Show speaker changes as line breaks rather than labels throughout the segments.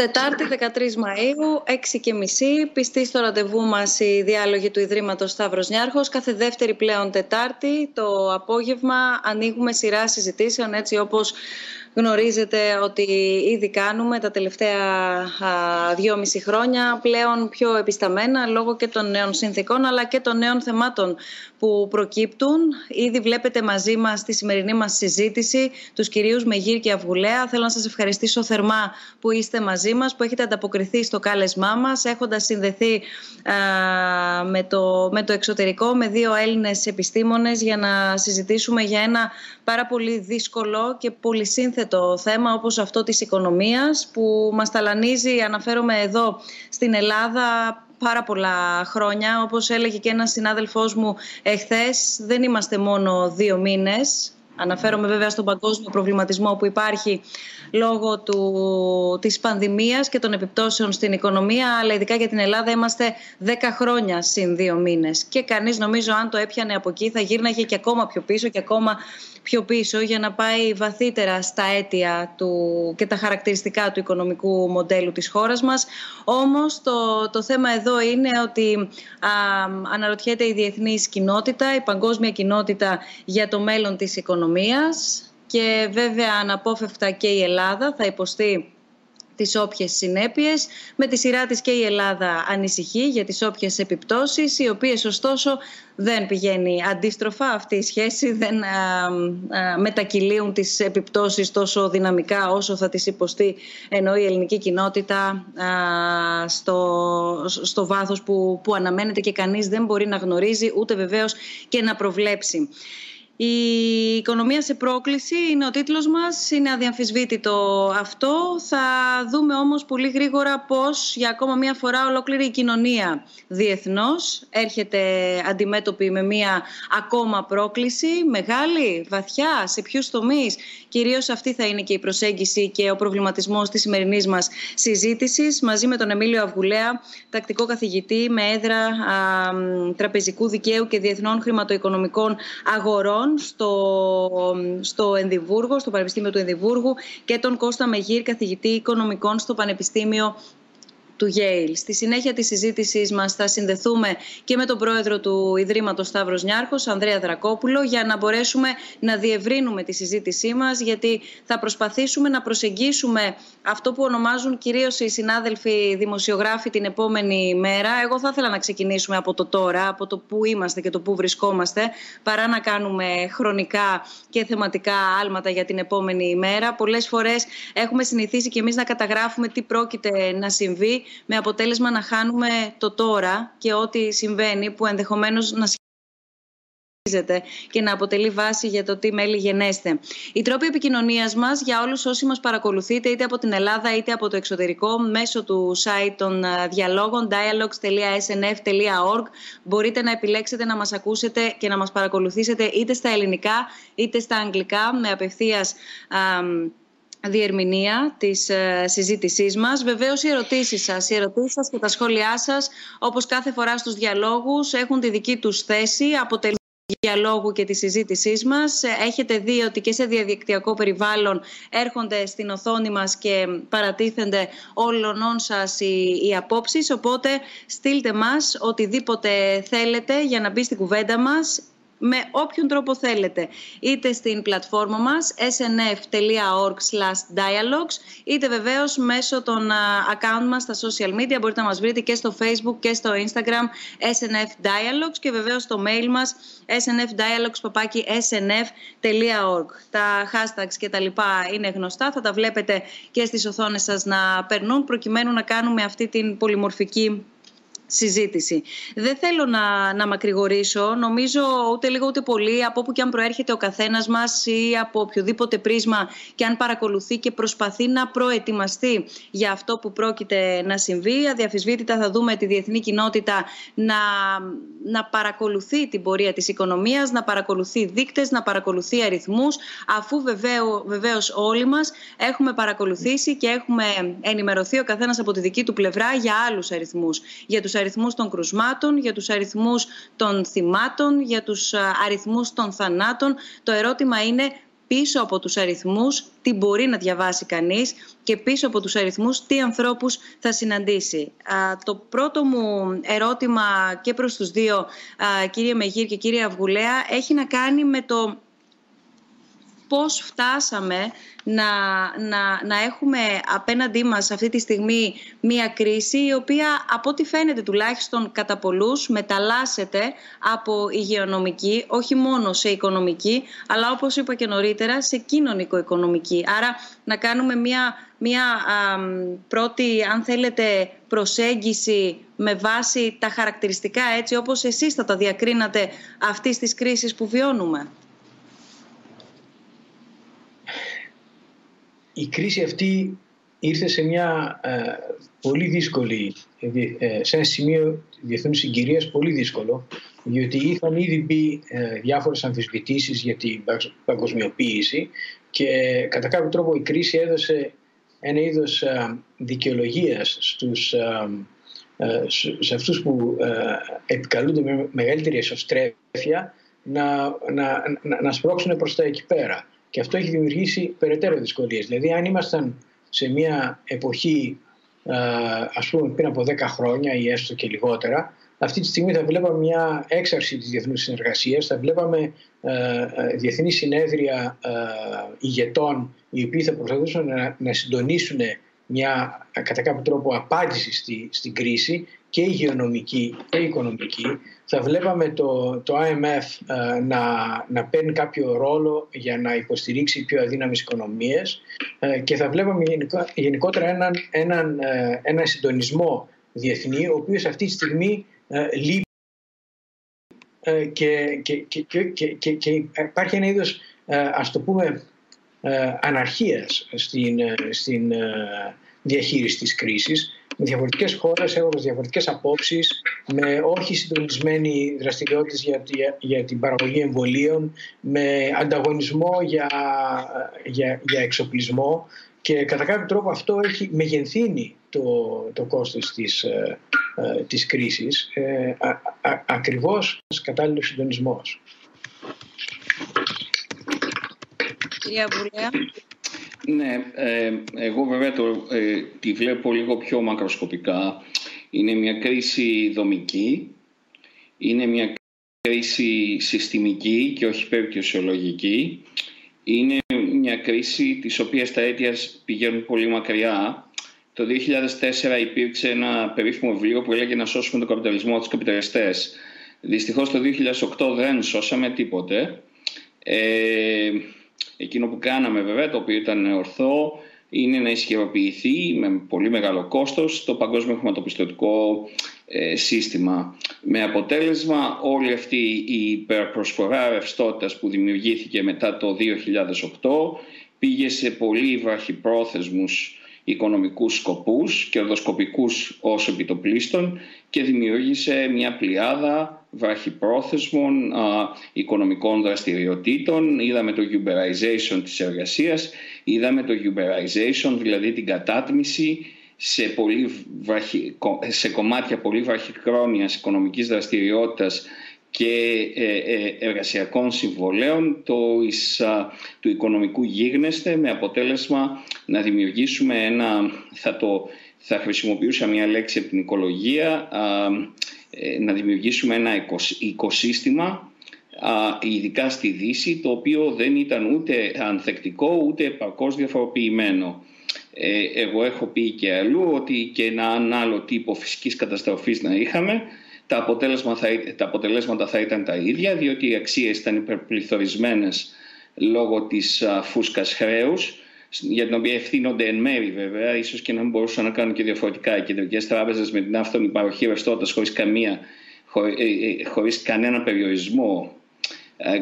Τετάρτη 13 Μαΐου, 6 και μισή, πιστή στο ραντεβού μας η διάλογη του Ιδρύματος Σταύρος Νιάρχος. Κάθε δεύτερη πλέον Τετάρτη το απόγευμα ανοίγουμε σειρά συζητήσεων έτσι όπως Γνωρίζετε ότι ήδη κάνουμε τα τελευταία δυόμιση χρόνια πλέον πιο επισταμένα λόγω και των νέων συνθήκων αλλά και των νέων θεμάτων που προκύπτουν. Ήδη βλέπετε μαζί μας στη σημερινή μας συζήτηση τους κυρίους Μεγύρ και Αυγουλέα. Θέλω να σας ευχαριστήσω θερμά που είστε μαζί μας, που έχετε ανταποκριθεί στο κάλεσμά μας, έχοντας συνδεθεί με, το, με το εξωτερικό, με δύο Έλληνες επιστήμονες για να συζητήσουμε για ένα πάρα πολύ δύσκολο και πολυσύνθετο θέμα όπως αυτό της οικονομίας που μας ταλανίζει, αναφέρομαι εδώ στην Ελλάδα, πάρα πολλά χρόνια. Όπως έλεγε και ένας συνάδελφός μου εχθές, δεν είμαστε μόνο δύο μήνες. Αναφέρομαι βέβαια στον παγκόσμιο προβληματισμό που υπάρχει λόγω του, της πανδημίας και των επιπτώσεων στην οικονομία, αλλά ειδικά για την Ελλάδα είμαστε 10 χρόνια συν δύο μήνες. Και κανείς νομίζω αν το έπιανε από εκεί θα γύρναγε και ακόμα πιο πίσω και ακόμα πιο πίσω για να πάει βαθύτερα στα αίτια του και τα χαρακτηριστικά του οικονομικού μοντέλου της χώρας μας. Όμως το, το θέμα εδώ είναι ότι α, αναρωτιέται η διεθνής κοινότητα, η παγκόσμια κοινότητα για το μέλλον της οικονομίας και βέβαια αναπόφευκτα και η Ελλάδα θα υποστεί τις όποιες συνέπειες. Με τη σειρά της και η Ελλάδα ανησυχεί για τις όποιες επιπτώσεις, οι οποίες ωστόσο δεν πηγαίνει αντίστροφα αυτή η σχέση, δεν μετακυλίουν τις επιπτώσεις τόσο δυναμικά όσο θα τις υποστεί ενώ η ελληνική κοινότητα στο, στο βάθος που, που αναμένεται και κανείς δεν μπορεί να γνωρίζει ούτε βεβαίως και να προβλέψει. Η οικονομία σε πρόκληση είναι ο τίτλος μας, είναι αδιαμφισβήτητο αυτό. Θα δούμε όμως πολύ γρήγορα πώς για ακόμα μία φορά ολόκληρη η κοινωνία διεθνώς έρχεται αντιμέτωπη με μία ακόμα πρόκληση, μεγάλη, βαθιά, σε ποιους τομείς. Κυρίως αυτή θα είναι και η προσέγγιση και ο προβληματισμός της σημερινής μας συζήτησης. Μαζί με τον Εμίλιο Αυγουλέα, τακτικό καθηγητή με έδρα α, τραπεζικού δικαίου και διεθνών χρηματοοικονομικών αγορών στο, στο Ενδιβούργο, στο Πανεπιστήμιο του Ενδιβούργου και τον Κώστα Μεγύρ, καθηγητή οικονομικών στο Πανεπιστήμιο του Yale. Στη συνέχεια της συζήτησής μας θα συνδεθούμε και με τον πρόεδρο του Ιδρύματος Σταύρος Νιάρχος, Ανδρέα Δρακόπουλο, για να μπορέσουμε να διευρύνουμε τη συζήτησή μας, γιατί θα προσπαθήσουμε να προσεγγίσουμε αυτό που ονομάζουν κυρίως οι συνάδελφοι δημοσιογράφοι την επόμενη μέρα. Εγώ θα ήθελα να ξεκινήσουμε από το τώρα, από το που είμαστε και το που βρισκόμαστε, παρά να κάνουμε χρονικά και θεματικά άλματα για την επόμενη μέρα. Πολλές φορές έχουμε συνηθίσει και εμείς να καταγράφουμε τι πρόκειται να συμβεί με αποτέλεσμα να χάνουμε το τώρα και ό,τι συμβαίνει που ενδεχομένως να και να αποτελεί βάση για το τι μέλη γενέστε. Οι τρόποι επικοινωνίας μας για όλους όσοι μας παρακολουθείτε είτε από την Ελλάδα είτε από το εξωτερικό μέσω του site των ε, διαλόγων dialogues.snf.org μπορείτε να επιλέξετε να μας ακούσετε και να μας παρακολουθήσετε είτε στα ελληνικά είτε στα αγγλικά με απευθείας διερμηνία της ε, συζήτησής μας. Βεβαίως οι ερωτήσεις σας, οι ερωτήσεις σας και τα σχόλιά σας, όπως κάθε φορά στους διαλόγους, έχουν τη δική τους θέση, αποτελούν διαλόγου και τη συζήτησής μας. Έχετε δει ότι και σε διαδικτυακό περιβάλλον έρχονται στην οθόνη μας και παρατίθενται όλων σας οι, οι απόψεις, οπότε στείλτε μας οτιδήποτε θέλετε για να μπει στην κουβέντα μας με όποιον τρόπο θέλετε. Είτε στην πλατφόρμα μας snf.org dialogues είτε βεβαίως μέσω των account μας στα social media. Μπορείτε να μας βρείτε και στο facebook και στο instagram snf dialogues και βεβαίως στο mail μας snfdialogues.snf.org. Τα hashtags και τα λοιπά είναι γνωστά. Θα τα βλέπετε και στις οθόνες σας να περνούν προκειμένου να κάνουμε αυτή την πολυμορφική συζήτηση. Δεν θέλω να, να μακρηγορήσω. Νομίζω ούτε λίγο ούτε πολύ από όπου και αν προέρχεται ο καθένας μας ή από οποιοδήποτε πρίσμα και αν παρακολουθεί και προσπαθεί να προετοιμαστεί για αυτό που πρόκειται να συμβεί. Αδιαφυσβήτητα θα δούμε τη διεθνή κοινότητα να, να παρακολουθεί την πορεία της οικονομίας, να παρακολουθεί δείκτες, να παρακολουθεί αριθμούς, αφού βεβαίω, βεβαίως όλοι μας έχουμε παρακολουθήσει και έχουμε ενημερωθεί ο καθένας από τη δική του πλευρά για άλλους αριθμούς. Για τους αριθμούς των κρουσμάτων, για τους αριθμούς των θυμάτων, για τους αριθμούς των θανάτων. Το ερώτημα είναι πίσω από τους αριθμούς τι μπορεί να διαβάσει κανείς και πίσω από τους αριθμούς τι ανθρώπους θα συναντήσει. Το πρώτο μου ερώτημα και προς τους δύο, κύριε Μεγύρ και κύριε Αυγουλέα, έχει να κάνει με το πώς φτάσαμε να, να, να έχουμε απέναντί μας αυτή τη στιγμή μία κρίση η οποία από ό,τι φαίνεται τουλάχιστον κατά πολλούς μεταλλάσσεται από υγειονομική, όχι μόνο σε οικονομική, αλλά όπως είπα και νωρίτερα σε κοινωνικο-οικονομική. Άρα να κάνουμε μία, μία πρώτη, αν θέλετε, προσέγγιση με βάση τα χαρακτηριστικά έτσι όπως εσείς θα τα διακρίνατε αυτής της κρίσης που βιώνουμε.
Η κρίση αυτή ήρθε σε μια ε, πολύ δύσκολη, ε, σε ένα σημείο διεθνούς συγκυρίας πολύ δύσκολο, διότι είχαν ήδη μπει ε, διάφορες αμφισβητήσεις για την παγκοσμιοποίηση και κατά κάποιο τρόπο η κρίση έδωσε ένα είδος ε, δικαιολογίας στους, σε αυτούς που επικαλούνται με μεγαλύτερη εσωστρέφεια να, να, να, να σπρώξουν προς τα εκεί πέρα. Και αυτό έχει δημιουργήσει περαιτέρω δυσκολίες. Δηλαδή αν ήμασταν σε μια εποχή ας πούμε πριν από 10 χρόνια ή έστω και λιγότερα αυτή τη στιγμή θα βλέπαμε μια έξαρση της διεθνούς συνεργασίας, θα βλέπαμε διεθνή συνέδρια ηγετών οι οποίοι θα προσπαθούσαν να, να συντονίσουν μια κατά κάποιο τρόπο απάντηση στη, στην κρίση και υγειονομική και οικονομική. Θα βλέπαμε το, το IMF ε, να, να παίρνει κάποιο ρόλο για να υποστηρίξει πιο αδύναμες οικονομίες ε, και θα βλέπαμε γενικότερα έναν, έναν, ε, έναν συντονισμό διεθνή ο οποίος αυτή τη στιγμή λείπει και, και, και, και, και, υπάρχει ένα είδος ας το πούμε αναρχίας στην, στην διαχείρισης της κρίσης με διαφορετικές χώρες έχοντας διαφορετικές απόψεις με όχι συντονισμένη δραστηριότητε για, για, την παραγωγή εμβολίων με ανταγωνισμό για, για, για εξοπλισμό και κατά κάποιο τρόπο αυτό έχει μεγενθύνει το, το κόστος της, ε, ε της κρίσης ε, α, α, ακριβώς κατάλληλος συντονισμός.
Κυρία Βουλέα.
Ναι, ε, εγώ βέβαια το, ε, τη βλέπω λίγο πιο μακροσκοπικά. Είναι μια κρίση δομική, είναι μια κρίση συστημική και όχι περιπτωσιολογική. Είναι μια κρίση της οποίας τα αίτια πηγαίνουν πολύ μακριά. Το 2004 υπήρξε ένα περίφημο βιβλίο που έλεγε να σώσουμε τον καπιταλισμό από τους καπιταλιστές. Δυστυχώς το 2008 δεν σώσαμε τίποτε. Ε, Εκείνο που κάναμε βέβαια, το οποίο ήταν ορθό, είναι να ισχυροποιηθεί με πολύ μεγάλο κόστος το παγκόσμιο χρηματοπιστωτικό ε, σύστημα. Με αποτέλεσμα όλη αυτή η υπερπροσφορά ρευστότητας που δημιουργήθηκε μετά το 2008 πήγε σε πολύ βραχυπρόθεσμους οικονομικούς σκοπούς, κερδοσκοπικούς ως επιτοπλίστων και δημιούργησε μια πλειάδα βραχυπρόθεσμων α, οικονομικών δραστηριοτήτων. Είδαμε το uberization της εργασίας, είδαμε το uberization, δηλαδή την κατάτμιση σε, πολύ σε κομμάτια πολύ βραχυχρόνιας οικονομικής δραστηριότητας και ε, ε, εργασιακών συμβολέων το, του οικονομικού γίγνεσθε με αποτέλεσμα να δημιουργήσουμε ένα, θα, το, θα χρησιμοποιούσα μια λέξη από την οικολογία, ε, να δημιουργήσουμε ένα οικοσύστημα ειδικά στη Δύση το οποίο δεν ήταν ούτε ανθεκτικό ούτε επαρκώς διαφοροποιημένο. Εγώ έχω πει και αλλού ότι και ένα άλλο τύπο φυσικής καταστροφής να είχαμε τα, αποτέλεσμα θα, τα αποτελέσματα θα ήταν τα ίδια διότι οι αξίες ήταν υπερπληθωρισμένες λόγω της α, φούσκας χρέους για την οποία ευθύνονται εν μέρη βέβαια, ίσως και να μην μπορούσαν να κάνουν και διαφορετικά. Οι κεντρικές τράπεζες με την άφθονη παροχή ρευστότητας χωρίς, καμία, χωρί, ε, ε, χωρίς κανένα περιορισμό ε,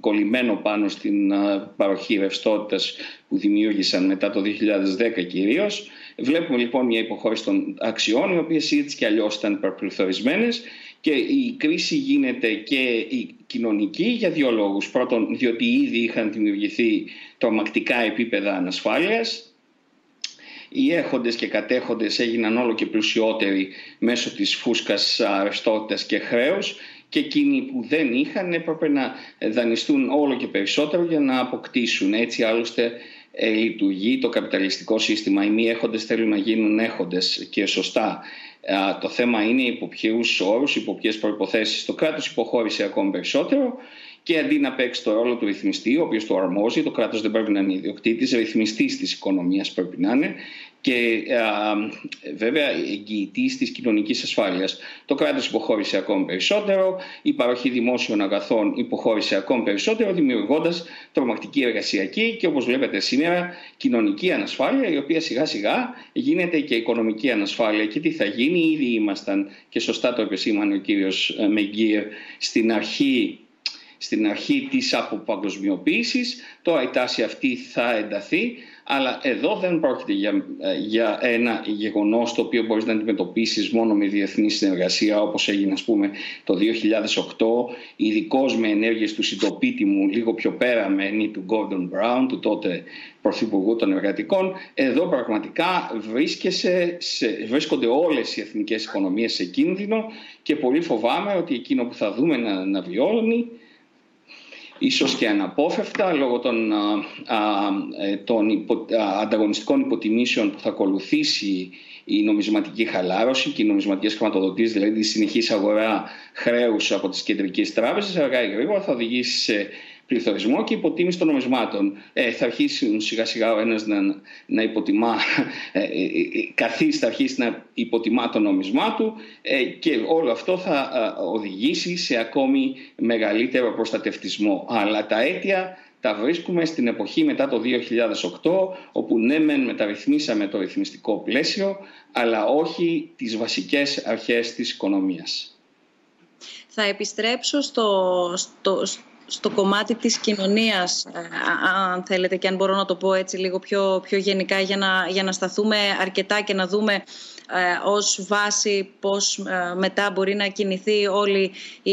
κολλημένο πάνω στην παροχή ρευστότητας που δημιούργησαν μετά το 2010 κυρίως. Βλέπουμε λοιπόν μια υποχώρηση των αξιών, οι οποίες έτσι και αλλιώς ήταν υπερπληθωρισμένες και η κρίση γίνεται και η κοινωνική για δύο λόγους. Πρώτον, διότι ήδη είχαν δημιουργηθεί τρομακτικά επίπεδα ανασφάλειας. Οι έχοντες και κατέχοντες έγιναν όλο και πλουσιότεροι μέσω της φούσκας ρευστότητας και χρέους και εκείνοι που δεν είχαν έπρεπε να δανειστούν όλο και περισσότερο για να αποκτήσουν. Έτσι άλλωστε ε, λειτουργεί το καπιταλιστικό σύστημα. Οι μη έχοντες θέλουν να γίνουν έχοντες και σωστά. Το θέμα είναι υπό ποιους όρους, υπό ποιες προποθέσει το κράτος υποχώρησε ακόμη περισσότερο και αντί να παίξει το ρόλο του ρυθμιστή, ο οποίος το αρμόζει, το κράτος δεν πρέπει να είναι ιδιοκτήτης, ρυθμιστής της οικονομίας πρέπει να είναι και α, βέβαια εγγυητής της κοινωνικής ασφάλειας. Το κράτος υποχώρησε ακόμη περισσότερο, η παροχή δημόσιων αγαθών υποχώρησε ακόμη περισσότερο, δημιουργώντας τρομακτική εργασιακή και όπως βλέπετε σήμερα κοινωνική ανασφάλεια, η οποία σιγά σιγά γίνεται και οικονομική ανασφάλεια. Και τι θα γίνει, ήδη ήμασταν και σωστά το επεσήμανε ο κύριος ε, Μεγκύρ στην αρχή στην αρχή της αποπαγκοσμιοποίησης. Τώρα η τάση αυτή θα ενταθεί, αλλά εδώ δεν πρόκειται για, για ένα γεγονός το οποίο μπορείς να αντιμετωπίσεις μόνο με διεθνή συνεργασία όπως έγινε ας πούμε το 2008 ειδικό με ενέργειες του συντοπίτη μου λίγο πιο πέρα με ενή του Gordon Brown του τότε Πρωθυπουργού των Εργατικών. Εδώ πραγματικά σε, βρίσκονται όλες οι εθνικές οικονομίες σε κίνδυνο και πολύ φοβάμαι ότι εκείνο που θα δούμε να, να βιώνει ίσως και αναπόφευκτα λόγω των, ε, των ανταγωνιστικών υποτιμήσεων που θα ακολουθήσει η νομισματική χαλάρωση και οι νομισματικές χρηματοδοτήσεις, δηλαδή η συνεχής αγορά χρέους από τις κεντρικές τράπεζες, αργά ή γρήγορα θα οδηγήσει σε πληθωρισμό και υποτίμηση των νομισμάτων. Ε, θα αρχίσει σιγά σιγά ο ένας να, να υποτιμά, ε, ε, ε, καθίσει θα αρχίσει να υποτιμά το νομισμά του ε, και όλο αυτό θα οδηγήσει σε ακόμη μεγαλύτερο προστατευτισμό. Αλλά τα αίτια τα βρίσκουμε στην εποχή μετά το 2008 όπου ναι μεν μεταρρυθμίσαμε το ρυθμιστικό πλαίσιο αλλά όχι τις βασικές αρχές της οικονομίας.
Θα επιστρέψω στο, στο, στο κομμάτι της κοινωνίας, ε, αν θέλετε και αν μπορώ να το πω έτσι λίγο πιο, πιο γενικά για να, για να σταθούμε αρκετά και να δούμε ε, ως βάση πώς ε, μετά μπορεί να κινηθεί όλη η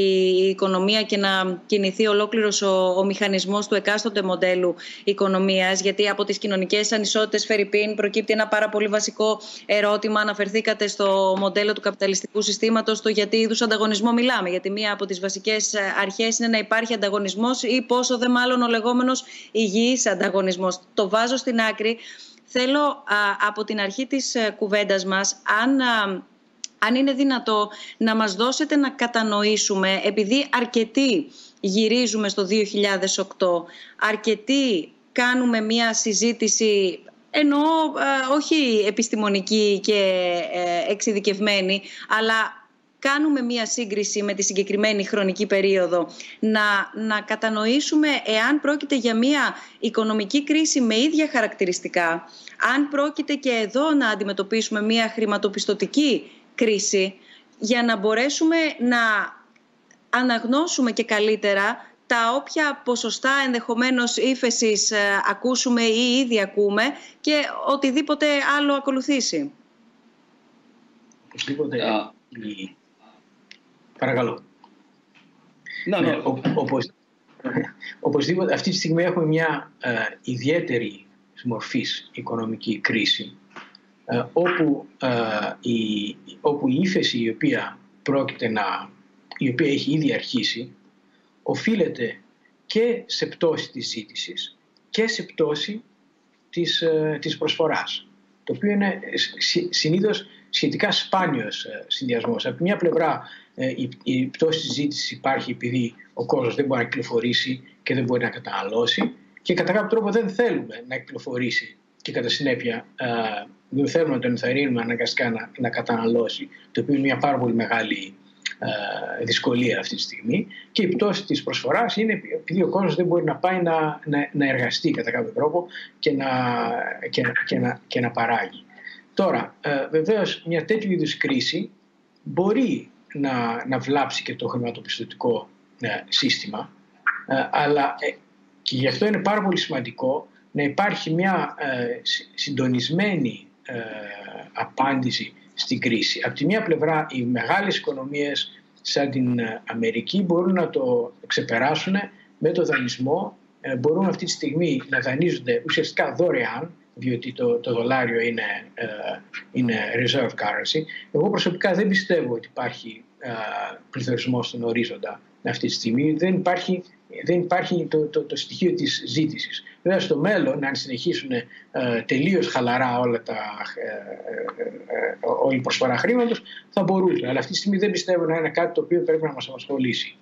οικονομία και να κινηθεί ολόκληρος ο, ο μηχανισμός του εκάστοτε μοντέλου οικονομίας. Γιατί από τις κοινωνικές ανισότητες Φερρυπίν προκύπτει ένα πάρα πολύ βασικό ερώτημα. Αναφερθήκατε στο μοντέλο του καπιταλιστικού συστήματος το γιατί είδους ανταγωνισμό μιλάμε γιατί μία από τις βασικές ε, αρχές είναι να υπάρχει ανταγωνισμός ή πόσο δε μάλλον ο λεγόμενος υγιής ανταγωνισμός. Το βάζω στην άκρη Θέλω από την αρχή της ε, κουβέντας μας, αν, αν είναι δυνατό, να μας δώσετε να κατανοήσουμε, επειδή αρκετοί γυρίζουμε στο 2008, αρκετοί κάνουμε μία συζήτηση ενώ όχι επιστημονική και ε, εξειδικευμένη, αλλά κάνουμε μία σύγκριση με τη συγκεκριμένη χρονική περίοδο, να, να κατανοήσουμε εάν πρόκειται για μία οικονομική κρίση με ίδια χαρακτηριστικά, αν πρόκειται και εδώ να αντιμετωπίσουμε μία χρηματοπιστωτική κρίση, για να μπορέσουμε να αναγνώσουμε και καλύτερα τα όποια ποσοστά ενδεχομένως ύφεσης ε, ακούσουμε ή ήδη ακούμε και οτιδήποτε άλλο ακολουθήσει.
Οπωσδήποτε Παρακαλώ. Ναι, ναι. όπως, οπωσδήποτε αυτή τη στιγμή έχουμε μια ε, ιδιαίτερη μορφής οικονομική κρίση ε, όπου, ε, η, όπου η ύφεση η οποία πρόκειται να η οποία έχει ήδη αρχίσει οφείλεται και σε πτώση της ζήτησης και σε πτώση της, ε, της προσφοράς το οποίο είναι συνήθως σχετικά σπάνιος ε, συνδυασμός. Από μια πλευρά ε, η πτώση της ζήτησης υπάρχει επειδή ο κόσμος δεν μπορεί να κυκλοφορήσει και δεν μπορεί να καταναλώσει και κατά κάποιο τρόπο δεν θέλουμε να κυκλοφορήσει και κατά συνέπεια ε, δεν θέλουμε να τον ενθαρρύνουμε αναγκαστικά να, να καταναλώσει, το οποίο είναι μια πάρα πολύ μεγάλη δυσκολία αυτή τη στιγμή και η πτώση της προσφοράς είναι επειδή ο κόσμος δεν μπορεί να πάει να, να, να εργαστεί κατά κάποιο τρόπο και να, και, και να, και να παράγει. Τώρα, ε, βεβαίως μια τέτοιου είδους κρίση μπορεί να, να βλάψει και το χρηματοπιστωτικό ε, σύστημα, ε, αλλά ε, και γι' αυτό είναι πάρα πολύ σημαντικό να υπάρχει μια συντονισμένη απάντηση στην κρίση. Από τη μία πλευρά οι μεγάλες οικονομίες σαν την Αμερική μπορούν να το ξεπεράσουν με το δανεισμό, μπορούν αυτή τη στιγμή να δανείζονται ουσιαστικά δωρεάν διότι το, το δολάριο είναι, ε, είναι reserve currency. Εγώ προσωπικά δεν πιστεύω ότι υπάρχει ε, πληθωρισμός στον ορίζοντα αυτή τη στιγμή. Δεν υπάρχει, δεν υπάρχει το, το, το στοιχείο της ζήτησης. Βέβαια στο μέλλον, αν συνεχίσουν ε, τελείως χαλαρά όλα τα, ε, ε, όλη η προσφορά χρήματος, θα μπορούσε. Αλλά αυτή τη στιγμή δεν πιστεύω να είναι κάτι το οποίο πρέπει να μας απασχολήσει.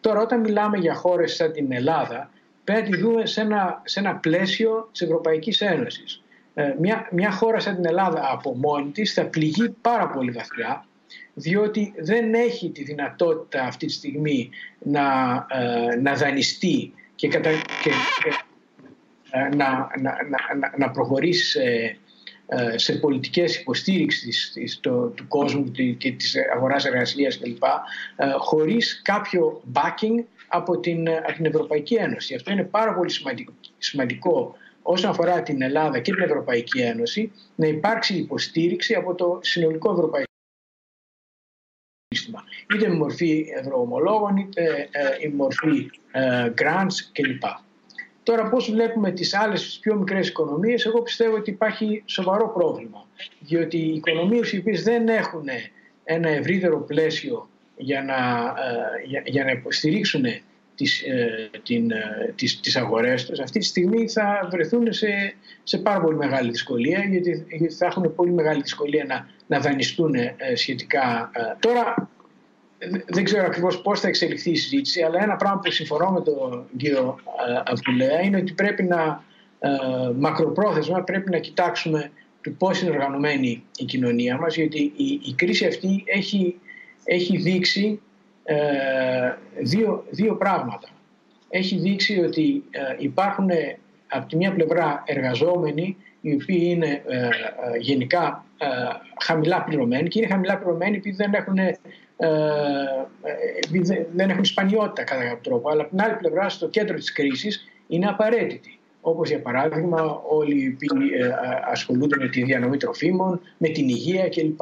Τώρα, όταν μιλάμε για χώρες σαν την Ελλάδα, πρέπει να τη δούμε σε ένα, σε ένα πλαίσιο της Ευρωπαϊκής Ένωσης. Ε, μια, μια χώρα σαν την Ελλάδα από μόνη της θα πληγεί πάρα πολύ βαθιά διότι δεν έχει τη δυνατότητα αυτή τη στιγμή να, ε, να δανειστεί και, κατα, και, ε, να, να, να, να προχωρήσει σε, σε πολιτικές υποστήριξης του κόσμου και της αγοράς εργασίας κλπ. χωρίς κάποιο backing από την, από την Ευρωπαϊκή Ένωση. Αυτό είναι πάρα πολύ σημαντικό, σημαντικό όσον αφορά την Ελλάδα και την Ευρωπαϊκή Ένωση να υπάρξει υποστήριξη από το συνολικό ευρωπαϊκό σύστημα. Είτε με μορφή ευρωομολόγων, είτε ε, η μορφή ε, grants κλπ. Τώρα πώς βλέπουμε τις άλλες πιο μικρές οικονομίες, εγώ πιστεύω ότι υπάρχει σοβαρό πρόβλημα. Διότι οι οικονομίες οι οποίες δεν έχουν ένα ευρύτερο πλαίσιο για να, ε, για, για να υποστηρίξουν τις, ε, την, ε, τις, τις αγορές τους αυτή τη στιγμή θα βρεθούν σε, σε πάρα πολύ μεγάλη δυσκολία γιατί, γιατί θα έχουν πολύ μεγάλη δυσκολία να, να δανειστούν ε, σχετικά. Τώρα δεν ξέρω ακριβώς πώς θα εξελιχθεί η συζήτηση, αλλά ένα πράγμα που συμφωνώ με τον κύριο Αυγουλέα είναι ότι πρέπει να μακροπρόθεσμα πρέπει να κοιτάξουμε το πώς είναι οργανωμένη η κοινωνία μας γιατί η, η κρίση αυτή έχει, έχει δείξει ε, δύο, δύο πράγματα. Έχει δείξει ότι ε, υπάρχουν ε, από τη μία πλευρά εργαζόμενοι οι οποίοι είναι γενικά χαμηλά πληρωμένοι και είναι χαμηλά πληρωμένοι επειδή δεν έχουν, δεν έχουν σπανιότητα κατά κάποιο τρόπο. Αλλά από την άλλη πλευρά στο κέντρο της κρίσης είναι απαραίτητοι. Όπως για παράδειγμα όλοι οι οποίοι ασχολούνται με τη διανομή τροφίμων, με την υγεία κλπ.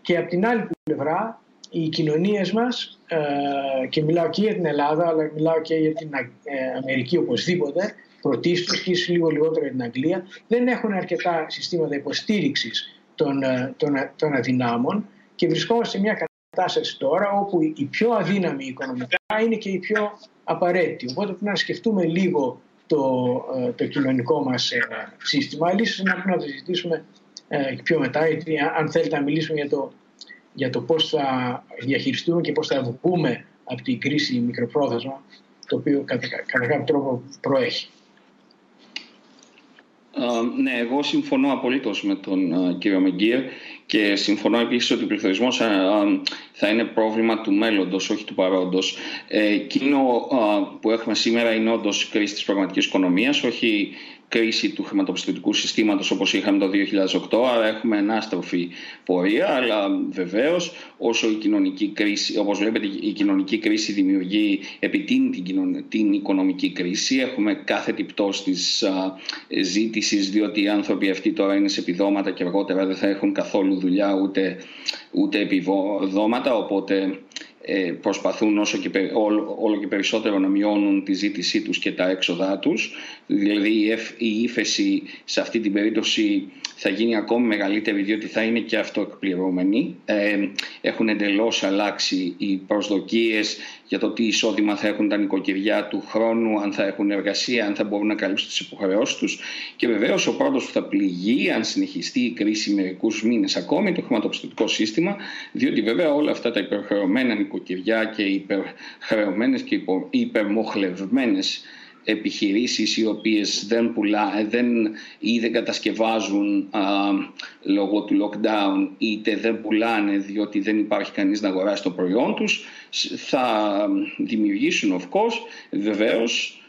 Και από την άλλη πλευρά οι κοινωνίες μας ε, και μιλάω και για την Ελλάδα αλλά μιλάω και για την ε, Αμερική οπωσδήποτε πρωτίστως και λίγο λιγότερο για την Αγγλία δεν έχουν αρκετά συστήματα υποστήριξης των, ε, των, των αδυνάμων και βρισκόμαστε σε μια κατάσταση τώρα όπου η πιο αδύναμη οικονομικά είναι και η πιο απαραίτητη. Οπότε πρέπει να σκεφτούμε λίγο το, το κοινωνικό μας σύστημα. Αλλά ίσως να πρέπει να το συζητήσουμε πιο μετά, γιατί αν θέλετε να μιλήσουμε για το για το πώς θα διαχειριστούμε και πώς θα βγούμε από την κρίση μικροπρόθεσμα, το οποίο κατά, κατά κάποιο τρόπο προέχει.
ναι, εγώ συμφωνώ απολύτως με τον κύριο Μεγκύρ και συμφωνώ επίσης ότι ο πληθωρισμός θα είναι πρόβλημα του μέλλοντος, όχι του παρόντος. Ε, εκείνο που έχουμε σήμερα είναι όντως κρίση της πραγματικής οικονομίας, όχι κρίση του χρηματοπιστωτικού συστήματος όπως είχαμε το 2008, άρα έχουμε ανάστροφη πορεία, αλλά βεβαίως όσο η κοινωνική κρίση, όπως βλέπετε η κοινωνική κρίση δημιουργεί, επιτείνει την, την οικονομική κρίση, έχουμε κάθε πτώση της α, ζήτησης, διότι οι άνθρωποι αυτοί τώρα είναι σε επιδόματα και αργότερα δεν θα έχουν καθόλου δουλειά ούτε, ούτε επιδόματα, οπότε ε, προσπαθούν όσο και, όλο, όλο και περισσότερο να μειώνουν τη ζήτησή τους και τα έξοδά τους. Δηλαδή η ύφεση σε αυτή την περίπτωση θα γίνει ακόμη μεγαλύτερη διότι θα είναι και αυτοεκπληρώμενοι. Ε, έχουν εντελώς αλλάξει οι προσδοκίες για το τι εισόδημα θα έχουν τα νοικοκυριά του χρόνου, αν θα έχουν εργασία, αν θα μπορούν να καλύψουν τις υποχρεώσεις τους. Και βεβαίως ο πρώτος που θα πληγεί αν συνεχιστεί η κρίση μερικούς μήνες ακόμη το χρηματοπιστωτικό σύστημα, διότι βέβαια όλα αυτά τα υπερχρεωμένα νοικοκυριά και υπερχρεωμένες και υπερμοχλευμένες επιχειρήσεις οι οποίες δεν, πουλά, δεν, ή δεν κατασκευάζουν α, λόγω του lockdown είτε δεν πουλάνε διότι δεν υπάρχει κανείς να αγοράσει το προϊόν τους θα δημιουργήσουν of course βεβαίως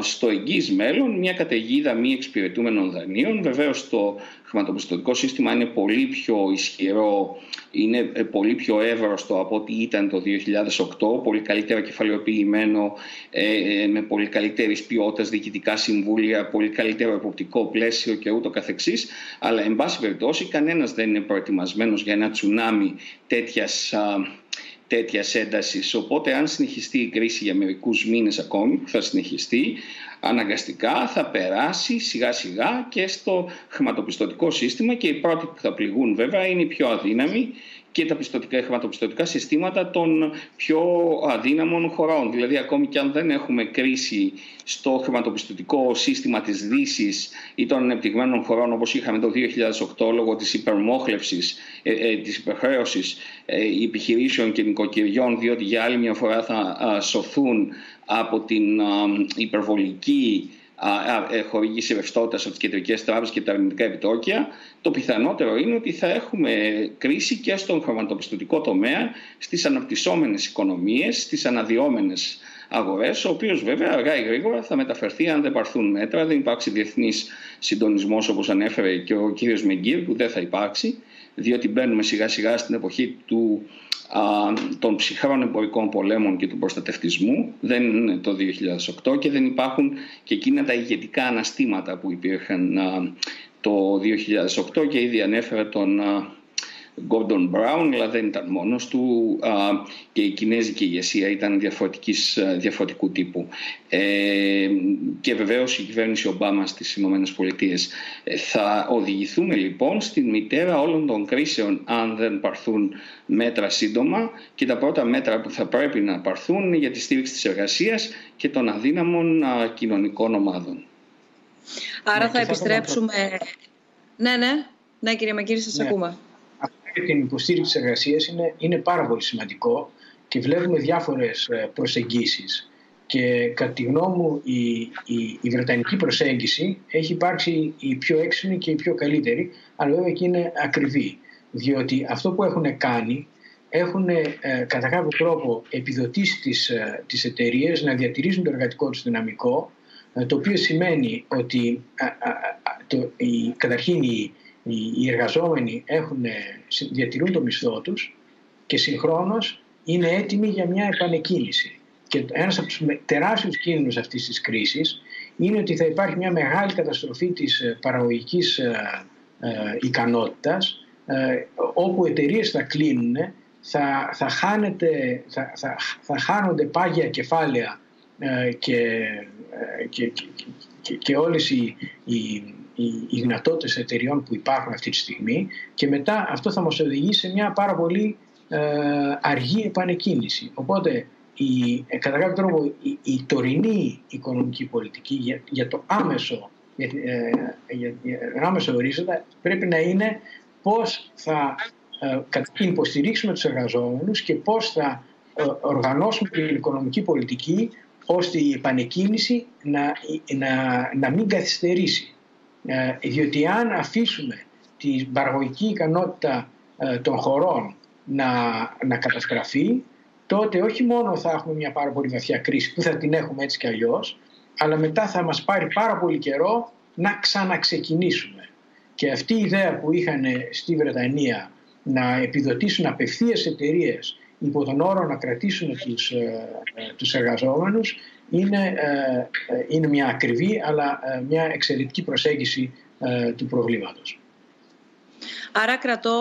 στο εγγύς μέλλον μια καταιγίδα μη εξυπηρετούμενων δανείων. Βεβαίως το χρηματοπιστωτικό σύστημα είναι πολύ πιο ισχυρό, είναι ε, πολύ πιο εύρωστο από ό,τι ήταν το 2008, πολύ καλύτερα κεφαλαιοποιημένο, ε, ε, με πολύ καλύτερης ποιότητας διοικητικά συμβούλια, πολύ καλύτερο εποπτικό πλαίσιο και ούτω καθεξής. Αλλά, εν πάση περιπτώσει, κανένας δεν είναι προετοιμασμένος για ένα τσουνάμι τέτοιας τέτοιας έντασης. Οπότε, αν συνεχιστεί η κρίση για μερικούς μήνες ακόμη, που θα συνεχιστεί, αναγκαστικά θα περάσει σιγά σιγά και στο χρηματοπιστωτικό σύστημα και οι πρώτοι που θα πληγούν βέβαια είναι οι πιο αδύναμοι και τα πιστοτικά, χρηματοπιστωτικά συστήματα των πιο αδύναμων χωρών. Δηλαδή ακόμη και αν δεν έχουμε κρίση στο χρηματοπιστωτικό σύστημα της δύσης ή των ανεπτυγμένων χωρών όπως είχαμε το 2008 λόγω της υπερμόχλευσης, ε, ε, της υπερχρέωσης ε, επιχειρήσεων και νοικοκυριών διότι για άλλη μια φορά θα σωθούν από την υπερβολική ε, χορήγηση ρευστότητα από τις κεντρικές τράπεζες και τα αρνητικά επιτόκια, το πιθανότερο είναι ότι θα έχουμε κρίση και στον χρηματοπιστωτικό τομέα, στις αναπτυσσόμενες οικονομίες, στις αναδυόμενες αγορές, ο οποίος βέβαια αργά ή γρήγορα θα μεταφερθεί αν δεν πάρθουν μέτρα, δεν υπάρξει διεθνής συντονισμός όπως ανέφερε και ο κύριος Μεγκύρ, που δεν θα υπάρξει, διότι μπαίνουμε σιγά σιγά στην εποχή του των ψυχρών εμπορικών πολέμων και του προστατευτισμού. Δεν είναι το 2008 και δεν υπάρχουν και εκείνα τα ηγετικά αναστήματα που υπήρχαν το 2008 και ήδη ανέφερα τον Gordon Brown, αλλά δεν ήταν μόνος του και η κινέζικη ηγεσία ήταν διαφορετικής, διαφορετικού τύπου. Ε, και βεβαίως η κυβέρνηση Ομπάμα στις Ηνωμένες Πολιτείες. Ε, θα οδηγηθούμε λοιπόν στην μητέρα όλων των κρίσεων αν δεν παρθούν μέτρα σύντομα και τα πρώτα μέτρα που θα πρέπει να παρθούν είναι για τη στήριξη της εργασίας και των αδύναμων κοινωνικών ομάδων.
Άρα ναι, θα επιστρέψουμε... Ναι, ναι. Ναι, κύριε Μακύρη, σας ναι. ακούμε
και την υποστήριξη της εργασίας είναι, είναι πάρα πολύ σημαντικό και βλέπουμε διάφορες ε, προσεγγίσεις. Και κατά τη γνώμη μου η, η, η Βρετανική προσέγγιση έχει υπάρξει η πιο έξυπνη και η πιο καλύτερη, αλλά βέβαια και είναι ακριβή. Διότι αυτό που έχουν κάνει έχουν ε, κατά κάποιο τρόπο επιδοτήσει τις, ε, τις εταιρείες να διατηρήσουν το εργατικό τους δυναμικό, ε, το οποίο σημαίνει ότι το, η, καταρχήν η, οι εργαζόμενοι έχουν, διατηρούν το μισθό τους και συγχρόνως είναι έτοιμοι για μια επανεκκίνηση. Και ένας από τους τεράστιους κίνδυνους αυτής της κρίσης είναι ότι θα υπάρχει μια μεγάλη καταστροφή της ε, παραγωγικής ε, ε, ικανότητας όπου εταιρείες θα κλείνουν, θα, θα, χάνεται, θα, θα, θα χάνονται πάγια κεφάλαια και, και, και, και όλες οι, οι οι δυνατότητες εταιριών που υπάρχουν αυτή τη στιγμή και μετά αυτό θα μας οδηγήσει σε μια πάρα πολύ ε, αργή επανεκκίνηση. Οπότε η, ε, κατά κάποιο τρόπο η, η τωρινή οικονομική πολιτική για, για το άμεσο, για, ε, για, για άμεσο ορίζοντα πρέπει να είναι πώς θα ε, υποστηρίξουμε τους εργαζόμενους και πώς θα ε, οργανώσουμε την οικονομική πολιτική ώστε η επανεκκίνηση να, να, να μην καθυστερήσει. Ε, διότι αν αφήσουμε την παραγωγική ικανότητα ε, των χωρών να, να καταστραφεί, τότε όχι μόνο θα έχουμε μια πάρα πολύ βαθιά κρίση που θα την έχουμε έτσι κι αλλιώς, αλλά μετά θα μας πάρει πάρα πολύ καιρό να ξαναξεκινήσουμε. Και αυτή η ιδέα που είχαν στη Βρετανία να επιδοτήσουν απευθείας εταιρείες υπό τον όρο να κρατήσουν τους, ε, τους εργαζόμενους είναι, ε, ε, είναι μια ακριβή αλλά ε, μια εξαιρετική προσέγγιση του προβλήματος.
Άρα κρατώ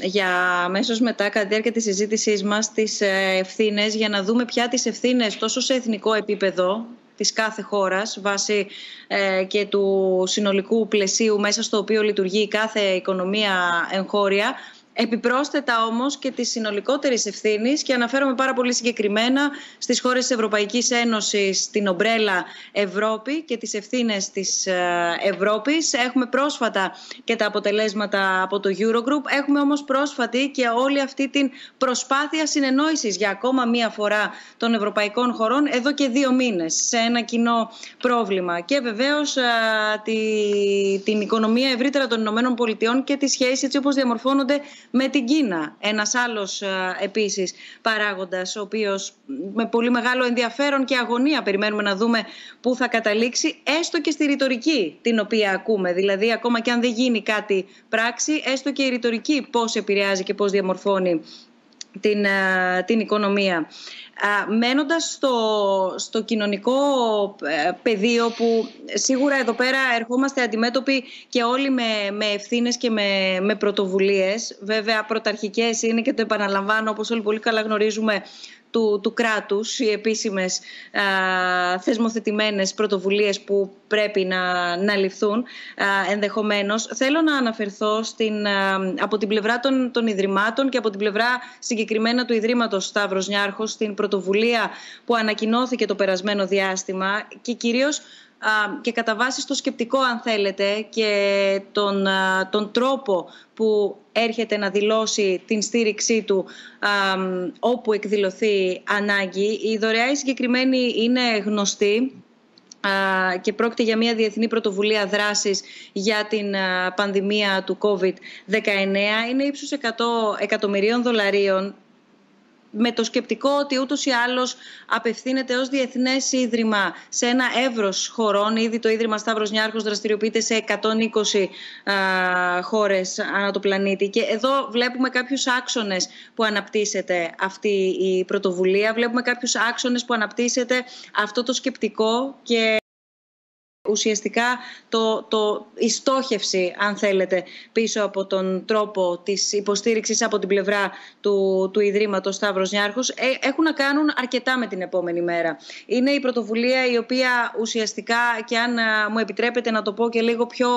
για αμέσως μετά κατά τη διάρκεια της συζήτησής μας τις ευθύνες για να δούμε πια τις ευθύνες τόσο σε εθνικό επίπεδο της κάθε χώρας βάσει και του συνολικού πλαισίου μέσα στο οποίο λειτουργεί κάθε οικονομία εγχώρια Επιπρόσθετα όμως και της συνολικότερης ευθύνης και αναφέρομαι πάρα πολύ συγκεκριμένα στις χώρες της Ευρωπαϊκής Ένωσης, την ομπρέλα Ευρώπη και τις ευθύνες της ε, Ευρώπης. Έχουμε πρόσφατα και τα αποτελέσματα από το Eurogroup. Έχουμε όμως πρόσφατη και όλη αυτή την προσπάθεια συνεννόησης για ακόμα μία φορά των ευρωπαϊκών χωρών εδώ και δύο μήνες σε ένα κοινό πρόβλημα. Και βεβαίως ε, τη, την οικονομία ευρύτερα των Ηνωμένων Πολιτειών και τη σχέση έτσι όπως διαμορφώνονται με την Κίνα. Ένας άλλος ε, επίσης παράγοντας, ο οποίος με πολύ μεγάλο ενδιαφέρον και αγωνία περιμένουμε να δούμε πού θα καταλήξει, έστω και στη ρητορική την οποία ακούμε. Δηλαδή, ακόμα και αν δεν γίνει κάτι πράξη, έστω και η ρητορική πώς επηρεάζει και πώς διαμορφώνει την, ε, την οικονομία. Μένοντας στο, στο κοινωνικό ε, πεδίο που σίγουρα εδώ πέρα ερχόμαστε αντιμέτωποι και όλοι με, με ευθύνες και με, με πρωτοβουλίες. Βέβαια πρωταρχικές είναι και το επαναλαμβάνω όπως όλοι πολύ καλά γνωρίζουμε του, του κράτους, οι επίσημες α, θεσμοθετημένες πρωτοβουλίες που πρέπει να, να ληφθούν α, ενδεχομένως. Θέλω να αναφερθώ στην, από την πλευρά των, των Ιδρυμάτων και από την πλευρά συγκεκριμένα του Ιδρύματος Σταύρος Νιάρχος στην πρωτοβουλία που ανακοινώθηκε το περασμένο διάστημα και κυρίως και κατά βάση στο σκεπτικό αν θέλετε και τον, τον τρόπο που έρχεται να δηλώσει την στήριξή του όπου εκδηλωθεί ανάγκη. Η δωρεά η συγκεκριμένη είναι γνωστή και πρόκειται για μια διεθνή πρωτοβουλία δράσης για την πανδημία του COVID-19. Είναι ύψους 100 εκατομμυρίων δολαρίων με το σκεπτικό ότι ούτως ή άλλως απευθύνεται ως διεθνές ίδρυμα σε ένα εύρος χωρών. Ήδη το Ίδρυμα Σταύρος Νιάρχος δραστηριοποιείται σε 120 α, χώρες ανά το πλανήτη. Και εδώ βλέπουμε κάποιους άξονες που αναπτύσσεται αυτή η πρωτοβουλία. Βλέπουμε κάποιους άξονες που αναπτύσσεται αυτό το σκεπτικό και ουσιαστικά το, το, η στόχευση, αν θέλετε, πίσω από τον τρόπο της υποστήριξης από την πλευρά του, του Ιδρύματος Σταύρος Νιάρχος ε, έχουν να κάνουν αρκετά με την επόμενη μέρα. Είναι η πρωτοβουλία η οποία ουσιαστικά, και αν μου επιτρέπετε να το πω και λίγο πιο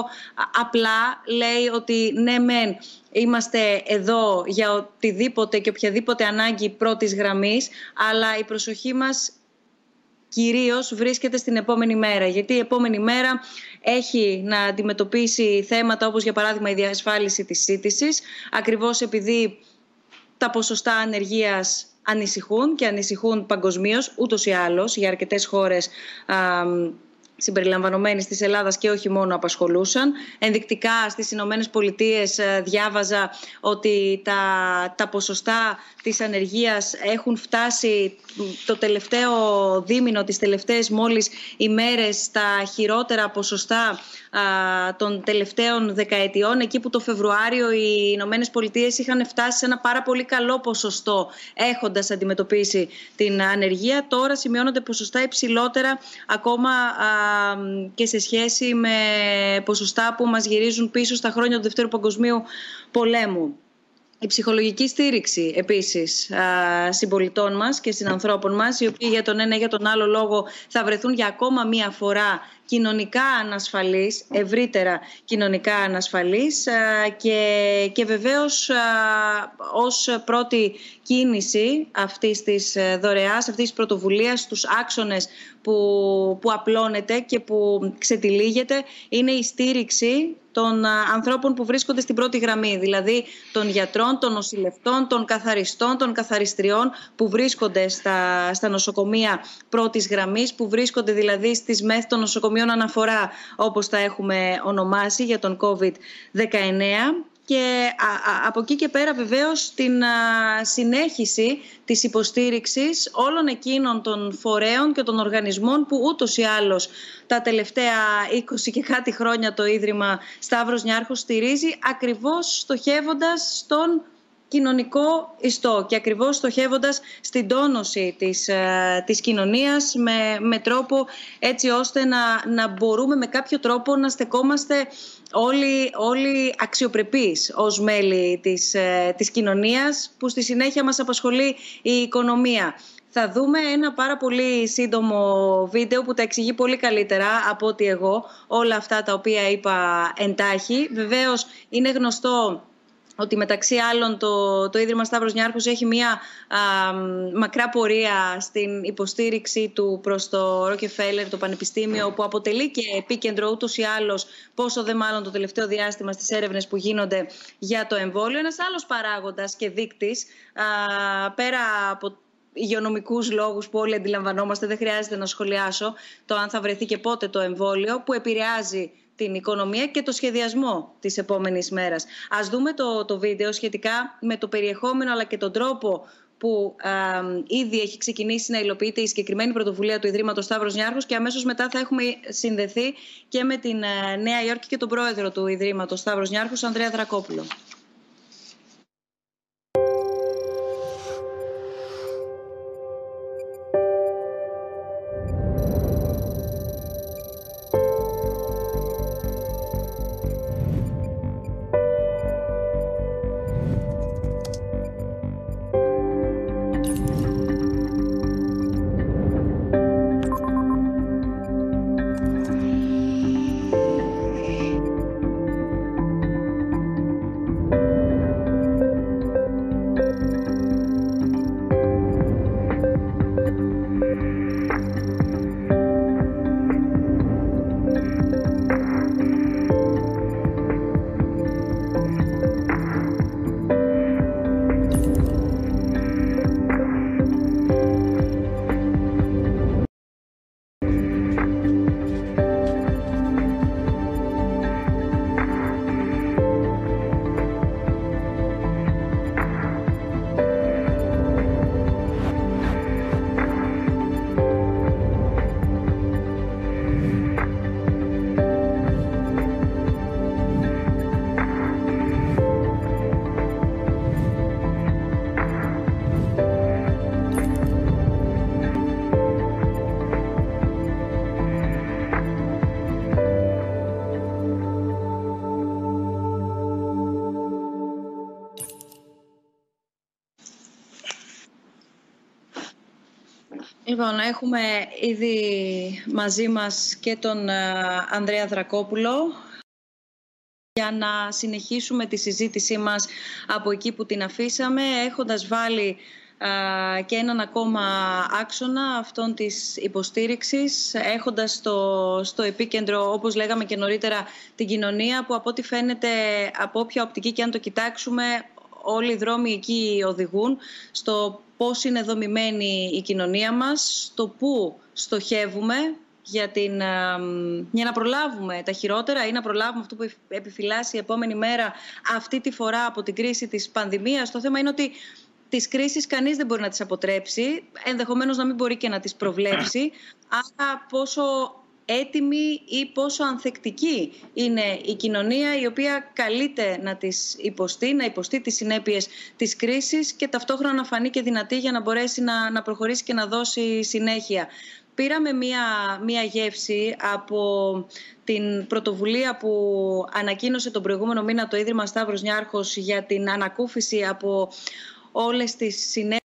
απλά, λέει ότι ναι μεν Είμαστε εδώ για οτιδήποτε και οποιαδήποτε ανάγκη πρώτης γραμμής, αλλά η προσοχή μας κυρίως βρίσκεται στην επόμενη μέρα. Γιατί η επόμενη μέρα έχει να αντιμετωπίσει θέματα όπως για παράδειγμα η διασφάλιση της σύντησης, ακριβώς επειδή τα ποσοστά ανεργίας ανησυχούν και ανησυχούν παγκοσμίως, ούτως ή άλλως για αρκετές χώρες συμπεριλαμβανομένης της Ελλάδας και όχι μόνο απασχολούσαν. Ενδεικτικά στις Ηνωμένες Πολιτείες ε, διάβαζα ότι τα, τα ποσοστά της ανεργίας έχουν φτάσει το τελευταίο δίμηνο, τις τελευταίες μόλις ημέρες, στα χειρότερα ποσοστά των τελευταίων δεκαετιών, εκεί που το Φεβρουάριο οι Ηνωμένες Πολιτείες είχαν φτάσει σε ένα πάρα πολύ καλό ποσοστό έχοντας αντιμετωπίσει την ανεργία. Τώρα σημειώνονται ποσοστά υψηλότερα ακόμα και σε σχέση με ποσοστά που μας γυρίζουν πίσω στα χρόνια του Δευτέρου Παγκοσμίου Πολέμου. Η ψυχολογική στήριξη επίσης συμπολιτών μας και συνανθρώπων μας, οι οποίοι για τον ένα ή για τον άλλο λόγο θα βρεθούν για ακόμα μία φορά κοινωνικά ανασφαλής, ευρύτερα κοινωνικά ανασφαλής και, και βεβαίως ως πρώτη κίνηση αυτής της ε, δωρεάς, αυτής της πρωτοβουλίας, στους άξονες που, που απλώνεται και που ξετυλίγεται είναι η στήριξη των ανθρώπων που βρίσκονται στην πρώτη γραμμή, δηλαδή των γιατρών, των νοσηλευτών, των καθαριστών, των καθαριστριών που βρίσκονται στα, στα νοσοκομεία πρώτης γραμμής, που βρίσκονται δηλαδή στις μεθ των νοσοκομείων αναφορά, όπως τα έχουμε ονομάσει για τον COVID-19 και από εκεί και πέρα βεβαίως την συνέχιση της υποστήριξης όλων εκείνων των φορέων και των οργανισμών που ούτως ή άλλως τα τελευταία 20 και κάτι χρόνια το Ίδρυμα Σταύρος Νιάρχος στηρίζει ακριβώς στοχεύοντας στον κοινωνικό ιστό και ακριβώς στοχεύοντας στην τόνωση της, ε, της κοινωνίας με, με τρόπο έτσι ώστε να, να μπορούμε με κάποιο τρόπο να στεκόμαστε όλοι, όλοι αξιοπρεπείς ως μέλη της, ε, της κοινωνίας που στη συνέχεια μας απασχολεί η οικονομία. Θα δούμε ένα πάρα πολύ σύντομο βίντεο που τα εξηγεί πολύ καλύτερα από ότι εγώ όλα αυτά τα οποία είπα εντάχει. Βεβαίως είναι γνωστό ότι μεταξύ άλλων το, το Ίδρυμα Σταύρος Νιάρχος έχει μια μακρά πορεία στην υποστήριξή του προς το Ροκεφέλερ, το Πανεπιστήμιο, που αποτελεί και επίκεντρο ούτως ή άλλως, πόσο δε μάλλον το τελευταίο διάστημα στις έρευνες που γίνονται για το εμβόλιο. Ένας άλλος παράγοντας και δείκτης, πέρα από υγειονομικούς λόγους που όλοι αντιλαμβανόμαστε, δεν χρειάζεται να σχολιάσω το αν θα βρεθεί και πότε το εμβόλιο, που επηρεάζει την οικονομία και το σχεδιασμό της επόμενης μέρας. Ας δούμε το, το βίντεο σχετικά με το περιεχόμενο αλλά και τον τρόπο που ήδη έχει ξεκινήσει να υλοποιείται η συγκεκριμένη πρωτοβουλία του Ιδρύματος Σταύρος Νιάρχος και αμέσως μετά θα έχουμε συνδεθεί και με την ε, Νέα Υόρκη και τον πρόεδρο του Ιδρύματος Σταύρος Νιάρχος, Ανδρέα Δρακόπουλο. Λοιπόν, έχουμε ήδη μαζί μας και τον ε, Ανδρέα Δρακόπουλο. Για να συνεχίσουμε τη συζήτησή μας από εκεί που την αφήσαμε, έχοντας βάλει και έναν ακόμα άξονα αυτών της υποστήριξης, έχοντας στο, στο επίκεντρο, όπως λέγαμε και νωρίτερα, την κοινωνία που από ό,τι φαίνεται από όποια οπτική και αν το κοιτάξουμε, όλοι οι δρόμοι εκεί οδηγούν στο πώς είναι δομημένη η κοινωνία μας, στο πού στοχεύουμε για, την, για να προλάβουμε τα χειρότερα ή να προλάβουμε αυτό που επιφυλάσσει η επόμενη μέρα αυτή τη φορά από την κρίση της πανδημίας. Το θέμα είναι ότι τις κρίσεις κανείς δεν μπορεί να τις αποτρέψει, ενδεχομένως να μην μπορεί και να τις προβλέψει. Άρα πόσο έτοιμη ή πόσο ανθεκτική είναι η κοινωνία η οποία καλείται να τις υποστεί, να υποστεί τις συνέπειες της κρίσης και ταυτόχρονα να φανεί και δυνατή για να μπορέσει να, να προχωρήσει και να δώσει συνέχεια. Πήραμε μία, μία γεύση από την πρωτοβουλία που ανακοίνωσε τον προηγούμενο μήνα το Ίδρυμα Σταύρος Νιάρχος για την ανακούφιση από όλες τις συνέπειες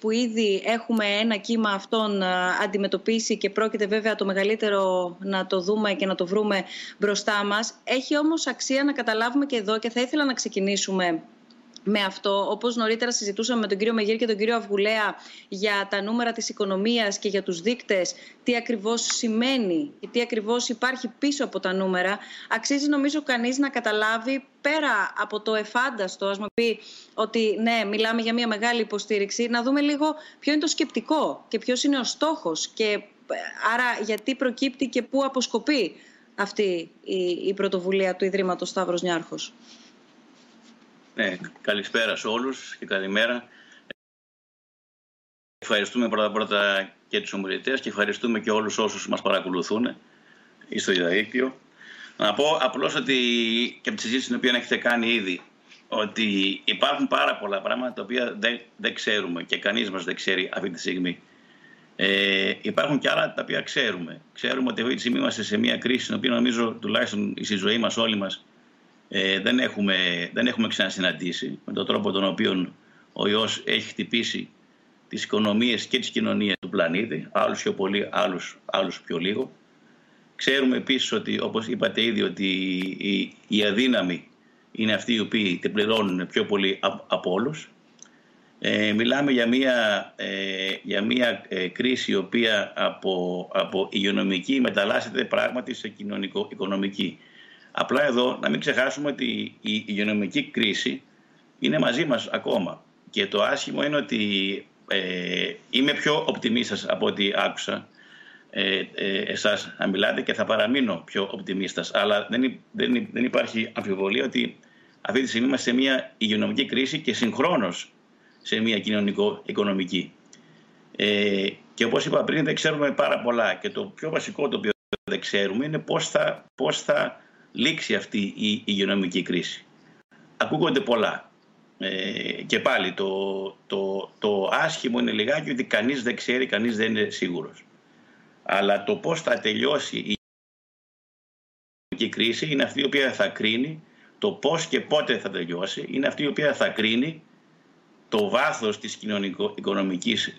που ήδη έχουμε ένα κύμα αυτών αντιμετωπίσει και πρόκειται βέβαια το μεγαλύτερο να το δούμε και να το βρούμε μπροστά μας. Έχει όμως αξία να καταλάβουμε και εδώ και θα ήθελα να ξεκινήσουμε με αυτό. Όπως νωρίτερα συζητούσαμε με τον κύριο Μεγύρη και τον κύριο Αυγουλέα για τα νούμερα της οικονομίας και για τους δείκτες, τι ακριβώς σημαίνει και τι ακριβώς υπάρχει πίσω από τα νούμερα, αξίζει νομίζω κανείς να καταλάβει πέρα από το εφάνταστο, ας μου πει ότι ναι, μιλάμε για μια μεγάλη υποστήριξη, να δούμε λίγο ποιο είναι το σκεπτικό και ποιος είναι ο στόχος και ε, άρα γιατί προκύπτει και πού αποσκοπεί αυτή η, πρωτοβουλία του Ιδρύματος Σταύρος Νιάρχος.
Ναι, καλησπέρα σε όλους και καλημέρα. Ευχαριστούμε πρώτα πρώτα και τους ομιλητές και ευχαριστούμε και όλους όσους μας παρακολουθούν στο διαδίκτυο. Να πω απλώς ότι και από τη συζήτηση την οποία έχετε κάνει ήδη ότι υπάρχουν πάρα πολλά πράγματα τα οποία δεν, δεν ξέρουμε και κανείς μας δεν ξέρει αυτή τη στιγμή. Ε, υπάρχουν και άλλα τα οποία ξέρουμε. Ξέρουμε ότι αυτή τη στιγμή είμαστε σε μια κρίση στην οποία νομίζω τουλάχιστον στη ζωή μας όλοι μας ε, δεν, έχουμε, δεν έχουμε ξανασυναντήσει με τον τρόπο τον οποίο ο ιός έχει χτυπήσει τις οικονομίες και τις κοινωνίες του πλανήτη, άλλους πιο πολύ, άλλους, άλλους πιο λίγο. Ξέρουμε επίσης ότι, όπως είπατε ήδη, ότι οι, οι αδύναμοι είναι αυτοί οι οποίοι την πληρώνουν πιο πολύ από όλους. Ε, μιλάμε για μια, ε, για μια ε, κρίση η οποία από, από υγειονομική μεταλλάσσεται πράγματι σε κοινωνικο-οικονομική. Απλά εδώ να μην ξεχάσουμε ότι η υγειονομική κρίση είναι μαζί μας ακόμα. Και το άσχημο είναι ότι ε, είμαι πιο οπτιμίστας από ό,τι άκουσα ε, ε, εσάς να μιλάτε και θα παραμείνω πιο οπτιμίστας. Αλλά δεν, δεν, δεν υπάρχει αμφιβολία ότι αυτή τη στιγμή είμαστε σε μια υγειονομική κρίση και συγχρόνως σε μια κοινωνικο-οικονομική. Ε, και όπως είπα πριν δεν ξέρουμε πάρα πολλά και το πιο βασικό το οποίο δεν ξέρουμε είναι πώς θα, πώς θα λήξει αυτή η υγειονομική κρίση. Ακούγονται πολλά. Ε, και πάλι το, το, το άσχημο είναι λιγάκι ότι κανείς δεν ξέρει, κανείς δεν είναι σίγουρος. Αλλά το πώς θα τελειώσει η υγειονομική κρίση είναι αυτή η οποία θα κρίνει το πώς και πότε θα τελειώσει, είναι αυτή η οποία θα κρίνει το βάθος της κοινωνικο-οικονομικής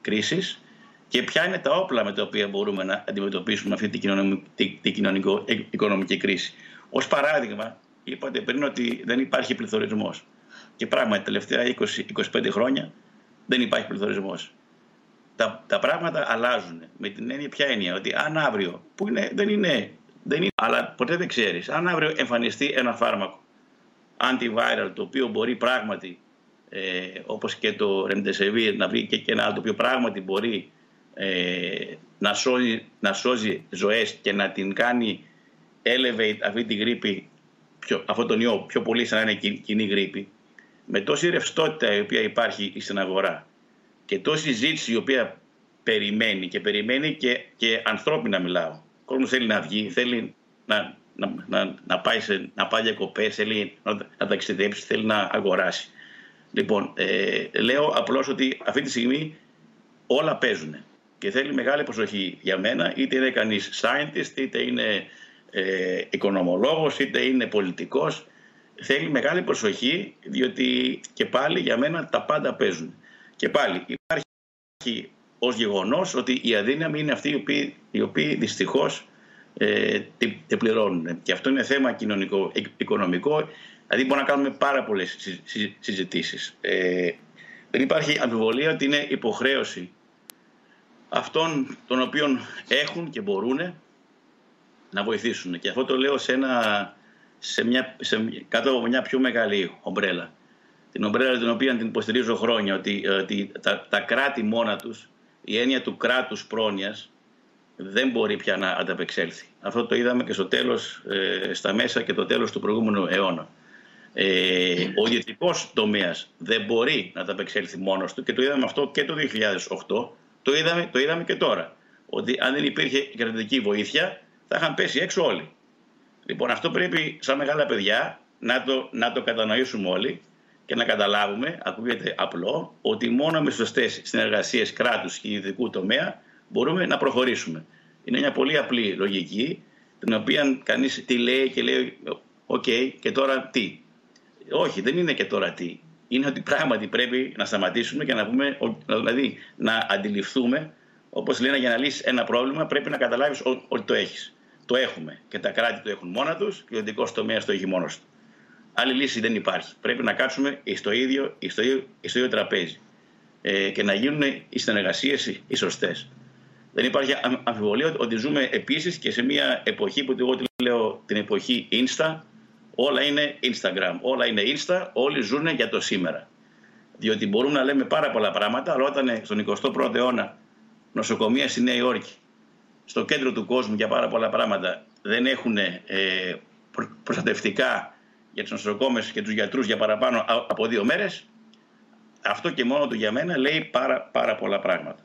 κρίσης και ποια είναι τα όπλα με τα οποία μπορούμε να αντιμετωπίσουμε αυτή την κοινωνικο-οικονομική κρίση. Ω παράδειγμα, είπατε πριν ότι δεν υπάρχει πληθωρισμός. Και πράγματι, τα τελευταία 20-25 χρόνια δεν υπάρχει πληθωρισμός. Τα, τα πράγματα αλλάζουν. Με την έννοια, ποια έννοια, ότι αν αύριο, που είναι, δεν, είναι, δεν είναι, αλλά ποτέ δεν ξέρεις, αν αύριο εμφανιστεί ένα φάρμακο antiviral το οποίο μπορεί πράγματι ε, όπως και το Remdesivir να βρει και, και ένα άλλο το οποίο πράγματι μπορεί ε, να, σώζει, να σώζει ζωές και να την κάνει elevate αυτή τη γρήπη, πιο, αυτό τον ιό, πιο πολύ σαν να είναι κοινή γρήπη, με τόση ρευστότητα η οποία υπάρχει στην αγορά και τόση ζήτηση η οποία περιμένει και περιμένει και, και ανθρώπινα μιλάω. Ο κόσμος θέλει να βγει, θέλει να, να, να, να πάει, σε, να πάει διακοπές, θέλει να, να ταξιδέψει, θέλει να αγοράσει. Λοιπόν, ε, λέω απλώς ότι αυτή τη στιγμή όλα παίζουν και θέλει μεγάλη προσοχή για μένα, είτε είναι κανείς scientist, είτε είναι ε, οικονομολόγος, είτε είναι πολιτικός. Θέλει μεγάλη προσοχή, διότι και πάλι για μένα τα πάντα παίζουν. Και πάλι υπάρχει ως γεγονός ότι οι αδύναμοι είναι αυτοί οι οποίοι, οι οποίοι δυστυχώς ε, τη, πληρώνουν. Και αυτό είναι θέμα κοινωνικό, οικονομικό, δηλαδή μπορούμε να κάνουμε πάρα πολλές συζητήσεις. Ε, δεν υπάρχει αμφιβολία ότι είναι υποχρέωση αυτών των οποίων έχουν και μπορούν να βοηθήσουν. Και αυτό το λέω σε ένα, σε μια, σε, κάτω από μια πιο μεγάλη ομπρέλα. Την ομπρέλα την οποία την υποστηρίζω χρόνια, ότι, ότι τα, τα κράτη μόνα τους, η έννοια του κράτους πρόνοιας, δεν μπορεί πια να ανταπεξέλθει. Αυτό το είδαμε και στο τέλος, ε, στα μέσα και το τέλος του προηγούμενου αιώνα. Ε, ο ιδιωτικό τομέας δεν μπορεί να ανταπεξέλθει μόνος του και το είδαμε αυτό και το 2008, το είδαμε, το είδαμε και τώρα. Ότι αν δεν υπήρχε κρατική βοήθεια, θα είχαν πέσει έξω όλοι. Λοιπόν, αυτό πρέπει σαν μεγάλα παιδιά να το, να το κατανοήσουμε όλοι και να καταλάβουμε, ακούγεται απλό, ότι μόνο με σωστές συνεργασίες κράτους και ιδιωτικού τομέα μπορούμε να προχωρήσουμε. Είναι μια πολύ απλή λογική, την οποία κανείς τη λέει και λέει, οκ, και τώρα τι. Όχι, δεν είναι και τώρα τι. Είναι ότι πράγματι πρέπει να σταματήσουμε και να πούμε, δηλαδή να αντιληφθούμε, όπως λένε, για να λύσεις ένα πρόβλημα πρέπει να καταλάβεις ότι το έχεις. Το έχουμε. Και τα κράτη το έχουν μόνα τους και ο ιδιωτικός τομέας το έχει μόνος του. Άλλη λύση δεν υπάρχει. Πρέπει να κάτσουμε στο ίδιο, στο ίδιο, στο ίδιο τραπέζι ε, και να γίνουν οι συνεργασίες οι σωστές. Δεν υπάρχει αμφιβολία ότι ζούμε επίσης και σε μια εποχή που εγώ τη λέω την εποχή Insta. Όλα είναι Instagram, όλα είναι Insta, όλοι ζουν για το σήμερα. Διότι μπορούμε να λέμε πάρα πολλά πράγματα, αλλά όταν στον 21ο αιώνα νοσοκομεία στη Νέα Υόρκη, στο κέντρο του κόσμου για πάρα πολλά πράγματα, δεν έχουν ε, προστατευτικά για τους νοσοκόμες και τους γιατρούς για παραπάνω από δύο μέρες, αυτό και μόνο του για μένα λέει πάρα, πάρα πολλά πράγματα.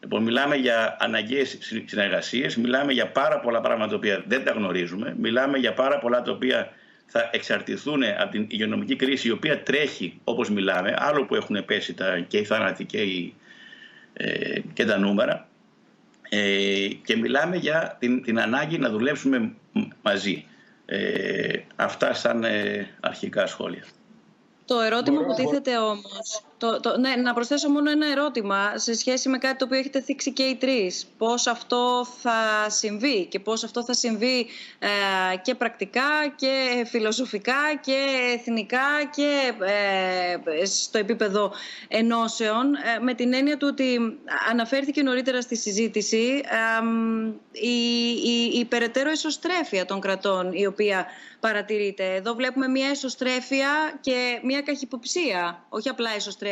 Λοιπόν, μιλάμε για αναγκαίες συνεργασίες, μιλάμε για πάρα πολλά πράγματα τα οποία δεν τα γνωρίζουμε, μιλάμε για πάρα πολλά τα οποία θα εξαρτηθούν από την υγειονομική κρίση η οποία τρέχει όπως μιλάμε, άλλο που έχουν πέσει τα, και οι θάνατοι και, οι, ε, και τα νούμερα ε, και μιλάμε για την, την ανάγκη να δουλέψουμε μαζί. Ε, αυτά σαν ε, αρχικά σχόλια.
Το ερώτημα που τίθεται όμως, το, το, ναι, να προσθέσω μόνο ένα ερώτημα σε σχέση με κάτι το οποίο έχετε θίξει και οι τρεις. Πώς αυτό θα συμβεί και πώς αυτό θα συμβεί ε, και πρακτικά και φιλοσοφικά και εθνικά και ε, στο επίπεδο ενώσεων. Ε, με την έννοια του ότι αναφέρθηκε νωρίτερα στη συζήτηση η, η, η περαιτέρω ισοστρέφεια των κρατών η οποία παρατηρείται. Εδώ βλέπουμε μια εσωστρέφεια και μια καχυποψία, όχι απλά εσωστρέφεια,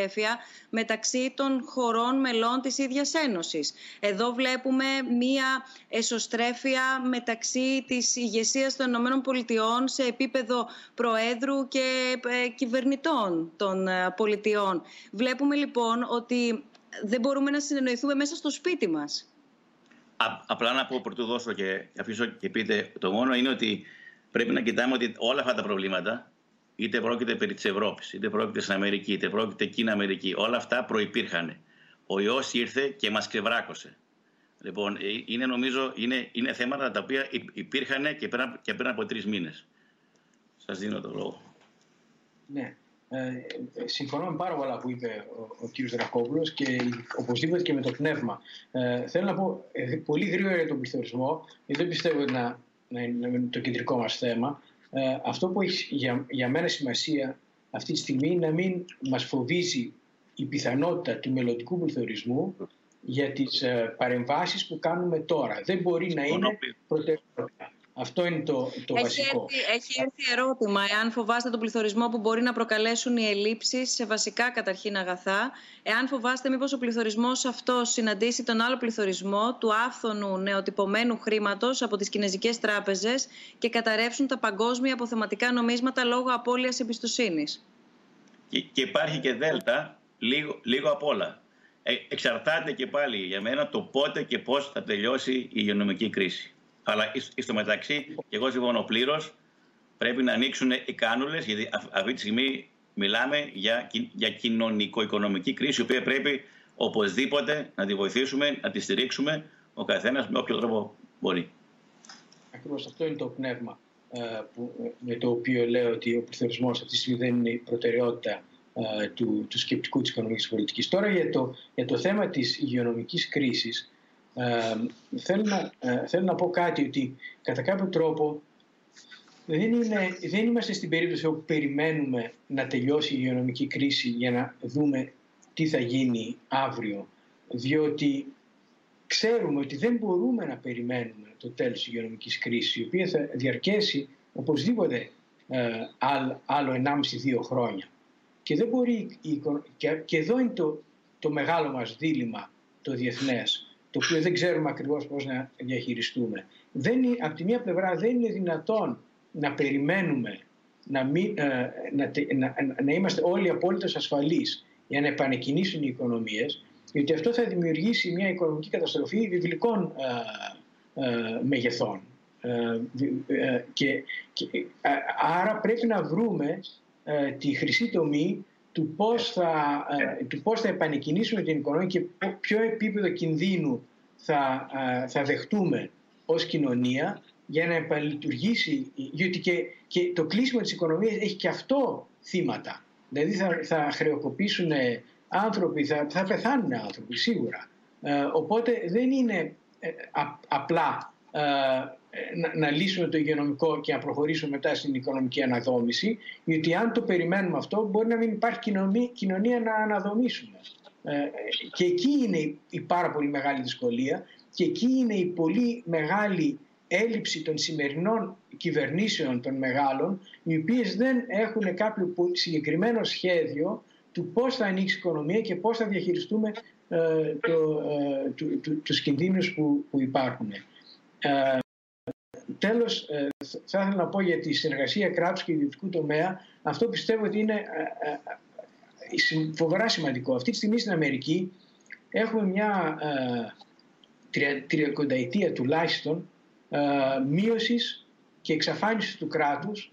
μεταξύ των χωρών μελών της ίδιας Ένωσης. Εδώ βλέπουμε μια εσωστρέφεια μεταξύ της ηγεσίας των ΗΠΑ σε επίπεδο προέδρου και ε, κυβερνητών των ε, πολιτιών. Βλέπουμε λοιπόν ότι δεν μπορούμε να συνεννοηθούμε μέσα στο σπίτι μας.
απλά να πω πρωτού δώσω και αφήσω και πείτε το μόνο είναι ότι πρέπει να κοιτάμε ότι όλα αυτά τα προβλήματα, είτε πρόκειται περί της Ευρώπης, είτε πρόκειται στην Αμερική, είτε πρόκειται Κίνα-Αμερική, όλα αυτά προπήρχαν. Ο ιός ήρθε και μας κρεβράκωσε. Λοιπόν, ε, είναι νομίζω είναι, είναι θέματα τα οποία υπήρχαν και πριν, και πριν από τρεις μήνες. Σας δίνω το λόγο.
Ναι. Ε, συμφωνώ με πάρα πολλά που είπε ο, ο κύριος Δρακόπουλος και οπωσδήποτε και με το πνεύμα. Ε, θέλω να πω ε, πολύ γρήγορα για τον πληθωρισμό, γιατί δεν πιστεύω να να είναι το κεντρικό μας θέμα. Ε, αυτό που έχεις για, για μένα σημασία αυτή τη στιγμή είναι να μην μας φοβίζει η πιθανότητα του μελλοντικού πληθωρισμού για τις ε, παρεμβάσεις που κάνουμε τώρα. Δεν μπορεί να είναι προτεραιότητα. Αυτό είναι το, το
έχει
βασικό.
Έρθει, έχει έρθει ερώτημα εάν φοβάστε τον πληθωρισμό που μπορεί να προκαλέσουν οι ελλείψεις σε βασικά καταρχήν αγαθά. Εάν φοβάστε μήπως ο πληθωρισμός αυτός συναντήσει τον άλλο πληθωρισμό του άφθονου νεοτυπωμένου χρήματος από τις κινέζικες τράπεζες και καταρρεύσουν τα παγκόσμια αποθεματικά νομίσματα λόγω απώλειας εμπιστοσύνης.
Και, και υπάρχει και δέλτα λίγο, λίγο απ' όλα. Ε, εξαρτάται και πάλι για μένα το πότε και πώς θα τελειώσει η υγειονομική κρίση. Αλλά στο μεταξύ, και εγώ συμφωνώ πλήρως, πρέπει να ανοίξουν οι κάνουλες, γιατί αυτή τη στιγμή μιλάμε για, για κοινωνικο-οικονομική κρίση, η οποία πρέπει οπωσδήποτε να τη βοηθήσουμε, να τη στηρίξουμε ο καθένας με όποιο τρόπο μπορεί.
Ακριβώς αυτό είναι το πνεύμα ε, που, με το οποίο λέω ότι ο πληθωρισμός αυτή τη στιγμή δεν είναι η προτεραιότητα του, του σκεπτικού της οικονομικής πολιτικής. Τώρα για το, για το θέμα της υγειονομικής κρίσης θέλω, να, θέλω να πω κάτι ότι κατά κάποιο τρόπο δεν, είναι, δεν είμαστε στην περίπτωση όπου περιμένουμε να τελειώσει η υγειονομική κρίση για να δούμε τι θα γίνει αύριο. Διότι ξέρουμε ότι δεν μπορούμε να περιμένουμε το τέλος της υγειονομικής κρίσης η οποία θα διαρκέσει οπωσδήποτε ε, άλλο 1,5-2 χρόνια. Και, δεν μπορεί, και, εδώ είναι το, το μεγάλο μας δίλημα το διεθνές το οποίο δεν ξέρουμε ακριβώς πώς να διαχειριστούμε. Δεν, από τη μία πλευρά δεν είναι δυνατόν να περιμένουμε να, μην, ε, να, να, να, είμαστε όλοι απόλυτα ασφαλείς για να επανεκκινήσουν οι οικονομίες, γιατί αυτό θα δημιουργήσει μια οικονομική καταστροφή βιβλικών ε, ε, μεγεθών. και, άρα πρέπει να βρούμε τη χρυσή τομή του πώς, θα, του πώς θα επανεκκινήσουμε την οικονομία και ποιο επίπεδο κινδύνου θα, θα δεχτούμε ως κοινωνία για να επαλειτουργήσει, γιατί και, και το κλείσιμο της οικονομίας έχει και αυτό θύματα. Δηλαδή θα, θα χρεοκοπήσουν άνθρωποι, θα, θα πεθάνουν άνθρωποι σίγουρα. Ε, οπότε δεν είναι ε, απλά ε, να, να, λύσουμε το υγειονομικό και να προχωρήσουμε μετά στην οικονομική αναδόμηση, γιατί αν το περιμένουμε αυτό μπορεί να μην υπάρχει κοινωνία, κοινωνία να αναδομήσουμε. Ε, και εκεί είναι η πάρα πολύ μεγάλη δυσκολία και εκεί είναι η πολύ μεγάλη έλλειψη των σημερινών κυβερνήσεων των μεγάλων οι οποίες δεν έχουν κάποιο συγκεκριμένο σχέδιο του πώς θα ανοίξει η οικονομία και πώς θα διαχειριστούμε ε, το, ε, του, του, τους κινδύνους που, που υπάρχουν. Ε, τέλος, ε, θα ήθελα να πω για τη συνεργασία κράτους και ιδιωτικού τομέα. Αυτό πιστεύω ότι είναι ε, φοβερά σημαντικό. Αυτή τη στιγμή στην Αμερική έχουμε μια τριακονταετία τουλάχιστον ε, μείωσης και εξαφάνισης του κράτους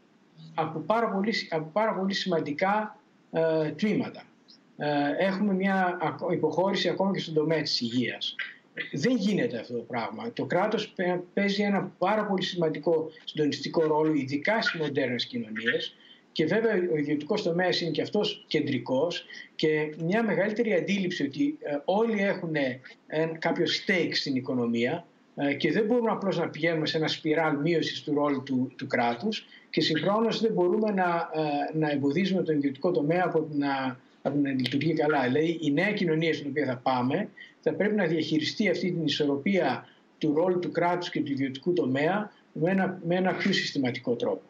από πάρα πολύ, από πάρα πολύ σημαντικά ε, τμήματα. Ε, έχουμε μια υποχώρηση ακόμα και στον τομέα της υγείας. Δεν γίνεται αυτό το πράγμα. Το κράτος παίζει ένα πάρα πολύ σημαντικό συντονιστικό ρόλο, ειδικά στις μοντέρνες κοινωνίες, και βέβαια ο ιδιωτικός τομέας είναι και αυτός κεντρικός. Και μια μεγαλύτερη αντίληψη ότι όλοι έχουν κάποιο stake στην οικονομία ε, και δεν μπορούμε απλώς να πηγαίνουμε σε ένα σπιράλ μείωσης του ρόλου του, του κράτους. Και συγχρόνως δεν μπορούμε να, ε, να εμποδίζουμε τον ιδιωτικό τομέα από να, από να λειτουργεί καλά. Δηλαδή η νέα κοινωνία στην οποία θα πάμε θα πρέπει να διαχειριστεί αυτή την ισορροπία του ρόλου του κράτους και του ιδιωτικού τομέα με ένα, με ένα πιο συστηματικό τρόπο.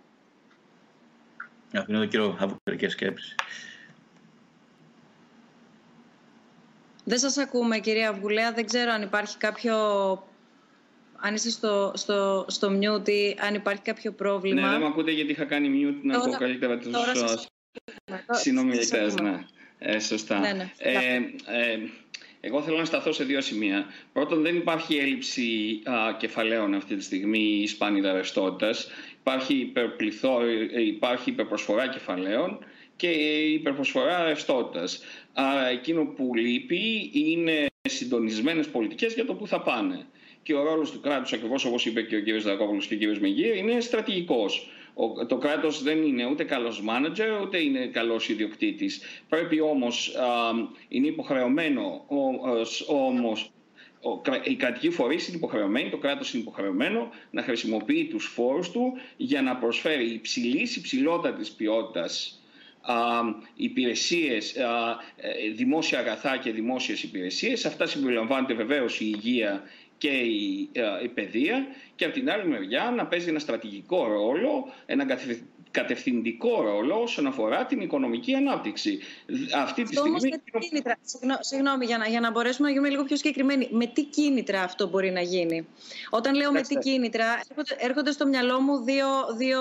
Αφήνω τον κύριο από σκέψης.
Δεν σας ακούμε κυρία Αυγουλέα, δεν ξέρω αν υπάρχει κάποιο αν είστε στο, στο, στο mute αν υπάρχει κάποιο πρόβλημα.
Ναι, δεν με ακούτε γιατί είχα κάνει mute να ακούω καλύτερα τους συνομιλητές. Ναι, ε, σωστά. Ναι, ναι. Ε, ε, εγώ θέλω να σταθώ σε δύο σημεία. Πρώτον, δεν υπάρχει έλλειψη α, κεφαλαίων αυτή τη στιγμή ή σπάνιδα ρευστότητας. Υπάρχει, ε, υπάρχει υπερπροσφορά κεφαλαίων και υπερπροσφορά ρευστότητας. Άρα, εκείνο που λείπει είναι συντονισμένες πολιτικές για το που θα πάνε και ο ρόλος του κράτους, ακριβώς όπως είπε και ο κ. Δρακόπουλος και ο κ. Μεγύρη, είναι στρατηγικός. Το κράτος δεν είναι ούτε καλός μάνατζερ, ούτε είναι καλός ιδιοκτήτης. Πρέπει όμως, είναι υποχρεωμένο όμως οι κρατικοί φορείς είναι υποχρεωμένοι, το κράτος είναι υποχρεωμένο να χρησιμοποιεί τους φόρους του για να προσφέρει υψηλής, υψηλότατης ποιότητας υπηρεσίες, ε, δημόσια αγαθά και δημόσιες υπηρεσίες. Αυτά συμπεριλαμβάνεται βεβαίως η υγεία και η, ε, η παιδεία και από την άλλη μεριά να παίζει ένα στρατηγικό ρόλο, ένα κατευθυντικό ρόλο όσον αφορά την οικονομική ανάπτυξη.
Αυτή τη στιγμή... με τι κίνητρα, συγγνώμη, για να, για να μπορέσουμε να γίνουμε λίγο πιο συγκεκριμένοι, με τι κίνητρα αυτό μπορεί να γίνει; Όταν λέω με τι κίνητρα, έρχονται, στο μυαλό μου δύο, δύο,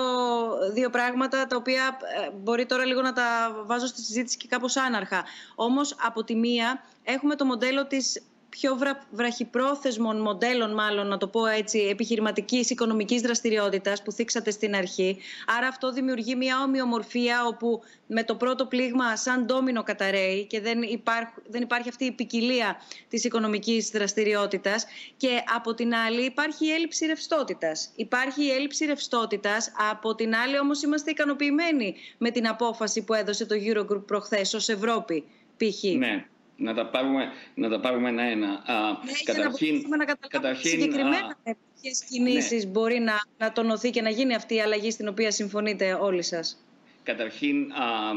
δύο πράγματα τα οποία ε, μπορεί τώρα λίγο να τα βάζω στη συζήτηση και κάπως άναρχα. Όμως από τη μία έχουμε το μοντέλο της πιο βρα, βραχυπρόθεσμων μοντέλων, μάλλον να το πω έτσι, επιχειρηματικής οικονομικής δραστηριότητας που θίξατε στην αρχή. Άρα αυτό δημιουργεί μια ομοιομορφία όπου με το πρώτο πλήγμα σαν ντόμινο καταραίει και δεν, υπάρχ, δεν υπάρχει αυτή η ποικιλία της οικονομικής δραστηριότητας και από την άλλη υπάρχει η έλλειψη ρευστότητας. Υπάρχει η έλλειψη ρευστότητας, από την άλλη όμως είμαστε ικανοποιημένοι με την απόφαση που έδωσε το Eurogroup προχθές ως Ευρώπη π.χ.
Ναι, να τα πάρουμε, να τα πάρουμε ένα-ένα.
Ναι, καταρχήν, για να, να καταρχήν, συγκεκριμένα με ποιες κινήσεις ναι. μπορεί να, να τονωθεί και να γίνει αυτή η αλλαγή στην οποία συμφωνείτε όλοι σας.
Καταρχήν, α, α,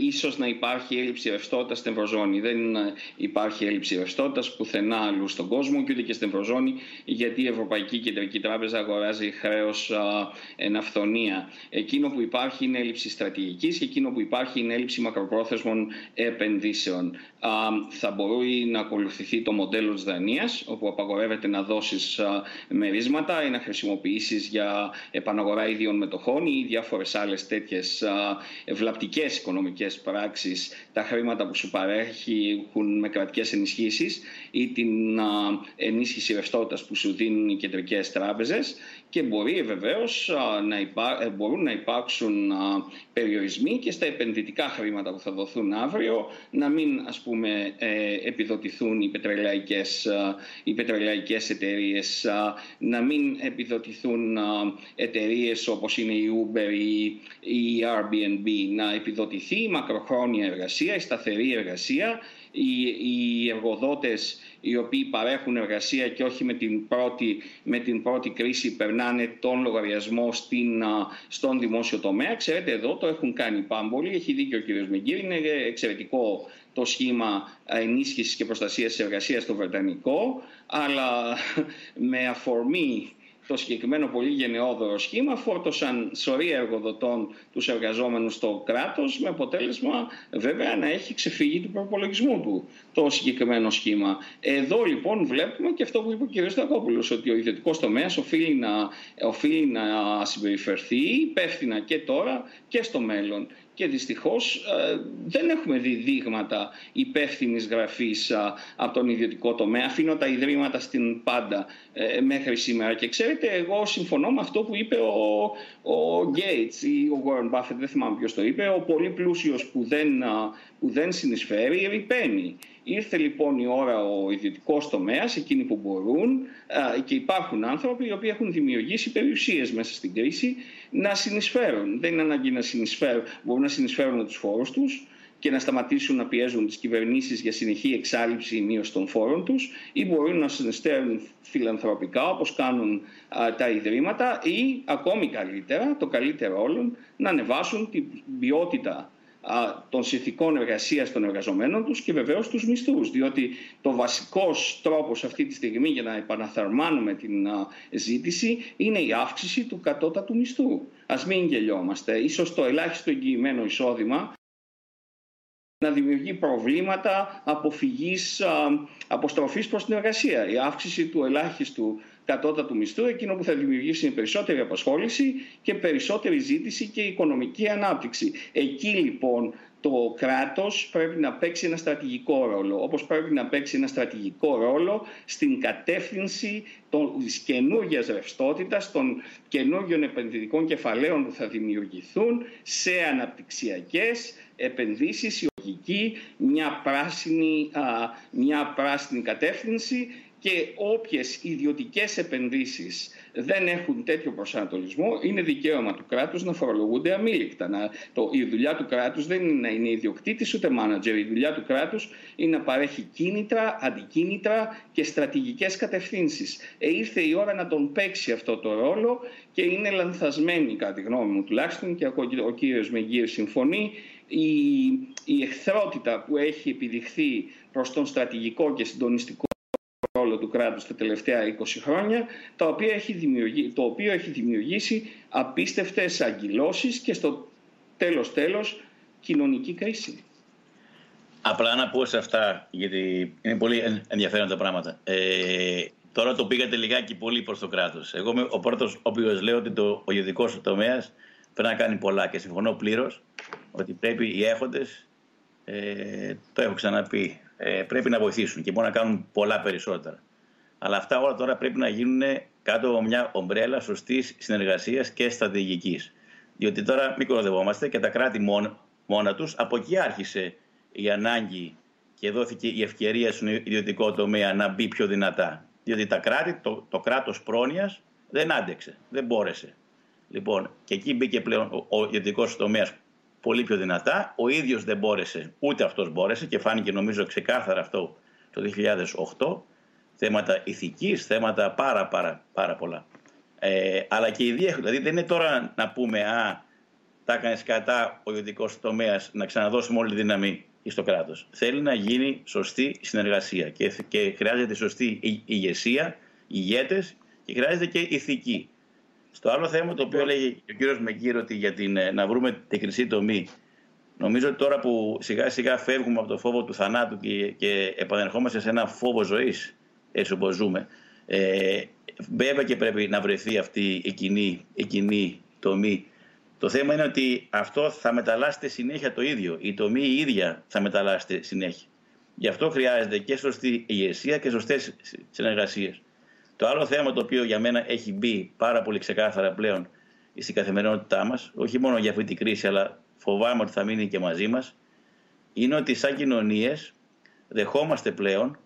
ίσως να υπάρχει έλλειψη ρευστότητας στην Ευρωζώνη. Δεν υπάρχει έλλειψη ρευστότητας πουθενά αλλού στον κόσμο και ούτε και στην Ευρωζώνη, γιατί η Ευρωπαϊκή Κεντρική Τράπεζα αγοράζει χρέος εν αυθονία. Εκείνο που υπάρχει είναι έλλειψη στρατηγικής και εκείνο που υπάρχει είναι έλλειψη μακροπρόθεσμων επενδύσεων. Α, θα μπορεί να ακολουθηθεί το μοντέλο της Δανίας, όπου απαγορεύεται να δώσεις μερίσματα ή να χρησιμοποιήσεις για επαναγορά ιδίων μετοχών ή διάφορες άλλες τέτοιες ευλαπτικές οικονομικές πράξεις τα χρήματα που σου παρέχουν με κρατικές ενισχύσεις ή την ενίσχυση ρευστότητας που σου δίνουν οι κεντρικές τράπεζες και μπορεί βεβαίως να υπά... Ε, μπορούν να υπάρξουν περιορισμοί και στα επενδυτικά χρήματα που θα δοθούν αύριο να μην ας πούμε ε, επιδοτηθούν οι πετρελαϊκές, οι πετρελαϊκές εταιρείες να μην επιδοτηθούν εταιρείες όπως είναι η Uber ή η Airbnb να επιδοτηθεί η μακροχρόνια εργασία, η σταθερή εργασία οι, οι εργοδότες οι οποίοι παρέχουν εργασία και όχι με την πρώτη, με την πρώτη κρίση περνάνε τον λογαριασμό στην, στον δημόσιο τομέα. Ξέρετε εδώ το έχουν κάνει πάμπολοι, έχει δίκιο ο κ. Μεγκύρη, είναι εξαιρετικό το σχήμα ενίσχυσης και προστασίας της εργασίας στο Βρετανικό, αλλά με αφορμή το συγκεκριμένο πολύ γενναιόδωρο σχήμα φόρτωσαν σωρία εργοδοτών τους εργαζόμενους στο κράτος με αποτέλεσμα βέβαια να έχει ξεφύγει του προπολογισμού του το συγκεκριμένο σχήμα. Εδώ λοιπόν βλέπουμε και αυτό που είπε ο κ. Στακόπουλος ότι ο ιδιωτικός τομέας οφείλει να, οφείλει να συμπεριφερθεί υπεύθυνα και τώρα και στο μέλλον και δυστυχώς ε, δεν έχουμε δει δείγματα υπεύθυνης γραφής ε, από τον ιδιωτικό τομέα. Αφήνω τα ιδρύματα στην πάντα ε, μέχρι σήμερα και ξέρετε εγώ συμφωνώ με αυτό που είπε ο, ο Gates ή ο Warren Buffett, δεν θυμάμαι ποιος το είπε, ο πολύ πλούσιος που δεν, που δεν συνεισφέρει ρηπαίνει. Ήρθε λοιπόν η ώρα ο ιδιωτικός τομέας, εκείνοι που μπορούν και υπάρχουν άνθρωποι οι οποίοι έχουν δημιουργήσει περιουσίες μέσα στην κρίση να συνεισφέρουν. Δεν είναι ανάγκη να συνεισφέρουν, μπορούν να συνεισφέρουν με τους φόρους τους και να σταματήσουν να πιέζουν τις κυβερνήσεις για συνεχή εξάλληψη ή μείωση των φόρων τους ή μπορούν να συνεστέρουν φιλανθρωπικά όπως κάνουν τα ιδρύματα ή ακόμη καλύτερα, το καλύτερο όλων, να ανεβάσουν την ποιότητα των συνθηκών εργασίας των εργαζομένων τους και βεβαίως τους μισθούς. Διότι το βασικός τρόπος αυτή τη στιγμή για να επαναθαρμάνουμε την ζήτηση είναι η αύξηση του κατώτατου μισθού. Ας μην γελιόμαστε. Ίσως το ελάχιστο εγγυημένο εισόδημα να δημιουργεί προβλήματα αποφυγής αποστροφής προς την εργασία. Η αύξηση του ελάχιστου κατώτατου μισθού, εκείνο που θα δημιουργήσει είναι περισσότερη απασχόληση και περισσότερη ζήτηση και οικονομική ανάπτυξη. Εκεί λοιπόν το κράτος πρέπει να παίξει ένα στρατηγικό ρόλο, όπως πρέπει να παίξει ένα στρατηγικό ρόλο στην κατεύθυνση της καινούργιας ρευστότητας, των καινούργιων επενδυτικών κεφαλαίων που θα δημιουργηθούν σε αναπτυξιακές επενδύσεις, η μια πράσινη, μια πράσινη κατεύθυνση και όποιες ιδιωτικές επενδύσεις δεν έχουν τέτοιο προσανατολισμό, είναι δικαίωμα του κράτους να φορολογούνται αμήλικτα. Να, το, η δουλειά του κράτους δεν είναι να είναι ιδιοκτήτης ούτε μάνατζερ. Η δουλειά του κράτους είναι να παρέχει κίνητρα, αντικίνητρα και στρατηγικές κατευθύνσεις. Ε, ήρθε η ώρα να τον παίξει αυτό το ρόλο και είναι λανθασμένη κατά τη γνώμη μου τουλάχιστον και ο κύριος Μεγγύρ συμφωνεί η, η εχθρότητα που έχει επιδειχθεί προς τον στρατηγικό και συντονιστικό ρόλο του κράτους τα τελευταία 20 χρόνια, το οποίο έχει, δημιουργήσει, το οποίο έχει δημιουργήσει απίστευτες αγκυλώσεις και στο τέλος τέλος κοινωνική κρίση.
Απλά να πω σε αυτά, γιατί είναι πολύ ενδιαφέροντα τα πράγματα. Ε, τώρα το πήγατε λιγάκι πολύ προς το κράτος. Εγώ είμαι ο πρώτος ο οποίος λέω ότι το, ο ιδιωτικός τομέας πρέπει να κάνει πολλά και συμφωνώ πλήρως ότι πρέπει οι έχοντες, ε, το έχω ξαναπεί ε, πρέπει να βοηθήσουν και μπορούν να κάνουν πολλά περισσότερα. Αλλά αυτά όλα τώρα πρέπει να γίνουν κάτω από μια ομπρέλα σωστής συνεργασίας και στρατηγικής. Διότι τώρα μην κοροδευόμαστε και τα κράτη μόνα, μόνα τους, από εκεί άρχισε η ανάγκη και δόθηκε η ευκαιρία στον ιδιωτικό τομέα να μπει πιο δυνατά. Διότι τα κράτη, το, το κράτος πρόνοιας δεν άντεξε, δεν μπόρεσε. Λοιπόν, και εκεί μπήκε πλέον ο, ο ιδιωτικός τομέας πολύ πιο δυνατά. Ο ίδιος δεν μπόρεσε, ούτε αυτός μπόρεσε και φάνηκε νομίζω ξεκάθαρα αυτό το 2008. Θέματα ηθικής, θέματα πάρα πάρα, πάρα πολλά. Ε, αλλά και η διέχοντα. Δηλαδή δεν είναι τώρα να πούμε «Α, τα έκανε κατά ο ιδιωτικός τομέας να ξαναδώσουμε όλη τη δύναμη στο κράτος. Θέλει να γίνει σωστή συνεργασία και, και χρειάζεται σωστή ηγεσία, ηγέτες και χρειάζεται και ηθική. Στο άλλο θέμα το οποίο λέγει ο κύριος Μεγκύρο ότι για την, ε, να βρούμε την χρυσή τομή νομίζω ότι τώρα που σιγά σιγά φεύγουμε από το φόβο του θανάτου και, και επανερχόμαστε σε ένα φόβο ζωής έτσι όπως ζούμε ε, βέβαια και πρέπει να βρεθεί αυτή η κοινή, η κοινή τομή το θέμα είναι ότι αυτό θα μεταλλάσσεται συνέχεια το ίδιο. Η τομή η ίδια θα μεταλλάσσεται συνέχεια. Γι' αυτό χρειάζεται και σωστή ηγεσία και σωστές συνεργασίες. Το άλλο θέμα το οποίο για μένα έχει μπει πάρα πολύ ξεκάθαρα πλέον στην καθημερινότητά μας, όχι μόνο για αυτή την κρίση, αλλά φοβάμαι ότι θα μείνει και μαζί μας, είναι ότι σαν κοινωνίες δεχόμαστε πλέον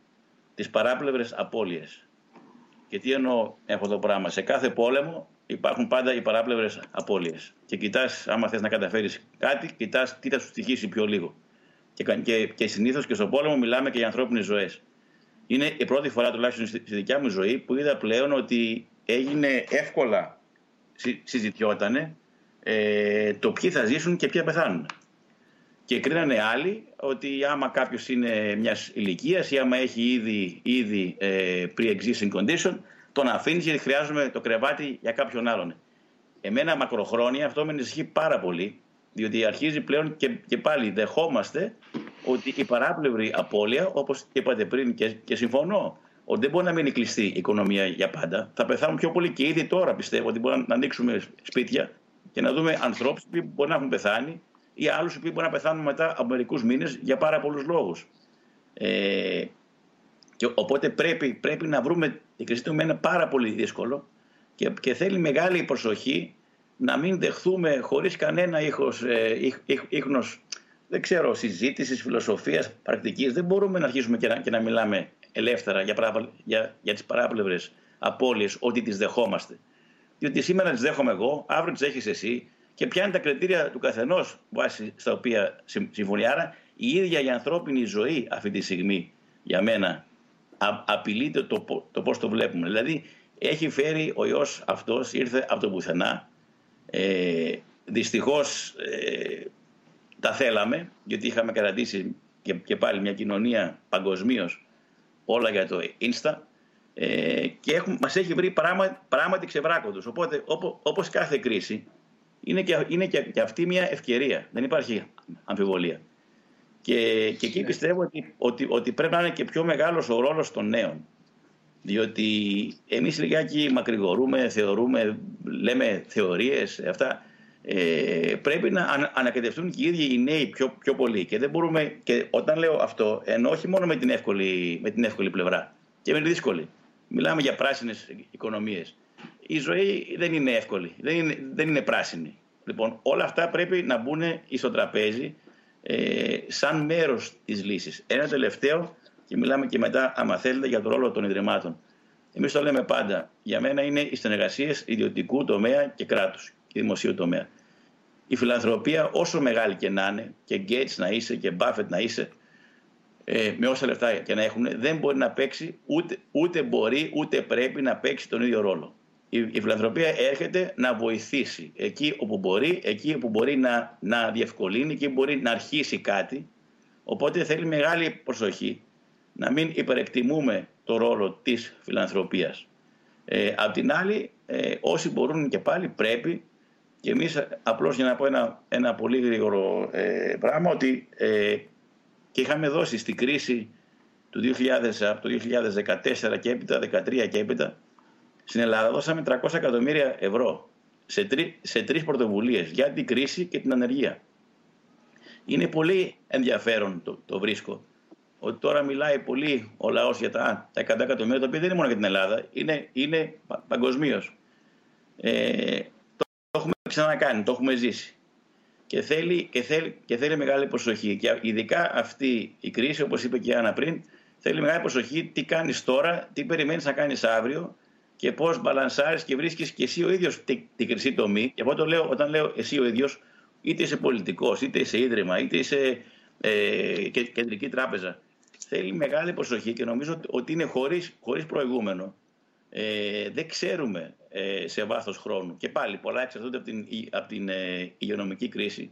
τις παράπλευρες απώλειες. Και τι εννοώ αυτό το πράγμα. Σε κάθε πόλεμο υπάρχουν πάντα οι παράπλευρες απώλειες. Και κοιτάς, άμα θες να καταφέρεις κάτι, κοιτάς τι θα σου στοιχήσει πιο λίγο. Και, και, και συνήθως και στον πόλεμο μιλάμε και για ανθρώπινες ζωές. Είναι η πρώτη φορά τουλάχιστον στη δικιά μου ζωή που είδα πλέον ότι έγινε εύκολα συζητιότανε ε, το ποιοι θα ζήσουν και ποιοι θα πεθάνουν. Και κρίνανε άλλοι ότι άμα κάποιος είναι μιας ηλικίας ή άμα έχει ήδη, ήδη ε, pre-existing condition, τον αφήνει γιατί χρειάζομαι το κρεβάτι για κάποιον άλλον. Εμένα μακροχρόνια αυτό με ενισχύει πάρα πολύ, διότι αρχίζει πλέον και, και πάλι δεχόμαστε ότι η παράπλευρη απώλεια, όπως είπατε πριν και, και συμφωνώ, ότι δεν μπορεί να μείνει κλειστή η οικονομία για πάντα. Θα πεθάνουν πιο πολύ και ήδη τώρα πιστεύω ότι μπορούμε να ανοίξουμε σπίτια και να δούμε ανθρώπους που μπορεί να έχουν πεθάνει ή άλλους που μπορεί να πεθάνουν μετά από μερικούς μήνες για πάρα πολλούς λόγους. Ε, και οπότε πρέπει, πρέπει να βρούμε την κρισή του είναι πάρα πολύ δύσκολο και, και θέλει μεγάλη προσοχή να μην δεχθούμε χωρίς κανένα ήχος, ε, ίχνος δεν ξέρω, συζήτησης, φιλοσοφίας, πρακτικής. Δεν μπορούμε να αρχίσουμε και να, και να μιλάμε ελεύθερα για, παρά, για, για τις παράπλευρες απώλειες, ότι τις δεχόμαστε. Διότι σήμερα τις δέχομαι εγώ, αύριο τις έχεις εσύ και ποια είναι τα κριτήρια του καθενός βάσει στα οποία συμφωνεί. Άρα η ίδια η ανθρώπινη ζωή αυτή τη στιγμή για μένα απειλείται το, το πώς το βλέπουμε. Δηλαδή έχει φέρει ο ιός αυτός, ήρθε από το πουθενά. Ε, δυστυχώς ε, τα θέλαμε, γιατί είχαμε κρατήσει και, και πάλι μια κοινωνία παγκοσμίως όλα για το Insta ε, και έχουμε, μας έχει βρει πράγμα, πράγματι ξεβράκοντος. Οπότε όπω, όπως κάθε κρίση είναι, και, είναι και, και αυτή μια ευκαιρία. Δεν υπάρχει αμφιβολία. Και, και εκεί ναι. πιστεύω ότι, ότι, ότι πρέπει να είναι και πιο μεγάλος ο ρόλος των νέων. Διότι εμείς λιγάκι μακρηγορούμε, θεωρούμε, λέμε θεωρίες, αυτά. Ε, πρέπει να ανακατευτούν και οι ίδιοι οι νέοι πιο, πιο πολύ. Και δεν μπορούμε, και όταν λέω αυτό, ενώ όχι μόνο με την εύκολη, με την εύκολη πλευρά, και με τη δύσκολη. Μιλάμε για πράσινες οικονομίες. Η ζωή δεν είναι εύκολη, δεν είναι, δεν είναι πράσινη. Λοιπόν, όλα αυτά πρέπει να μπουν στο τραπέζι ε, σαν μέρος της λύσης. Ένα τελευταίο και μιλάμε και μετά, άμα θέλετε, για το ρόλο των Ιδρυμάτων. Εμείς το λέμε πάντα. Για μένα είναι οι συνεργασίες ιδιωτικού τομέα και κράτους και δημοσίου τομέα. Η φιλανθρωπία, όσο μεγάλη και να είναι, και Gates να είσαι και Buffett να είσαι, ε, με όσα λεφτά και να έχουν, δεν μπορεί να παίξει, ούτε, ούτε μπορεί, ούτε πρέπει να παίξει τον ίδιο ρόλο η, φιλανθρωπία έρχεται να βοηθήσει εκεί όπου μπορεί, εκεί όπου μπορεί να, να διευκολύνει, εκεί μπορεί να αρχίσει κάτι. Οπότε θέλει μεγάλη προσοχή να μην υπερεκτιμούμε το ρόλο της φιλανθρωπίας. Ε, απ' την άλλη, ε, όσοι μπορούν και πάλι πρέπει και εμείς απλώς για να πω ένα, ένα πολύ γρήγορο ε, πράγμα ότι ε, και είχαμε δώσει στην κρίση του 2000, από το 2014 και έπειτα, 2013 και έπειτα στην Ελλάδα δώσαμε 300 εκατομμύρια ευρώ σε, τρι, σε τρεις πρωτοβουλίες για την κρίση και την ανεργία. Είναι πολύ ενδιαφέρον το, το βρίσκω ότι τώρα μιλάει πολύ ο λαός για τα, τα 100 εκατομμύρια, το οποίο δεν είναι μόνο για την Ελλάδα, είναι, είναι παγκοσμίως. Ε, το, το έχουμε ξανακάνει, το έχουμε ζήσει. Και θέλει, και, θέλει, και θέλει μεγάλη προσοχή. Και ειδικά αυτή η κρίση, όπως είπε και η Άννα πριν, θέλει μεγάλη προσοχή τι κάνεις τώρα, τι περιμένεις να κάνεις αύριο και πώς μπαλανσάρεις και βρίσκεις και εσύ ο ίδιος την, την χρυσή τομή. Και εγώ το λέω, όταν λέω εσύ ο ίδιος, είτε είσαι πολιτικός, είτε είσαι ίδρυμα, είτε είσαι ε, κεντρική τράπεζα. Θέλει μεγάλη προσοχή και νομίζω ότι είναι χωρίς, χωρίς προηγούμενο. Ε, δεν ξέρουμε ε, σε βάθος χρόνου. Και πάλι πολλά εξαρτώνται από την, από την ε, υγειονομική κρίση.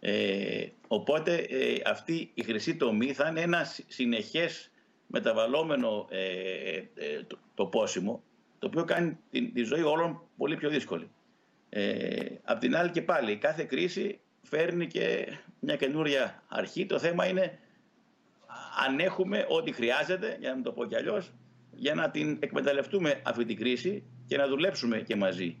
Ε, οπότε ε, αυτή η χρυσή τομή θα είναι ένα συνεχές μεταβαλλόμενο ε, το, το πόσιμο το οποίο κάνει τη, τη ζωή όλων πολύ πιο δύσκολη. Ε, απ' την άλλη και πάλι, κάθε κρίση φέρνει και μια καινούρια αρχή. Το θέμα είναι αν έχουμε ό,τι χρειάζεται, για να μην το πω κι αλλιώς, για να την εκμεταλλευτούμε αυτή την κρίση και να δουλέψουμε και μαζί.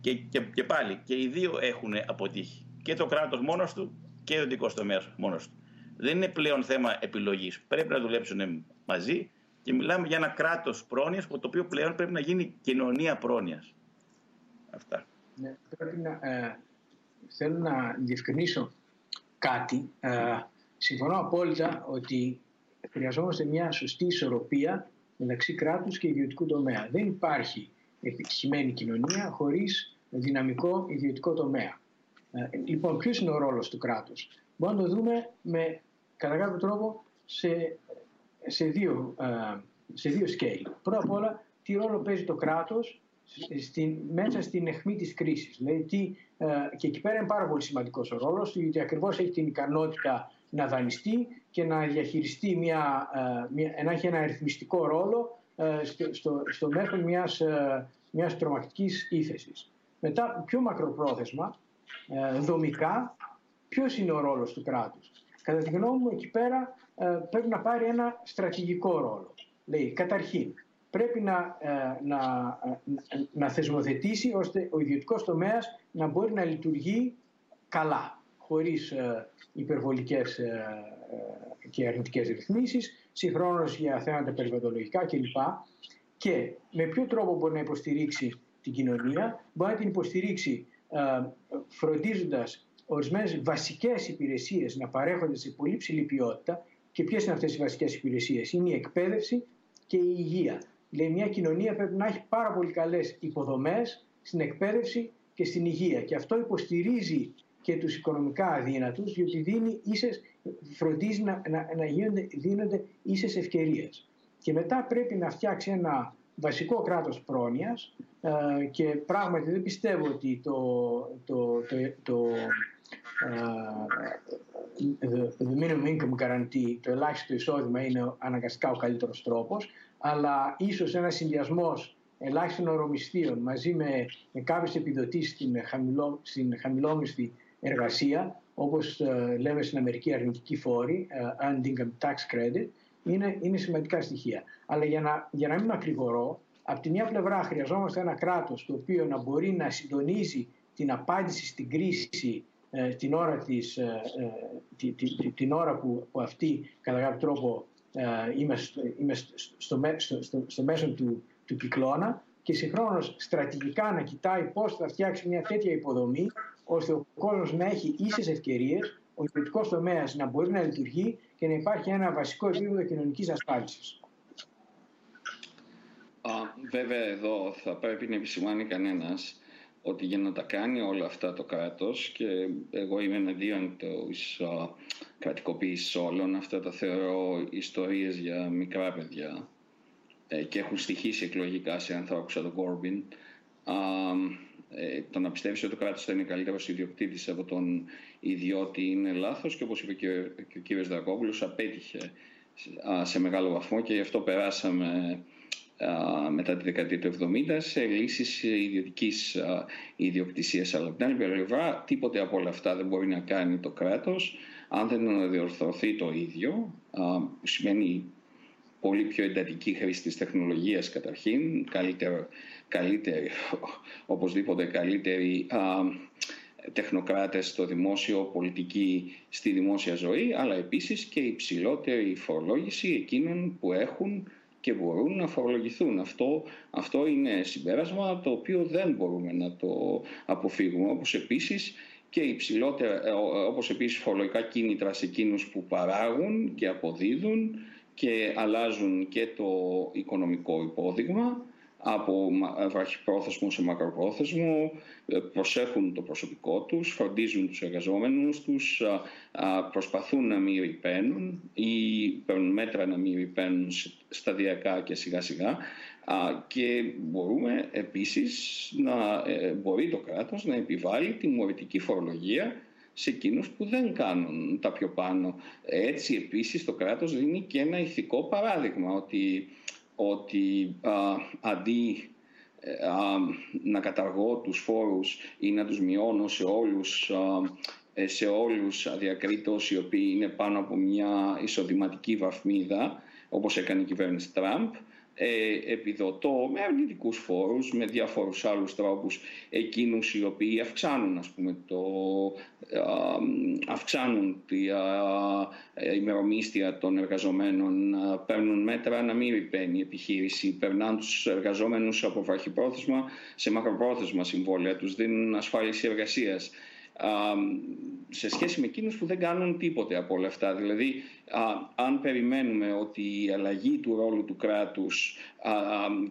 Και, και, και πάλι, και οι δύο έχουν αποτύχει. Και το κράτος μόνος του και ο δικός τομέας μόνος του. Δεν είναι πλέον θέμα επιλογής. Πρέπει να δουλέψουν μαζί και μιλάμε για ένα κράτος πρόνοιας, το οποίο πλέον πρέπει να γίνει κοινωνία πρόνοιας. Αυτά.
Ναι, πρέπει να, ε, θέλω να διευκρινίσω κάτι. Ε, συμφωνώ απόλυτα ότι χρειαζόμαστε μια σωστή ισορροπία μεταξύ κράτους και ιδιωτικού τομέα. Δεν υπάρχει επιτυχημένη κοινωνία χωρίς δυναμικό ιδιωτικό τομέα. Ε, λοιπόν, ποιος είναι ο ρόλος του κράτους; Μπορούμε να το δούμε με κατά κάποιο τρόπο σε, σε, δύο, ε, σε δύο σκέλη. Πρώτα απ' όλα, τι ρόλο παίζει το κράτος στην, μέσα στην αιχμή της κρίσης. Δηλαδή, τι, ε, και εκεί πέρα είναι πάρα πολύ σημαντικός ο ρόλος, γιατί ακριβώς έχει την ικανότητα να δανειστεί και να διαχειριστεί μια, ε, μια, να έχει ένα αριθμιστικό ρόλο ε, στο, στο μέσο μιας, μιας τρομακτικής ύφεσης. Μετά, πιο μακροπρόθεσμα, δομικά, ποιος είναι ο ρόλος του κράτους. Κατά τη γνώμη μου, εκεί πέρα πρέπει να πάρει ένα στρατηγικό ρόλο. Λέει, καταρχήν, πρέπει να, ε, να, ε, να θεσμοθετήσει ώστε ο ιδιωτικός τομέας να μπορεί να λειτουργεί καλά, χωρίς ε, υπερβολικές και αρνητικές ρυθμίσεις, συγχρόνως για θέματα περιβαλλοντολογικά κλπ. Και με ποιο τρόπο μπορεί να υποστηρίξει την κοινωνία, μπορεί να την υποστηρίξει φροντίζοντας ορισμένες βασικές υπηρεσίες να παρέχονται σε πολύ ψηλή ποιότητα και ποιες είναι αυτές οι βασικές υπηρεσίες; Είναι η εκπαίδευση και η υγεία. Λέει μια κοινωνία πρέπει να έχει πάρα πολύ καλές υποδομές στην εκπαίδευση και στην υγεία και αυτό υποστηρίζει και τους οικονομικά αδύνατους διότι δίνει ίσες, φροντίζει να, να, να γίνονται, δίνονται ίσες ευκαιρίες. Και μετά πρέπει να φτιάξει ένα βασικό κράτος πρόνοιας ε, και πράγματι δεν πιστεύω ότι το, το, το, το ε, the minimum income guarantee, το ελάχιστο εισόδημα είναι αναγκαστικά ο καλύτερος τρόπος αλλά ίσως ένας συνδυασμός ελάχιστων ορομισθείων μαζί με, με κάποιες επιδοτήσεις στην, χαμηλό, στην χαμηλόμισθη εργασία, όπως ε, λέμε στην Αμερική αρνητική φόρη, uh, earned income tax credit, είναι, είναι σημαντικά στοιχεία. Αλλά για να, για να μην μακρηγορώ, από τη μια πλευρά χρειαζόμαστε ένα κράτος το οποίο να μπορεί να συντονίζει την απάντηση στην κρίση ε, την ώρα, της, ε, τη, τη, την ώρα που, που αυτή κατά κάποιο τρόπο είμαστε, είμαστε στο, στο, στο, στο μέσο του, του κυκλώνα και συγχρόνως στρατηγικά να κοιτάει πώς θα φτιάξει μια τέτοια υποδομή ώστε ο κόσμος να έχει ίσες ευκαιρίες, ο ιδιωτικός τομέας να μπορεί να λειτουργεί και να υπάρχει ένα βασικό επίπεδο κοινωνικής ασφάλισης.
βέβαια εδώ θα πρέπει να επισημάνει κανένας ότι για να τα κάνει όλα αυτά το κράτος και εγώ είμαι εναντίον της κρατικοποίησης όλων, αυτά τα θεωρώ ιστορίες για μικρά παιδιά ε, και έχουν στοιχήσει εκλογικά σε ανθρώπους σαν τον Κόρμπιν. Ε, το να πιστεύεις ότι το κράτος θα είναι καλύτερος ιδιοκτήτης από τον ιδιώτη είναι λάθος και όπως είπε και ο, και ο κύριος Δρακόπουλος απέτυχε σε μεγάλο βαθμό και γι' αυτό περάσαμε μετά τη δεκαετία του 70 σε λύσεις ιδιωτικής ιδιοκτησίας. Αλλά από την άλλη πλευρά τίποτε από όλα αυτά δεν μπορεί να κάνει το κράτος αν δεν διορθωθεί το ίδιο, που σημαίνει πολύ πιο εντατική χρήση της τεχνολογίας καταρχήν, καλύτερη, καλύτερη οπωσδήποτε καλύτερη τεχνοκράτες στο δημόσιο, πολιτικοί στη δημόσια ζωή, αλλά επίσης και υψηλότερη φορολόγηση εκείνων που έχουν και μπορούν να φορολογηθούν. Αυτό, αυτό είναι συμπέρασμα το οποίο δεν μπορούμε να το αποφύγουμε. Όπως επίσης και υψηλότερα, ε, όπως επίσης φορολογικά κίνητρα σε εκείνους που παράγουν και αποδίδουν και αλλάζουν και το οικονομικό υπόδειγμα από βραχυπρόθεσμο σε μακροπρόθεσμο, ε, προσέχουν το προσωπικό τους, φροντίζουν τους εργαζόμενους τους, προσπαθούν να μην ρηπαίνουν ή παίρνουν μέτρα να μην ρηπαίνουν σταδιακά και σιγά σιγά και μπορούμε επίσης να ε, μπορεί το κράτος να επιβάλλει τιμωρητική φορολογία σε εκείνους που δεν κάνουν τα πιο πάνω. Έτσι επίσης το κράτος δίνει και ένα ηθικό παράδειγμα ότι ότι α, αντί ε, να καταργώ τους φόρους ή να τους μειώνω σε όλους, ε, σε όλους αδιακρίτως οι οποίοι είναι πάνω από μια εισοδηματική βαθμίδα όπως έκανε η κυβέρνηση Τραμπ ε, επιδοτώ με αρνητικούς φόρους, με διάφορους άλλους τρόπους εκείνους οι οποίοι αυξάνουν, ας πούμε, το, αυξάνουν τη ημερομίσθια των εργαζομένων, παίρνουν μέτρα να μην ρηπαίνει η επιχείρηση, περνάνε τους εργαζόμενους από βραχυπρόθεσμα σε μακροπρόθεσμα συμβόλαια, τους δίνουν ασφάλιση εργασίας σε σχέση με εκείνους που δεν κάνουν τίποτε από όλα αυτά. Δηλαδή, αν περιμένουμε ότι η αλλαγή του ρόλου του κράτους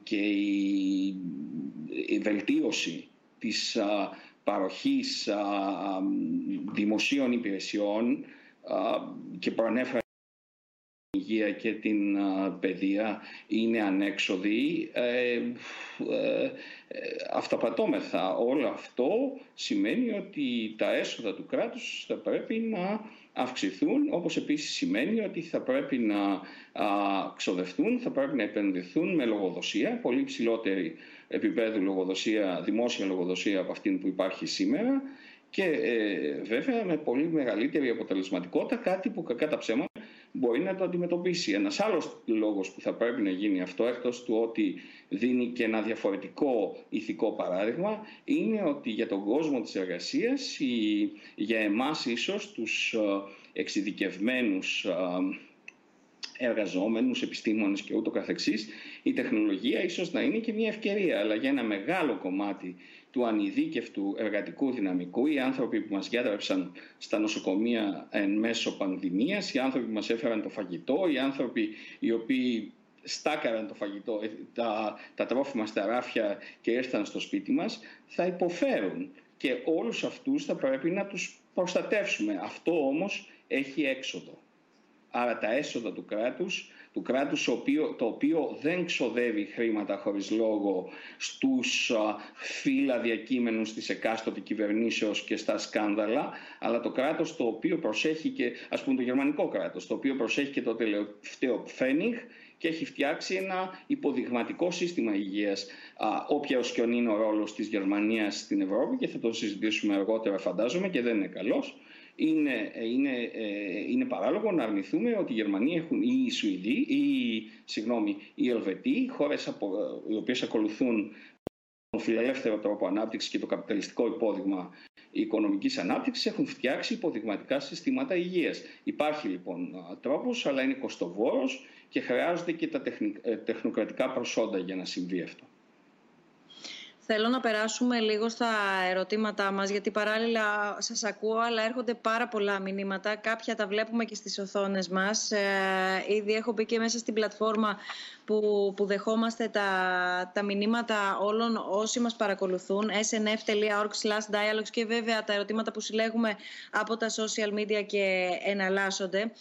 και η, βελτίωση της παροχής δημοσίων υπηρεσιών και προανέφερα υγεία και την παιδεία είναι ανέξοδοι, ε, ε, ε, αυταπατώμεθα. Όλο αυτό σημαίνει ότι τα έσοδα του κράτους θα πρέπει να αυξηθούν, όπως επίσης σημαίνει ότι θα πρέπει να ξοδευτούν, θα πρέπει να επενδυθούν με λογοδοσία, πολύ ψηλότερη επίπεδου λογοδοσία, δημόσια λογοδοσία από αυτήν που υπάρχει σήμερα και ε, βέβαια με πολύ μεγαλύτερη αποτελεσματικότητα, κάτι που κακά τα ψέματα μπορεί να το αντιμετωπίσει. Ένας άλλος λόγος που θα πρέπει να γίνει αυτό, εκτός του ότι δίνει και ένα διαφορετικό ηθικό παράδειγμα, είναι ότι για τον κόσμο της εργασίας, η, για εμάς ίσως τους ε, εξειδικευμένους ε, εργαζόμενους, επιστήμονες και ούτω καθεξής, η τεχνολογία ίσως να είναι και μια ευκαιρία, αλλά για ένα μεγάλο κομμάτι του ανειδίκευτου εργατικού δυναμικού, οι άνθρωποι που μας διάτρεψαν στα νοσοκομεία εν μέσω πανδημίας, οι άνθρωποι που μας έφεραν το φαγητό, οι άνθρωποι οι οποίοι στάκαραν το φαγητό, ε, τα, τα τρόφιμα στα ράφια και ήρθαν στο σπίτι μας, θα υποφέρουν. Και όλους αυτούς θα πρέπει να τους προστατεύσουμε. Αυτό όμως έχει έξοδο. Άρα τα έσοδα του κράτους, του κράτους το οποίο δεν ξοδεύει χρήματα χωρίς λόγο στους φύλλα διακείμενους της εκάστοτε κυβερνήσεως και στα σκάνδαλα, αλλά το κράτος το οποίο προσέχει και, ας πούμε το γερμανικό κράτος, το οποίο προσέχει και το τελευταίο Πφένιγκ και έχει φτιάξει ένα υποδειγματικό σύστημα υγείας. Όποια και είναι ο ρόλος της Γερμανίας στην Ευρώπη και θα το συζητήσουμε αργότερα φαντάζομαι και δεν είναι καλός είναι, είναι, ε, είναι παράλογο να αρνηθούμε ότι οι Γερμανοί έχουν ή οι Σουηδοί ή συγγνώμη, οι Ελβετοί, χώρες από, οι οποίες ακολουθούν τον φιλελεύθερο τρόπο ανάπτυξης και το καπιταλιστικό υπόδειγμα οικονομικής ανάπτυξης έχουν φτιάξει υποδειγματικά συστήματα υγείας. Υπάρχει λοιπόν τρόπος, αλλά είναι κοστοβόρος και χρειάζονται και τα ε, τεχνοκρατικά προσόντα για να συμβεί αυτό.
Θέλω να περάσουμε λίγο στα ερωτήματά μας, γιατί παράλληλα σας ακούω, αλλά έρχονται πάρα πολλά μηνύματα. Κάποια τα βλέπουμε και στις οθόνες μας. Ε, ήδη έχω μπει και μέσα στην πλατφόρμα που, που δεχόμαστε τα, τα μηνύματα όλων όσοι μας παρακολουθούν. snf.org dialogues και βέβαια τα ερωτήματα που συλλέγουμε από τα social media και εναλλάσσονται.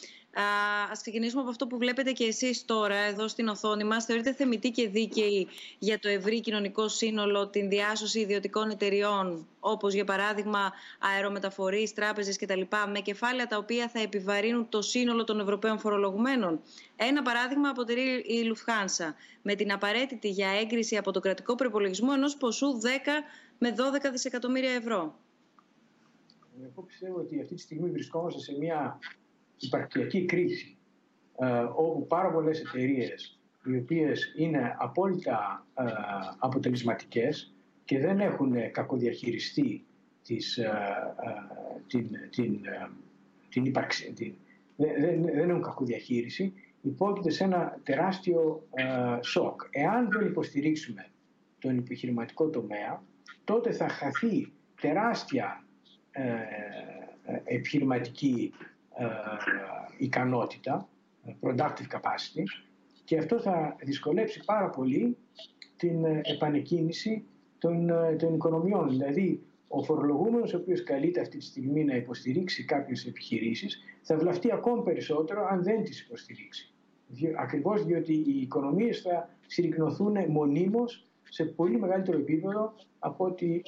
Α ξεκινήσουμε από αυτό που βλέπετε και εσείς τώρα εδώ στην οθόνη μας. Θεωρείτε θεμητή και δίκαιη για το ευρύ κοινωνικό σύνολο την διάσωση ιδιωτικών εταιριών, όπως για παράδειγμα αερομεταφορείς, τράπεζες κτλ. με κεφάλαια τα οποία θα επιβαρύνουν το σύνολο των Ευρωπαίων φορολογουμένων. Ένα παράδειγμα αποτελεί η Λουφχάνσα, με την απαραίτητη για έγκριση από το κρατικό προπολογισμό ενός ποσού 10 με 12 δισεκατομμύρια ευρώ.
Εγώ πιστεύω ότι αυτή τη στιγμή βρισκόμαστε σε μια υπαρκτιακή κρίση ε, όπου πάρα πολλές εταιρείες οι οποίες είναι απόλυτα ε, αποτελεσματικές και δεν έχουν κακοδιαχειριστεί της, την, την, την ύπαρξη, την, δεν, δεν έχουν κακού διαχείριση, υπόκειται σε ένα τεράστιο σοκ. Εάν δεν υποστηρίξουμε τον επιχειρηματικό τομέα, τότε θα χαθεί τεράστια ε, επιχειρηματική ικανότητα, productive capacity, και αυτό θα δυσκολέψει πάρα πολύ την επανεκκίνηση των, των οικονομιών. Δηλαδή, ο φορολογούμενος ο οποίος καλείται αυτή τη στιγμή να υποστηρίξει κάποιες επιχειρήσεις θα βλαφτεί ακόμη περισσότερο αν δεν τις υποστηρίξει. Ακριβώς διότι οι οικονομίες θα συρρυκνωθούν μονίμως σε πολύ μεγαλύτερο επίπεδο από ότι...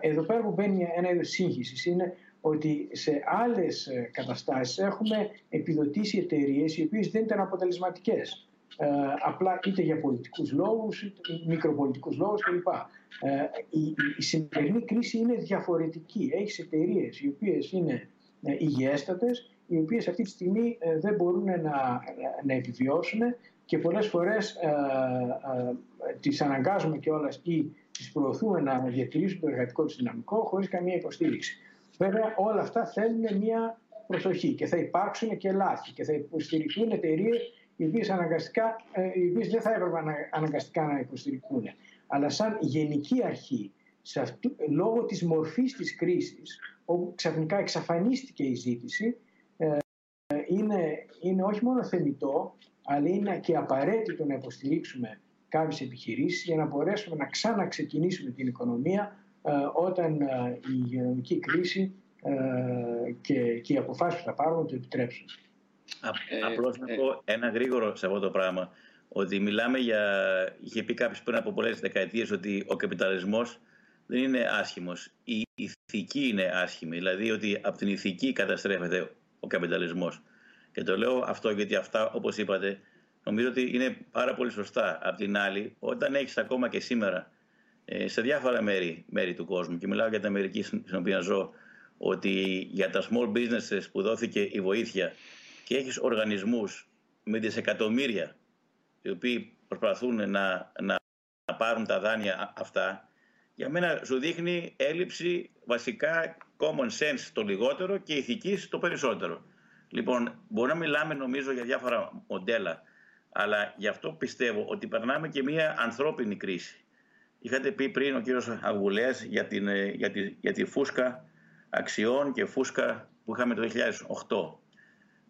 Εδώ πέρα που μπαίνει ένα είδος σύγχυσης είναι ότι σε άλλες καταστάσεις έχουμε επιδοτήσει εταιρείες οι οποίες δεν ήταν αποτελεσματικές. Ε, απλά είτε για πολιτικούς λόγους, είτε μικροπολιτικούς λόγους κλπ. Ε, η, η σημερινή κρίση είναι διαφορετική. Έχεις εταιρείες οι οποίες είναι ε, υγιέστατες, οι οποίες αυτή τη στιγμή ε, δεν μπορούν να, να επιβιώσουν και πολλές φορές ε, ε, τις αναγκάζουμε κιόλας ή τις προωθούμε να διατηρήσουν το εργατικό τους δυναμικό χωρίς καμία υποστήριξη. Βέβαια όλα αυτά θέλουν μια προσοχή και θα υπάρξουν και λάθη και θα υποστηριχθούν εταιρείες οι οποίες αναγκαστικά, οι οποίες δεν θα έπρεπε αναγκαστικά να υποστηριχθούν. Αλλά σαν γενική αρχή, σε αυτού, λόγω της μορφής της κρίσης, όπου ξαφνικά εξαφανίστηκε η ζήτηση, είναι, είναι όχι μόνο θεμητό, αλλά είναι και απαραίτητο να υποστηρίξουμε κάποιες επιχειρήσεις για να μπορέσουμε να ξαναξεκινήσουμε την οικονομία όταν η υγειονομική κρίση και, και οι αποφάσεις που θα πάρουμε το επιτρέψουν.
Ε, Απλώς να ε, πω ένα γρήγορο σε αυτό το πράγμα. Ότι μιλάμε για. είχε πει κάποιος πριν από πολλές δεκαετίες ότι ο καπιταλισμός δεν είναι άσχημος. Η ηθική είναι άσχημη. Δηλαδή ότι από την ηθική καταστρέφεται ο καπιταλισμός. Και το λέω αυτό γιατί αυτά, όπως είπατε, νομίζω ότι είναι πάρα πολύ σωστά. Απ' την άλλη, όταν έχεις ακόμα και σήμερα ε, σε διάφορα μέρη, μέρη του κόσμου, και μιλάω για την Αμερική στην οποία ζω, ότι για τα small businesses που δόθηκε η βοήθεια και έχεις οργανισμούς με δισεκατομμύρια οι οποίοι προσπαθούν να, να, να πάρουν τα δάνεια αυτά, για μένα σου δείχνει έλλειψη βασικά common sense το λιγότερο και ηθικής το περισσότερο. Λοιπόν, μπορεί να μιλάμε νομίζω για διάφορα μοντέλα, αλλά γι' αυτό πιστεύω ότι περνάμε και μια ανθρώπινη κρίση. Είχατε πει πριν ο κύριος Αγουλέας για, την, ε, για, τη, για τη φούσκα αξιών και φούσκα που είχαμε το 2008.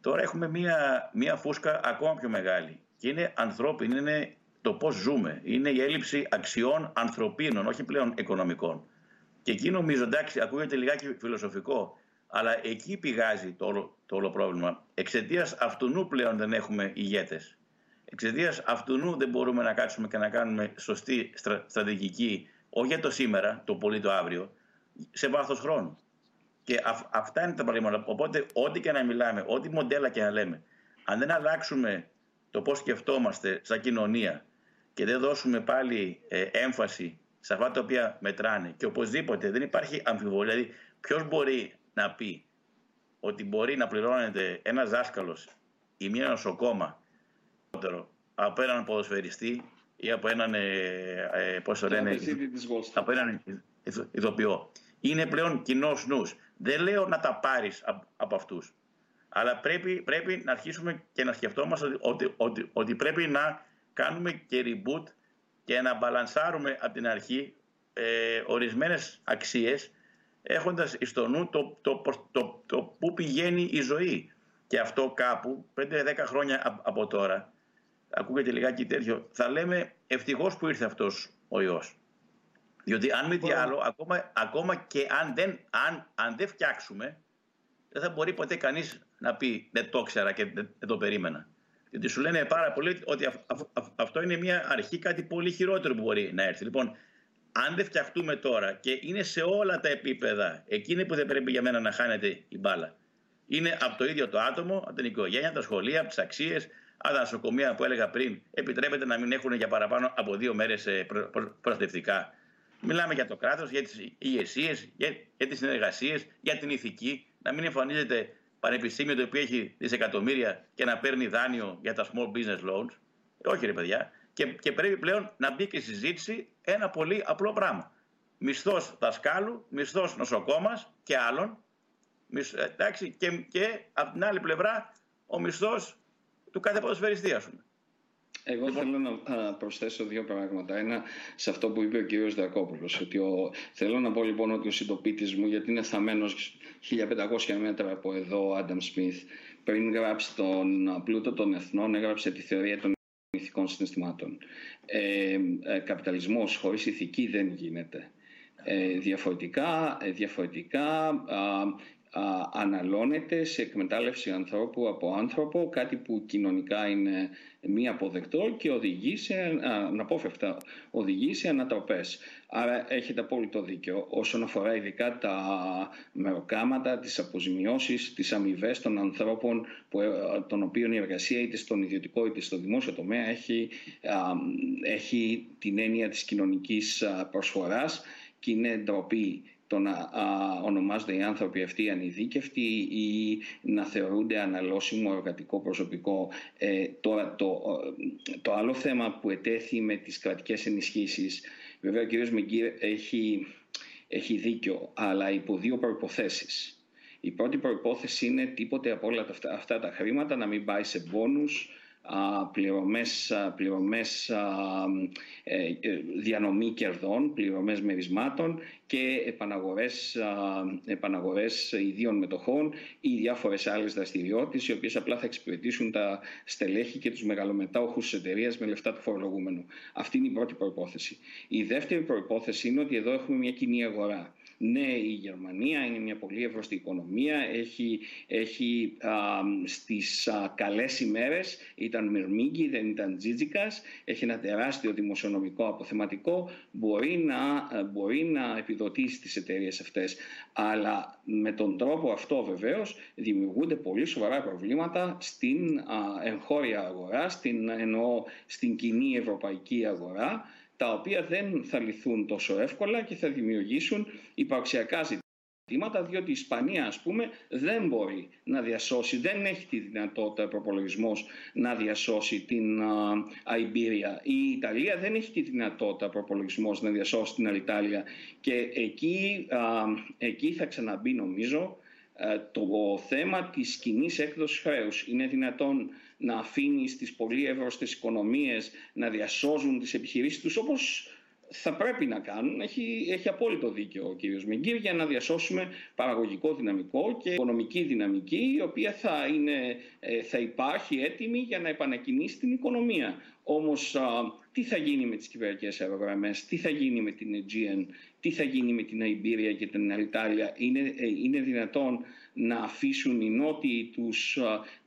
Τώρα έχουμε μία, μία φούσκα ακόμα πιο μεγάλη και είναι ανθρώπινη, είναι το πώς ζούμε. Είναι η έλλειψη αξιών ανθρωπίνων, όχι πλέον οικονομικών. Και εκεί νομίζω, εντάξει, ακούγεται λιγάκι φιλοσοφικό, αλλά εκεί πηγάζει το όλο, το όλο πρόβλημα. Εξαιτίας αυτού πλέον δεν έχουμε ηγέτες. Εξαιτίας αυτού δεν μπορούμε να κάτσουμε και να κάνουμε σωστή στρατηγική, όχι για το σήμερα, το πολύ το αύριο, σε βάθος χρόνου. Και αυτά είναι τα προβλήματα. Οπότε, ό,τι και να μιλάμε, ό,τι μοντέλα και να λέμε, αν δεν αλλάξουμε το πώς σκεφτόμαστε σαν κοινωνία και δεν δώσουμε πάλι ε, έμφαση σε αυτά τα οποία μετράνε και οπωσδήποτε δεν υπάρχει αμφιβολία. Δηλαδή, ποιος μπορεί να πει ότι μπορεί να πληρώνεται ένας δάσκαλος ή μια νοσοκόμα από έναν ποδοσφαιριστή ή από έναν, ε, ε, πώς το λένε, από έναν ηθοποιό. Είναι πλέον κοινός νους. Δεν λέω να τα πάρεις από αυτούς. Αλλά πρέπει, πρέπει να αρχίσουμε και να σκεφτόμαστε ότι, ότι, ότι πρέπει να κάνουμε και reboot και να μπαλανσάρουμε από την αρχή ε, ορισμένες αξίες έχοντας στο νου το, το, το, το, πού πηγαίνει η ζωή. Και αυτό κάπου 5-10 χρόνια από τώρα, ακούγεται λιγάκι τέτοιο, θα λέμε ευτυχώς που ήρθε αυτός ο ιός. Διότι αν μη τι άλλο, ακόμα, ακόμα και αν δεν, αν, αν δεν φτιάξουμε, δεν θα μπορεί ποτέ κανείς να πει δεν το ήξερα και δεν, το περίμενα. Γιατί σου λένε πάρα πολύ ότι αυτό είναι μια αρχή κάτι πολύ χειρότερο που μπορεί να έρθει. Λοιπόν, αν δεν φτιαχτούμε τώρα και είναι σε όλα τα επίπεδα, εκείνη που δεν πρέπει για μένα να χάνεται η μπάλα. Είναι από το ίδιο το άτομο, από την οικογένεια, τα σχολεία, από τις αξίες, από τα νοσοκομεία που έλεγα πριν, επιτρέπεται να μην έχουν για παραπάνω από δύο μέρες προστατευτικά. Μιλάμε για το κράτος, για τις ηγεσίες, για, για τις συνεργασίες, για την ηθική. Να μην εμφανίζεται πανεπιστήμιο το οποίο έχει δισεκατομμύρια και να παίρνει δάνειο για τα small business loans. Όχι, ρε παιδιά. Και, και πρέπει πλέον να μπει και συζήτηση ένα πολύ απλό πράγμα. μισθός δασκάλου, μισθός νοσοκόμας και άλλων, εντάξει, και, και από την άλλη πλευρά ο μισθός του κάθε ποδοσφαιριστή, ας πούμε.
Εγώ θέλω να προσθέσω δύο πράγματα. Ένα σε αυτό που είπε ο κύριος Δρακόπουλος. Ότι ο, θέλω να πω λοιπόν ότι ο συντοπίτης μου, γιατί είναι θαμένος 1500 μέτρα από εδώ ο Άνταμ Σμιθ, πριν γράψει τον πλούτο των εθνών, έγραψε τη θεωρία των ηθικών συναισθημάτων. Ε, ε, καπιταλισμός χωρίς ηθική δεν γίνεται. Ε, διαφορετικά, ε, διαφορετικά αναλώνεται σε εκμετάλλευση ανθρώπου από άνθρωπο, κάτι που κοινωνικά είναι μη αποδεκτό και οδηγεί σε, αναπόφευκτα οδηγεί σε ανατροπές. Άρα έχετε απόλυτο δίκιο όσον αφορά ειδικά τα μεροκάματα, τις αποζημιώσεις, τις αμοιβέ των ανθρώπων που, ε, των οποίων η εργασία είτε στον ιδιωτικό είτε στο δημόσιο τομέα έχει, έχει την έννοια της κοινωνικής προσφοράς και είναι ντροπή το να ονομάζονται οι άνθρωποι αυτοί ανειδίκευτοι ή να θεωρούνται αναλώσιμο εργατικό προσωπικό. Ε, τώρα το, το άλλο θέμα που ετέθη με τις κρατικές ενισχύσεις, βέβαια ο κ. Μεγκύρ έχει, έχει δίκιο, αλλά υπό δύο προϋποθέσεις. Η πρώτη προϋπόθεση είναι τίποτε από όλα αυτά, αυτά τα χρήματα να μην πάει σε μπόνους, πληρωμές, πληρωμές ε, ε, διανομή κερδών, πληρωμές μερισμάτων και επαναγορές, επαναγορές ιδίων μετοχών ή διάφορες άλλες δραστηριότητες οι οποίες απλά θα εξυπηρετήσουν τα στελέχη και τους μεγαλομετόχους της εταιρείας με λεφτά του φορολογούμενου. Αυτή είναι η πρώτη προϋπόθεση. Η δεύτερη προϋπόθεση είναι ότι εδώ έχουμε μια κοινή αγορά. Ναι, η Γερμανία είναι μια πολύ ευρωστή οικονομία, έχει, έχει α, στις α, καλές ημέρες, ήταν Μυρμήγκη, δεν ήταν Τζίτζικας, έχει ένα τεράστιο δημοσιονομικό αποθεματικό, μπορεί να, μπορεί να επιδοτήσει τις εταιρείες αυτές. Αλλά με τον τρόπο αυτό βεβαίως δημιουργούνται πολύ σοβαρά προβλήματα στην α, εγχώρια αγορά, στην, εννοώ στην κοινή ευρωπαϊκή αγορά, τα οποία δεν θα λυθούν τόσο εύκολα και θα δημιουργήσουν υπαρξιακά ζητήματα, διότι η Ισπανία, ας πούμε, δεν μπορεί να διασώσει, δεν έχει τη δυνατότητα προπολογισμός να διασώσει την Αϊμπήρια. Η Ιταλία δεν έχει τη δυνατότητα προπολογισμός να διασώσει την Αλιτάλια. Και εκεί, εκεί θα ξαναμπεί, νομίζω, ε, το θέμα της κοινής έκδοσης χρέους. Είναι δυνατόν να αφήνεις τις πολύ εύρωστες οικονομίες να διασώζουν τις επιχειρήσεις τους όπως θα πρέπει να κάνουν. Έχει, έχει απόλυτο δίκιο ο κύριος Μεγκύρ για να διασώσουμε παραγωγικό δυναμικό και οικονομική δυναμική η οποία θα, είναι, ε, θα υπάρχει έτοιμη για να επανακινήσει την οικονομία. Όμως τι θα γίνει με τις κυβερνικές αερογραμμές, τι θα γίνει με την Aegean, τι θα γίνει με την Αϊμπήρια και την Αλιτάλια. Είναι, ε, είναι δυνατόν να αφήσουν οι νότιοι τους,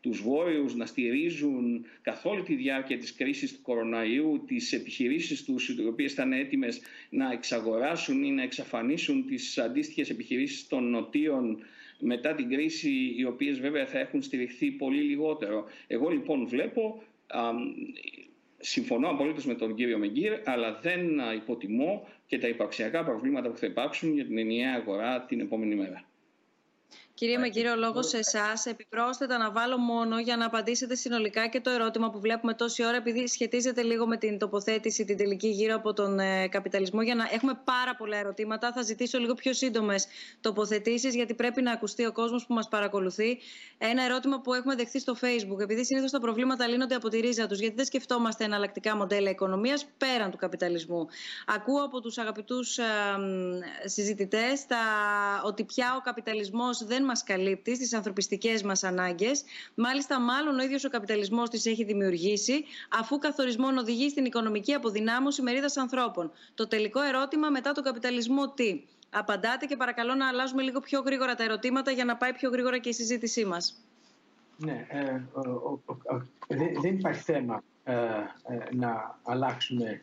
τους βόρειους να στηρίζουν καθ' όλη τη διάρκεια της κρίσης του κοροναϊού τις επιχειρήσεις τους οι οποίες ήταν έτοιμες να εξαγοράσουν ή να εξαφανίσουν τις αντίστοιχες επιχειρήσεις των νοτίων μετά την κρίση οι οποίες βέβαια θα έχουν στηριχθεί πολύ λιγότερο. Εγώ λοιπόν βλέπω Συμφωνώ απολύτως με τον κύριο Μεγκύρ, αλλά δεν υποτιμώ και τα υπαρξιακά προβλήματα που θα υπάρξουν για την ενιαία αγορά την επόμενη μέρα.
Κύριε με κύριο λόγος σε εσάς, επιπρόσθετα να βάλω μόνο για να απαντήσετε συνολικά και το ερώτημα που βλέπουμε τόση ώρα, επειδή σχετίζεται λίγο με την τοποθέτηση, την τελική γύρω από τον ε, καπιταλισμό. Για να έχουμε πάρα πολλά ερωτήματα, θα ζητήσω λίγο πιο σύντομες τοποθετήσεις, γιατί πρέπει να ακουστεί ο κόσμος που μας παρακολουθεί. Ένα ερώτημα που έχουμε δεχθεί στο Facebook, επειδή συνήθως τα προβλήματα λύνονται από τη ρίζα τους, γιατί δεν σκεφτόμαστε εναλλακτικά μοντέλα οικονομίας πέραν του καπιταλισμού. Ακούω από τους αγαπητούς ε, συζητητές ότι πια ο καπιταλισμός δεν μας καλύπτει στις ανθρωπιστικές μας ανάγκες. Μάλιστα, μάλλον ο ίδιος ο καπιταλισμός τις έχει δημιουργήσει, αφού καθορισμόν οδηγεί στην οικονομική αποδυνάμωση μερίδας ανθρώπων. Το τελικό ερώτημα μετά τον καπιταλισμό τι; Απαντάτε και παρακαλώ να αλλάζουμε λίγο πιο γρήγορα τα ερωτήματα για να πάει πιο γρήγορα και η συζήτησή μας.
Ναι, ε, δεν υπάρχει θέμα ε, ε, να αλλάξουμε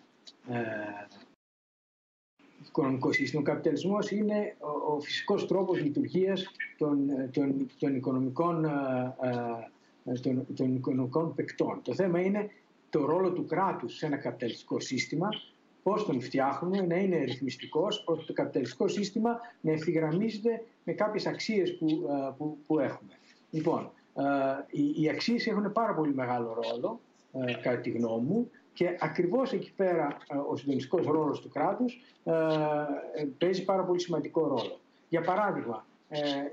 οικονομικό σύστημα. Ο καπιταλισμός είναι ο, ο φυσικός τρόπος λειτουργίας των, των, των, οικονομικών, ε, ε, των, των οικονομικών παικτών. Το θέμα είναι το ρόλο του κράτους σε ένα καπιταλιστικό σύστημα, πώς τον φτιάχνουμε, να είναι ρυθμιστικός, ώστε το καπιταλιστικό σύστημα να ευθυγραμμίζεται με κάποιες αξίες που, ε, που, που έχουμε. Λοιπόν, οι, οι αξίες έχουν πάρα πολύ μεγάλο ρόλο, κατά τη γνώμη μου, Και ακριβώς εκεί πέρα ε, ο συντονιστικός ρόλος του κράτους ε, παίζει πάρα πολύ σημαντικό ρόλο. Για παράδειγμα,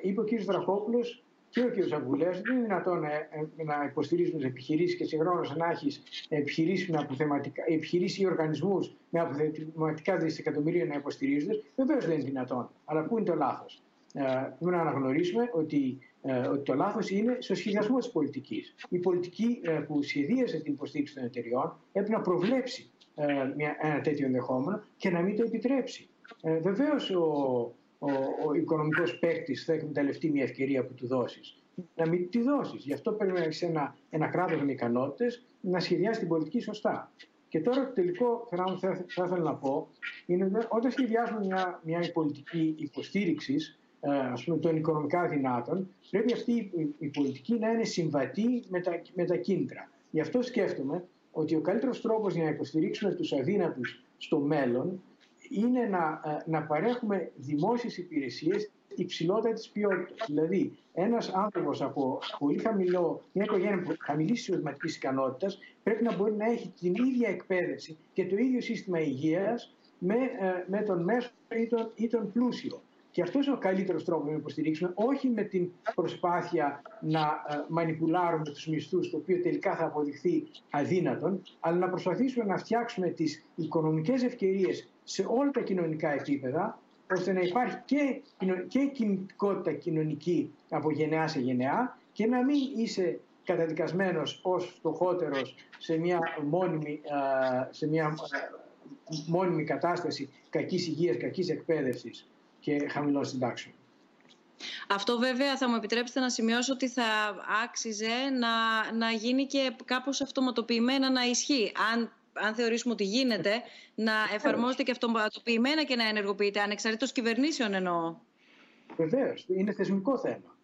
είπε ο κ. Βραχόπουλος και ο κ. Αγκουλέα δεν είναι δυνατόν να υποστηρίζουν τι επιχειρήσεις και συγχρόνως να έχεις επιχειρήσεις, επιχειρήσεις ή οργανισμούς με αποθεματικά δισεκατομμύρια να υποστηρίζονται. Βεβαίως δεν είναι δυνατόν. Αλλά πού είναι το λάθος; Πρέπει να αναγνωρίσουμε ότι ε, ότι το λάθος είναι στο σχεδιασμό της πολιτικής. Η πολιτική ε, που σχεδίασε την υποστήριξη των εταιριών έπρεπε να προβλέψει ε, μια, ένα τέτοιο ενδεχόμενο και να μην το επιτρέψει. Ε, Βεβαίως ο, ο, ο οικονομικός παίκτης θα εκμεταλλευτεί μια ευκαιρία που του δώσεις. Να μην τη δώσεις. Γι' αυτό πρέπει να έχει ένα, ένα κράτος με ικανότητες να σχεδιάσει την πολιτική σωστά. Και τώρα το τελικό θα, θα, θα ήθελα να πω είναι όταν σχεδιάζουμε μια, μια πολιτική υποστήριξης ε, ας πούμε, των οικονομικά δυνάτων, πρέπει αυτή η πολιτική να είναι συμβατή με τα, με τα κίνητρα. Γι' αυτό σκέφτομαι ότι ο καλύτερος τρόπος για να υποστηρίξουμε τους αδύνατους στο μέλλον είναι να, ε, να παρέχουμε δημόσιες υπηρεσίες υψηλότητα της ποιότητας. Δηλαδή, ένας άνθρωπος από πολύ χαμηλό, μια οικογένεια χαμηλής εισοδηματικής ικανότητας πρέπει να μπορεί να έχει την ίδια εκπαίδευση και το ίδιο σύστημα υγείας με, ε, με τον μέσο ή τον, ή τον πλούσιο. Και αυτός είναι ο καλύτερος τρόπος να υποστηρίξουμε, όχι με την προσπάθεια να ε, μανιπουλάρουμε τους μισθούς, το οποίο τελικά θα αποδειχθεί αδύνατον, αλλά να προσπαθήσουμε να φτιάξουμε τις οικονομικές ευκαιρίες σε όλα τα κοινωνικά επίπεδα, ώστε να υπάρχει και, και κινητικότητα κοινωνική από γενεά σε γενεά και να μην είσαι καταδικασμένος ως φτωχότερος σε μια μόνιμη, ε, σε μια ε, μόνιμη κατάσταση κακής υγείας, κακής εκπαίδευσης και χαμηλών συντάξεων.
Αυτό βέβαια θα μου επιτρέψετε να σημειώσω ότι θα άξιζε να, να γίνει και κάπως αυτοματοποιημένα να ισχύει. Αν, αν θεωρήσουμε ότι γίνεται, να εφαρμόζεται και αυτοματοποιημένα και να ενεργοποιείται, ανεξαρτήτως κυβερνήσεων εννοώ.
Βεβαίως, είναι θεσμικό θέμα.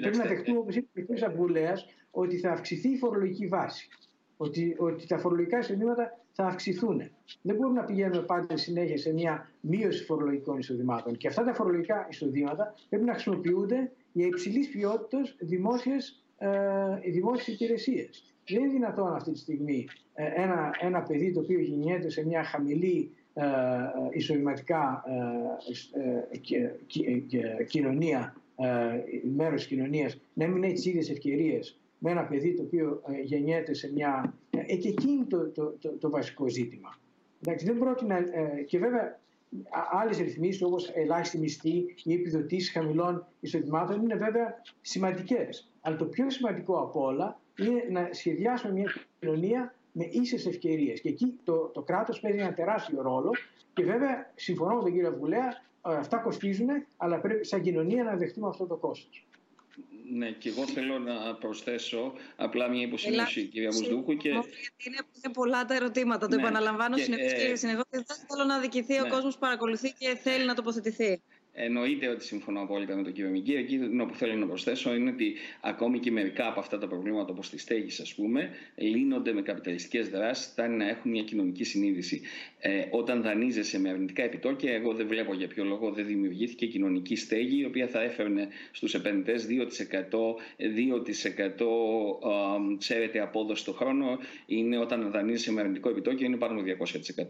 Πρέπει να δεχτούμε, όπως είπε ο κ. Αμπουλέας, ότι θα αυξηθεί η φορολογική βάση ότι, ότι τα φορολογικά εισοδήματα θα αυξηθούν. Δεν μπορούμε να πηγαίνουμε πάντα συνέχεια σε μια μείωση φορολογικών εισοδημάτων. Και αυτά τα φορολογικά εισοδήματα πρέπει να χρησιμοποιούνται για υψηλής ποιότητας δημόσιες ε, δημόσιες υπηρεσίες. Δεν είναι δυνατόν αυτή τη στιγμή ε, ένα, ένα παιδί το οποίο γεννιέται σε μια χαμηλή ε, εισοδηματικά ε, κοινωνία, μέρος της κοινωνίας, να μην έχει τις ίδιες ευκαιρίες με ένα παιδί το οποίο ε, γεννιέται σε μια... Ε, και εκείνη το, το, το, το βασικό ζήτημα. Εντάξει, δεν πρότεινα, ε, και βέβαια άλλες ρυθμίσεις όπως ελάχιστη μισθή ή επιδοτήσεις χαμηλών εισοδημάτων είναι βέβαια σημαντικές. Αλλά το πιο σημαντικό από όλα είναι να σχεδιάσουμε μια κοινωνία με ίσες ευκαιρίες. Και εκεί το, το κράτος παίζει ένα τεράστιο ρόλο. Και βέβαια, συμφωνώ με τον κύριο Βουλέα, αυτά κοστίζουν, αλλά πρέπει σαν κοινωνία να δεχτούμε αυτό το κόστος.
Ναι, και εγώ θέλω να προσθέσω απλά μια υποσημείωση, κυρία Μουσδούκου. Και... Είναι,
είναι πολλά τα ερωτήματα, το ναι, επαναλαμβάνω συνεχώς ε, και συνεχώς. Δεν θέλω να δικηθεί ναι. ο κόσμος που παρακολουθεί και θέλει να τοποθετηθεί.
Εννοείται ότι συμφωνώ απόλυτα με τον κύριο Μιγκή. Εκείνο που θέλω να προσθέσω είναι ότι ακόμη και μερικά από αυτά τα προβλήματα, όπως τη στέγης, ας πούμε, λύνονται με καπιταλιστικές δράσεις, φτάνει να έχουν μια κοινωνική συνείδηση. Ε, όταν δανείζεσαι με αρνητικά επιτόκια, εγώ δεν βλέπω για ποιο λόγο δεν δημιουργήθηκε κοινωνική στέγη, η οποία θα έφερνε στους επενδυτές 2%, 2% ξέρετε, απόδοση το χρόνο. Είναι όταν δανείζεσαι με αρνητικό επιτόκιο, είναι πάνω από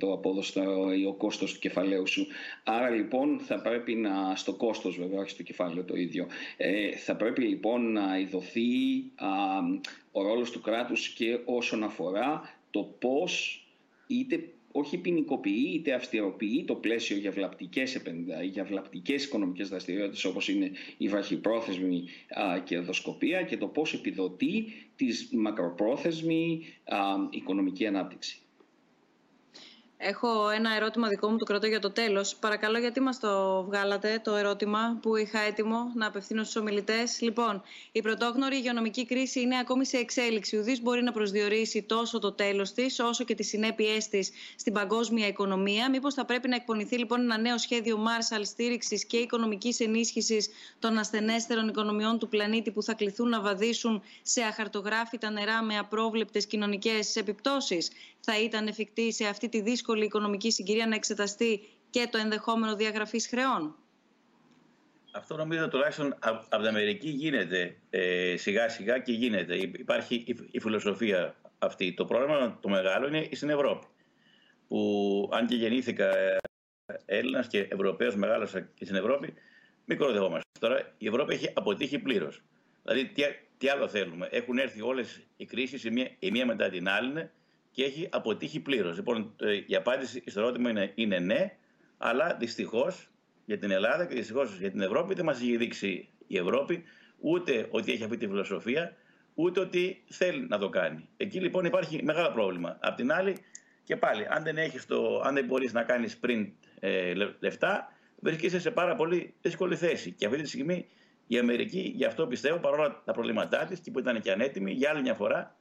200% απόδοση ο κόστος του κεφαλαίου σου. Άρα λοιπόν θα πρέπει να στο κόστος βέβαια, όχι στο κεφάλαιο το ίδιο. Ε, θα πρέπει λοιπόν να ειδωθεί α, ο ρόλος του κράτους και όσον αφορά το πώς είτε όχι ποινικοποιεί είτε αυστηροποιεί το πλαίσιο για βλαπτικές, επενδα... για βλαπτικές οικονομικές δραστηριότητες όπως είναι η βαχυπρόθεσμη α, κερδοσκοπία και το πώς επιδοτεί τη μακροπρόθεσμη α, οικονομική ανάπτυξη.
Έχω ένα ερώτημα δικό μου, το κρατώ για το τέλος. Παρακαλώ, γιατί μας το βγάλατε το ερώτημα που είχα έτοιμο να απευθύνω στους ομιλητές. Λοιπόν, η πρωτόγνωρη υγειονομική κρίση είναι ακόμη σε εξέλιξη. Ουδής μπορεί να προσδιορίσει τόσο το τέλος της, όσο και τις συνέπειές της στην παγκόσμια οικονομία. Μήπως θα πρέπει να εκπονηθεί λοιπόν ένα νέο σχέδιο Marshall στήριξης και οικονομικής ενίσχυσης των ασθενέστερων οικονομιών του πλανήτη που θα κληθούν να βαδίσουν σε αχαρτογράφητα νερά με απρόβλεπτες κοινωνικές επιπτώσεις; Θα ήταν εφικτή σε αυτή τη δύσκολη δύσκολη οικονομική συγκυρία να εξεταστεί και το ενδεχόμενο διαγραφής χρεών;
Αυτό νομίζω τουλάχιστον από την Αμερική γίνεται ε, σιγά σιγά και γίνεται. Υπάρχει η, φιλοσοφία αυτή. Το πρόβλημα το μεγάλο είναι στην Ευρώπη. Που αν και γεννήθηκα ε, Έλληνας και Ευρωπαίος, μεγάλωσα και στην Ευρώπη, μην κοροδευόμαστε. Τώρα η Ευρώπη έχει αποτύχει πλήρως. Δηλαδή, τι, τι, άλλο θέλουμε; Έχουν έρθει όλες οι κρίσεις η μία, η μία μετά την άλλη και έχει αποτύχει πλήρως. Λοιπόν, ε, η απάντηση στο ερώτημα είναι, είναι ναι, αλλά δυστυχώς για την Ελλάδα και δυστυχώς για την Ευρώπη δεν μας έχει δείξει η Ευρώπη ούτε ότι έχει αυτή τη φιλοσοφία, ούτε ότι θέλει να το κάνει. Εκεί λοιπόν υπάρχει μεγάλο πρόβλημα. Απ' την άλλη, και πάλι, αν δεν, έχεις το, αν δεν μπορείς να κάνεις πριν ε, λεφτά, βρίσκεσαι σε πάρα πολύ δύσκολη θέση. Και αυτή τη στιγμή η Αμερική, γι' αυτό πιστεύω, παρόλα τα προβλήματά της και που ήταν και ανέτοιμη, για άλλη μια φορά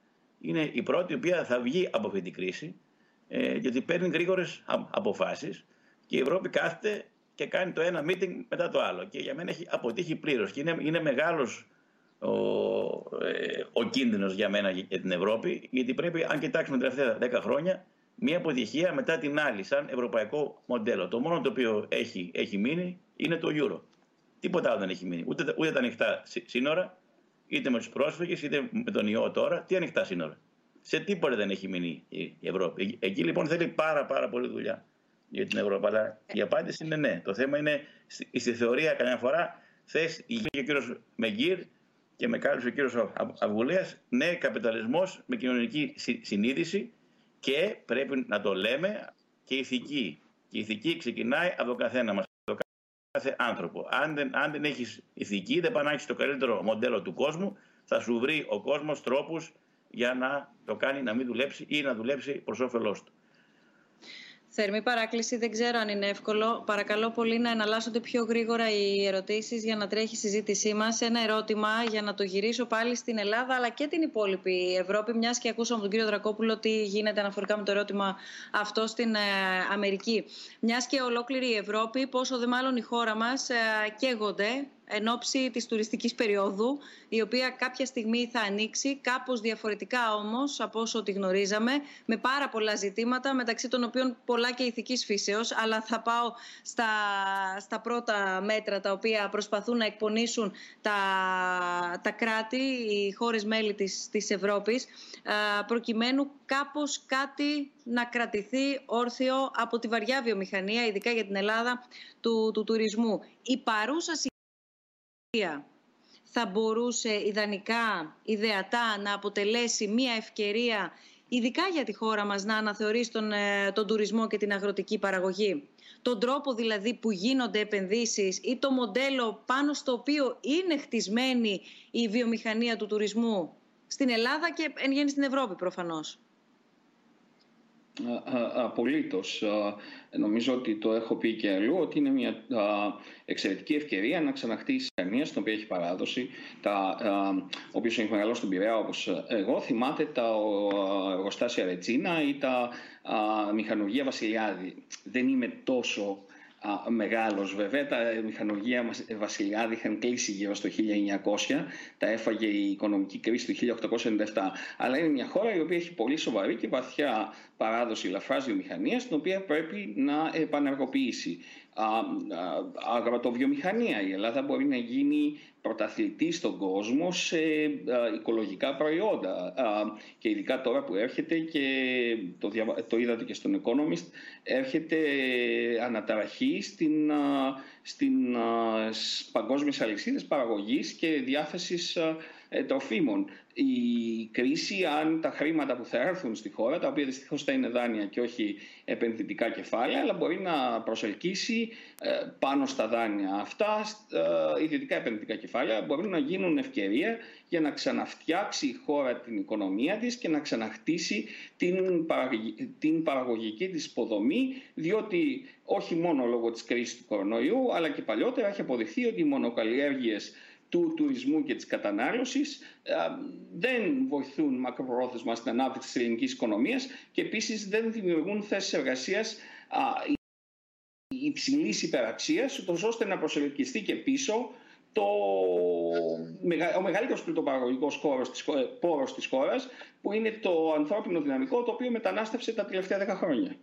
είναι η πρώτη η οποία θα βγει από αυτή την κρίση, ε, γιατί παίρνει γρήγορες αποφάσεις και η Ευρώπη κάθεται και κάνει το ένα meeting μετά το άλλο. Και για μένα έχει αποτύχει πλήρως. Και είναι, είναι μεγάλος ο, ε, ο κίνδυνος για μένα για την Ευρώπη, γιατί πρέπει, αν κοιτάξουμε τα τελευταία 10 χρόνια, μία αποτυχία μετά την άλλη, σαν ευρωπαϊκό μοντέλο. Το μόνο το οποίο έχει, έχει μείνει είναι το euro. Τίποτα άλλο δεν έχει μείνει. Ούτε, ούτε τα ανοιχτά σύνορα, είτε με τους πρόσφυγες, είτε με τον ιό τώρα. Τι ανοιχτά σύνορα. Σε τίποτα δεν έχει μείνει η Ευρώπη. Εκεί λοιπόν θέλει πάρα, πάρα πολύ δουλειά για την Ευρώπη. Αλλά η απάντηση είναι ναι. Το θέμα είναι στη θεωρία καμιά φορά θες ηγεί ο κύριος Μεγκύρ και με κάλυψε ο κύριος Αυγουλία. Ναι, καπιταλισμός με κοινωνική συνείδηση και πρέπει να το λέμε και ηθική. Και η ηθική ξεκινάει από τον καθένα μας, από τον κάθε άνθρωπο. Αν δεν, αν δεν έχεις ηθική, δεν πάει να έχεις το καλύτερο μοντέλο του κόσμου, θα σου βρει ο κόσμος τρόπους για να το κάνει να μην δουλέψει ή να δουλέψει προς όφελός του.
Θερμή παράκληση, δεν ξέρω αν είναι εύκολο. Παρακαλώ πολύ να εναλλάσσονται πιο γρήγορα οι ερωτήσεις για να τρέχει η συζήτησή μας. Ένα ερώτημα για να το γυρίσω πάλι στην Ελλάδα αλλά και την υπόλοιπη Ευρώπη, μιας και ακούσαμε τον κύριο Δρακόπουλο τι γίνεται αναφορικά με το ερώτημα αυτό στην ε, Αμερική. Μιας και ολόκληρη η Ευρώπη, πόσο δε μάλλον η χώρα μας ε, καίγονται εν ώψη της τουριστικής περίοδου, η οποία κάποια στιγμή θα ανοίξει, κάπως διαφορετικά όμως από όσο τη γνωρίζαμε, με πάρα πολλά ζητήματα, μεταξύ των οποίων πολλά και ηθικής φύσεως, αλλά θα πάω στα, στα πρώτα μέτρα τα οποία προσπαθούν να εκπονήσουν τα, τα κράτη, οι χώρες μέλη της, της Ευρώπης, προκειμένου κάπως κάτι να κρατηθεί όρθιο από τη βαριά βιομηχανία, ειδικά για την Ελλάδα, του, του τουρισμού. Η παρούσα θα μπορούσε ιδανικά, ιδεατά να αποτελέσει μια ευκαιρία ειδικά για τη χώρα μας να αναθεωρήσει τον, ε, τον τουρισμό και την αγροτική παραγωγή. Τον τρόπο δηλαδή που γίνονται επενδύσεις ή το μοντέλο πάνω στο οποίο είναι χτισμένη η βιομηχανία του τουρισμού στην Ελλάδα και εν γέννη στην Ευρώπη προφανώς.
Απολύτως. Νομίζω ότι το έχω πει και αλλού ότι είναι μια εξαιρετική ευκαιρία να ξαναχτίσει κανένα στην οποία έχει παράδοση, τα, ο οποίος έχει μεγαλώσει στον Πειραιά όπως εγώ, θυμάται τα εργοστάσια Ρετσίνα ή τα μηχανουργία Βασιλιάδη. Δεν είμαι τόσο μεγάλος βέβαια. Τα μηχανουργία Βασιλιάδη είχαν κλείσει γύρω στο 1900. Τα έφαγε η οικονομική κρίση του 1897. Αλλά είναι μια χώρα η οποία έχει πολύ σοβαρή και βαθιά παράδοση ελαφράς βιομηχανίας την οποία πρέπει να επανεργοποιήσει αγροτοβιομηχανία. Η Ελλάδα μπορεί να γίνει πρωταθλητής στον κόσμο σε οικολογικά προϊόντα και ειδικά τώρα που έρχεται και το, το είδατε και στον Economist έρχεται αναταραχή στην, στην παγκόσμιες αλυσίδες παραγωγής και διάθεσης ε, τροφίμων. Η κρίση, αν τα χρήματα που θα έρθουν στη χώρα, τα οποία δυστυχώς θα είναι δάνεια και όχι επενδυτικά κεφάλαια, αλλά μπορεί να προσελκύσει ε, πάνω στα δάνεια αυτά, ε, ιδιωτικά επενδυτικά κεφάλαια, μπορούν να γίνουν ευκαιρία για να ξαναφτιάξει η χώρα την οικονομία της και να ξαναχτίσει την, την παραγωγική της υποδομή, διότι όχι μόνο λόγω της κρίσης του κορονοϊού, αλλά και παλιότερα έχει αποδειχθεί ότι οι μονοκαλλιέργειες του τουρισμού και της κατανάλωσης ε, δεν βοηθούν μακροπρόθεσμα στην ανάπτυξη της ελληνικής οικονομίας και επίσης δεν δημιουργούν θέσεις εργασίας υψηλής υπεραξίας, ώστε να προσελκυστεί και πίσω το, ο μεγαλύτερος πλουτοπαραγωγικός χώρος της, πόρος της χώρας που είναι το ανθρώπινο δυναμικό το οποίο μετανάστευσε τα τελευταία δέκα χρόνια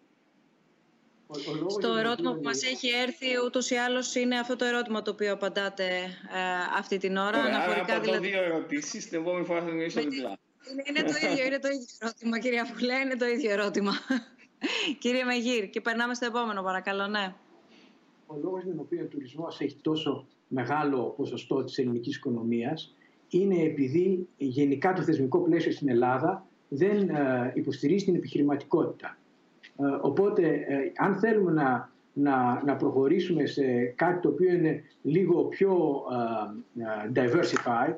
στο ερώτημα που μας έχει έρθει ούτως ή άλλως είναι αυτό το ερώτημα το οποίο απαντάτε ε, αυτή την ώρα.
Ωραία, αναφορικά, άρα δηλαδή... δύο ερωτήσεις, την επόμενη φορά θα μιλήσω διπλά.
Είναι, είναι, το ίδιο, είναι το ίδιο ερώτημα, κυρία Φουλέ, είναι το ίδιο ερώτημα. Κύριε Μεγύρ, και περνάμε στο επόμενο, παρακαλώ, ναι.
Ο λόγος για τον οποίο ο τουρισμός έχει τόσο μεγάλο ποσοστό της ελληνικής οικονομίας είναι επειδή γενικά το θεσμικό πλαίσιο στην Ελλάδα δεν ε, υποστηρίζει την επιχειρηματικότητα. Ε, οπότε, ε, αν θέλουμε να, να, να προχωρήσουμε σε κάτι το οποίο είναι λίγο πιο diversified,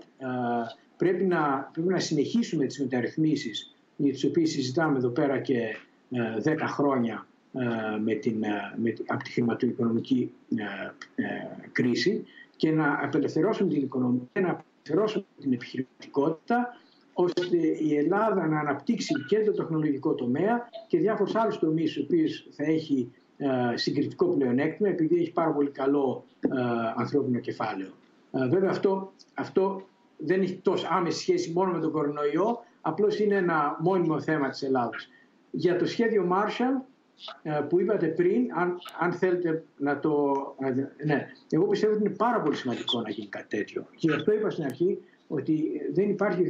πρέπει να, πρέπει να συνεχίσουμε τις μεταρρυθμίσεις για τις οποίες συζητάμε εδώ πέρα και 10 χρόνια με την, με, από τη χρηματοοικονομική κρίση και να απελευθερώσουμε την οικονομία, να απελευθερώσουμε την επιχειρηματικότητα ώστε η Ελλάδα να αναπτύξει και το τεχνολογικό τομέα και διάφορους άλλους τομείς στους οποίους θα έχει ε, συγκριτικό πλεονέκτημα επειδή έχει πάρα πολύ καλό ε, ανθρώπινο κεφάλαιο. Ε, βέβαια αυτό, αυτό δεν έχει τόσο άμεση σχέση μόνο με τον κορονοϊό, απλώς είναι ένα μόνιμο θέμα της Ελλάδας. Για το σχέδιο Marshall που είπατε πριν, αν, αν θέλετε να το... Ναι, εγώ πιστεύω ότι είναι πάρα πολύ σημαντικό να γίνει κάτι τέτοιο. Και γι' αυτό είπα στην αρχή ότι δεν υπάρχει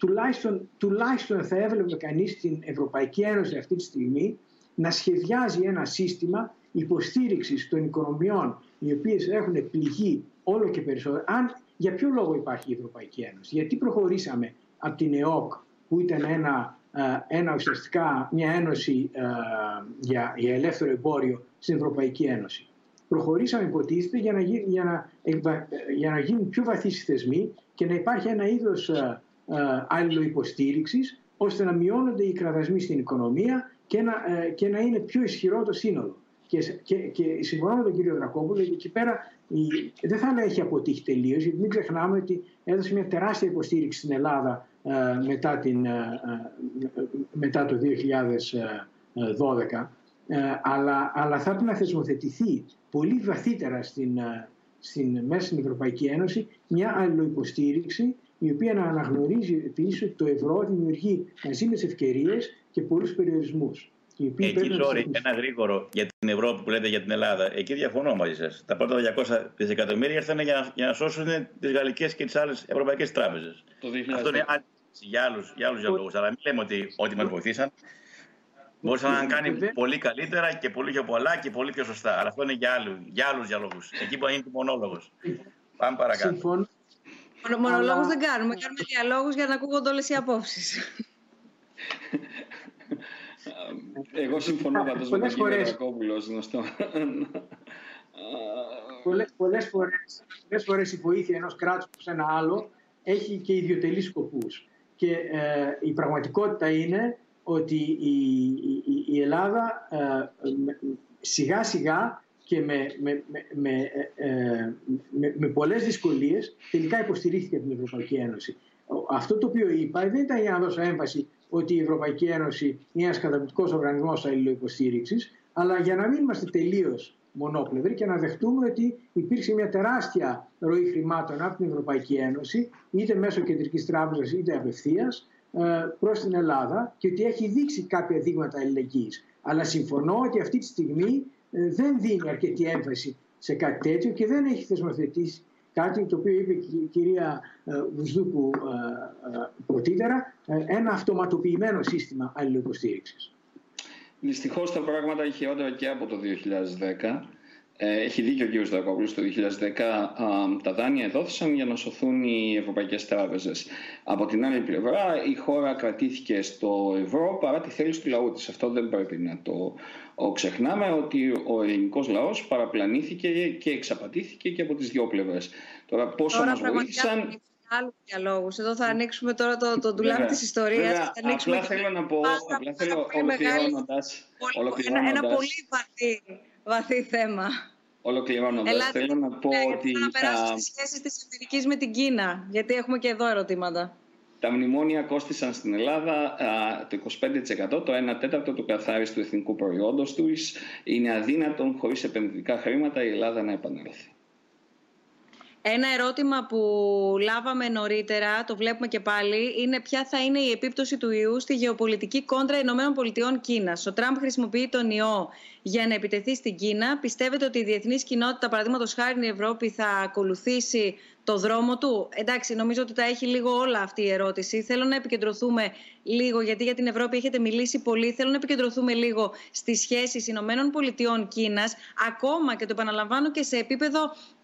τουλάχιστον, τουλάχιστον θα έβλεπε κανείς στην Ευρωπαϊκή Ένωση αυτή τη στιγμή να σχεδιάζει ένα σύστημα υποστήριξης των οικονομιών οι οποίες έχουν πληγεί όλο και περισσότερο. Αν, για ποιο λόγο υπάρχει η Ευρωπαϊκή Ένωση, γιατί προχωρήσαμε από την ΕΟΚ που ήταν ένα, ε, ένα ουσιαστικά μια ένωση ε, για, για ελεύθερο εμπόριο στην Ευρωπαϊκή Ένωση. Προχωρήσαμε υποτίθεται για να, για να, για να γίνουν πιο βαθύς θεσμοί και να υπάρχει ένα είδος ε, ε, υποστήριξης, ώστε να μειώνονται οι κραδασμοί στην οικονομία και να, ε, και να είναι πιο ισχυρό το σύνολο. Και, και, και συμφωνώ με τον κύριο Δρακόπουλο, γιατί εκεί πέρα η, δεν θα λέει έχει αποτύχει τελείως, γιατί μην ξεχνάμε ότι έδωσε μια τεράστια υποστήριξη στην Ελλάδα ε, μετά, την, μετά το 2012. αλλά, αλλά θα πρέπει να θεσμοθετηθεί πολύ βαθύτερα στην, στην, μέσα στην Ευρωπαϊκή Ένωση μια αλληλοϊποστήριξη η οποία να αναγνωρίζει επίσης ότι το ευρώ δημιουργεί μαζί με τι ευκαιρίες και πολλούς περιορισμούς.
Εκεί, sorry, ένα γρήγορο για την Ευρώπη που λέτε για την Ελλάδα. Εκεί διαφωνώ μαζί σας. Τα πρώτα 200 δισεκατομμύρια ήρθαν για, για να σώσουν τις γαλλικές και τις άλλες ευρωπαϊκές τράπεζες. Αυτό είναι για άλλους για άλλους λόγου. Αλλά μην λέμε ότι ό,τι μας βοηθήσαν. Μπορούσαν να κάνει πολύ καλύτερα και πολύ πιο πολλά και πολύ πιο σωστά. Αλλά αυτό είναι για άλλου για άλλους διαλόγους. Εκεί που είναι μονόλογος. Πάμε παρακάτω. Συμφωνώ.
Μονολόγους δεν κάνουμε. Κάνουμε διαλόγους για να ακούγονται όλες οι απόψεις.
Εγώ συμφωνώ πάντως με τον κύριο Ρακόπουλο, γνωστό.
Πολλές, πολλές, φορές, πολλές φορές η βοήθεια ενός κράτους σε ένα άλλο έχει και ιδιωτελείς σκοπούς. Και ε, η πραγματικότητα είναι ότι η, η, η Ελλάδα ε, σιγά σιγά και με, με, με, ε, με, με πολλές δυσκολίες τελικά υποστηρίχθηκε από την Ευρωπαϊκή Ένωση. Αυτό το οποίο είπα δεν ήταν για να δώσω έμφαση ότι η Ευρωπαϊκή Ένωση είναι ένας καταπληκτικός οργανισμός αλληλοϊποστήριξη, αλλά για να μην είμαστε τελείως μονόπλευροι και να δεχτούμε ότι υπήρξε μια τεράστια ροή χρημάτων από την Ευρωπαϊκή Ένωση, είτε μέσω κεντρικής τράπεζας είτε απευθείας, ε, προς την Ελλάδα και ότι έχει δείξει κάποια δείγματα αλληλεγγύης. Αλλά συμφωνώ ότι αυτή τη στιγμή ε, δεν δίνει αρκετή έμφαση σε κάτι τέτοιο και δεν έχει θεσμοθετήσει κάτι το οποίο είπε η κυρία ε, Βουσδούκου ε, πρωτήτερα, ένα αυτοματοποιημένο σύστημα αλληλοϊποστήριξης.
Δυστυχώς τα πράγματα είχε χειρότερα και από το 2010 ε, έχει δίκιο ο κ. Δρακόπουλος, το 2010 τα δάνεια δόθησαν για να σωθούν οι ευρωπαϊκές τράπεζες. Από την άλλη πλευρά η χώρα κρατήθηκε στο ευρώ παρά τη θέληση του λαού της. Αυτό δεν πρέπει να το ξεχνάμε ότι ο ελληνικός λαός παραπλανήθηκε και εξαπατήθηκε και από τις δυο πλευρές. Τώρα πόσο μας βοήθησαν...
Άλλους διαλόγους. Εδώ θα ανοίξουμε τώρα το, το ντουλάπι της ιστορίας. θα
ανοίξουμε απλά θέλω να πω, απλά θέλω ολοκληρώνοντας,
Ένα, ένα πολύ βαθύ βαθύ θέμα.
Ολοκληρώνοντας, θέλω να πω ναι, ότι.
Να περάσω στις σχέσεις της Αμερική με την Κίνα, γιατί έχουμε και εδώ ερωτήματα.
Τα μνημόνια κόστησαν στην Ελλάδα το 25%, το 1 τέταρτο του καθάριστου εθνικού προϊόντος τους. Είναι αδύνατον χωρίς επενδυτικά χρήματα η Ελλάδα να επανέλθει.
Ένα ερώτημα που λάβαμε νωρίτερα, το βλέπουμε και πάλι, είναι ποια θα είναι η επίπτωση του ιού στη γεωπολιτική κόντρα Ηνωμένων Πολιτειών Κίνας. Ο Τραμπ χρησιμοποιεί τον ιό για να επιτεθεί στην Κίνα. Πιστεύετε ότι η διεθνής κοινότητα, παραδείγματος χάρη η Ευρώπη, θα ακολουθήσει το δρόμο του. Εντάξει, νομίζω ότι τα έχει λίγο όλα αυτή η ερώτηση. Θέλω να επικεντρωθούμε λίγο, γιατί για την Ευρώπη έχετε μιλήσει πολύ. Θέλω να επικεντρωθούμε λίγο στις σχέσεις Ηνωμένων Πολιτειών Κίνας, ακόμα και το επαναλαμβάνω και σε επίπεδο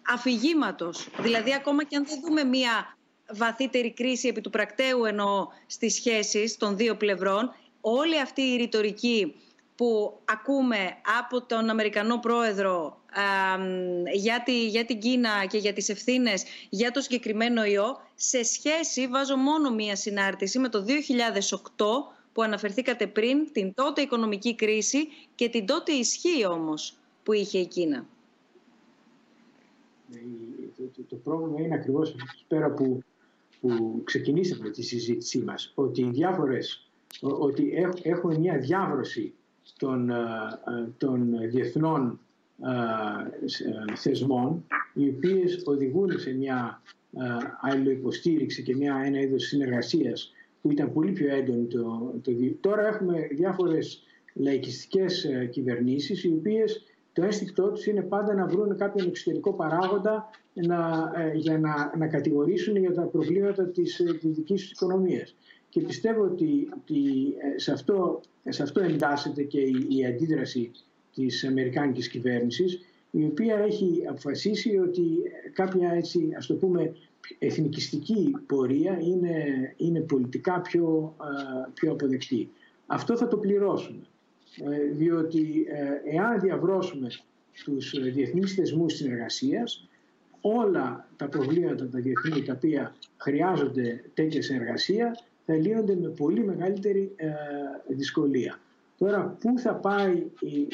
αφηγήματος. Δηλαδή, ακόμα και αν δεν δούμε μία βαθύτερη κρίση επί του πρακτέου εννοώ στις σχέσεις των δύο πλευρών, όλη αυτή η ρητορική που ακούμε από τον Αμερικανό πρόεδρο για, τη, για την Κίνα και για τις ευθύνες για το συγκεκριμένο ιό σε σχέση, βάζω μόνο μία συνάρτηση με το 2008 που αναφερθήκατε πριν, την τότε οικονομική κρίση και την τότε ισχύ όμως που είχε η Κίνα.
Ε, το, το, πρόβλημα είναι ακριβώς πέρα που, που ξεκινήσαμε τη συζήτησή μας, ότι οι διάφορες, ότι έχουμε μια διάβρωση των, ε, ε, των διεθνών ε, θεσμών οι οποίες οδηγούν σε μια άλλη υποστήριξη και μια, ένα είδος συνεργασίας που ήταν πολύ πιο έντονη το, το, Τώρα έχουμε διάφορες λαϊκιστικές κυβερνήσεις οι οποίες το ένστικτό τους είναι πάντα να βρουν κάποιον εξωτερικό παράγοντα να, για να, να κατηγορήσουν για τα προβλήματα της, της δικής τους οικονομίας. Και πιστεύω ότι, ότι σε, αυτό, σε αυτό εντάσσεται και η, η αντίδραση της Αμερικάνικης κυβέρνησης η οποία έχει αποφασίσει ότι κάποια έτσι ας το πούμε εθνικιστική πορεία είναι, είναι πολιτικά πιο, πιο αποδεκτή. Αυτό θα το πληρώσουμε. Ε, διότι ε, εάν διαβρώσουμε τους διεθνείς θεσμούς συνεργασίας όλα τα προβλήματα τα διεθνή τα οποία χρειάζονται τέτοια συνεργασία θα λύνονται με πολύ μεγαλύτερη ε, δυσκολία. Τώρα πού θα πάει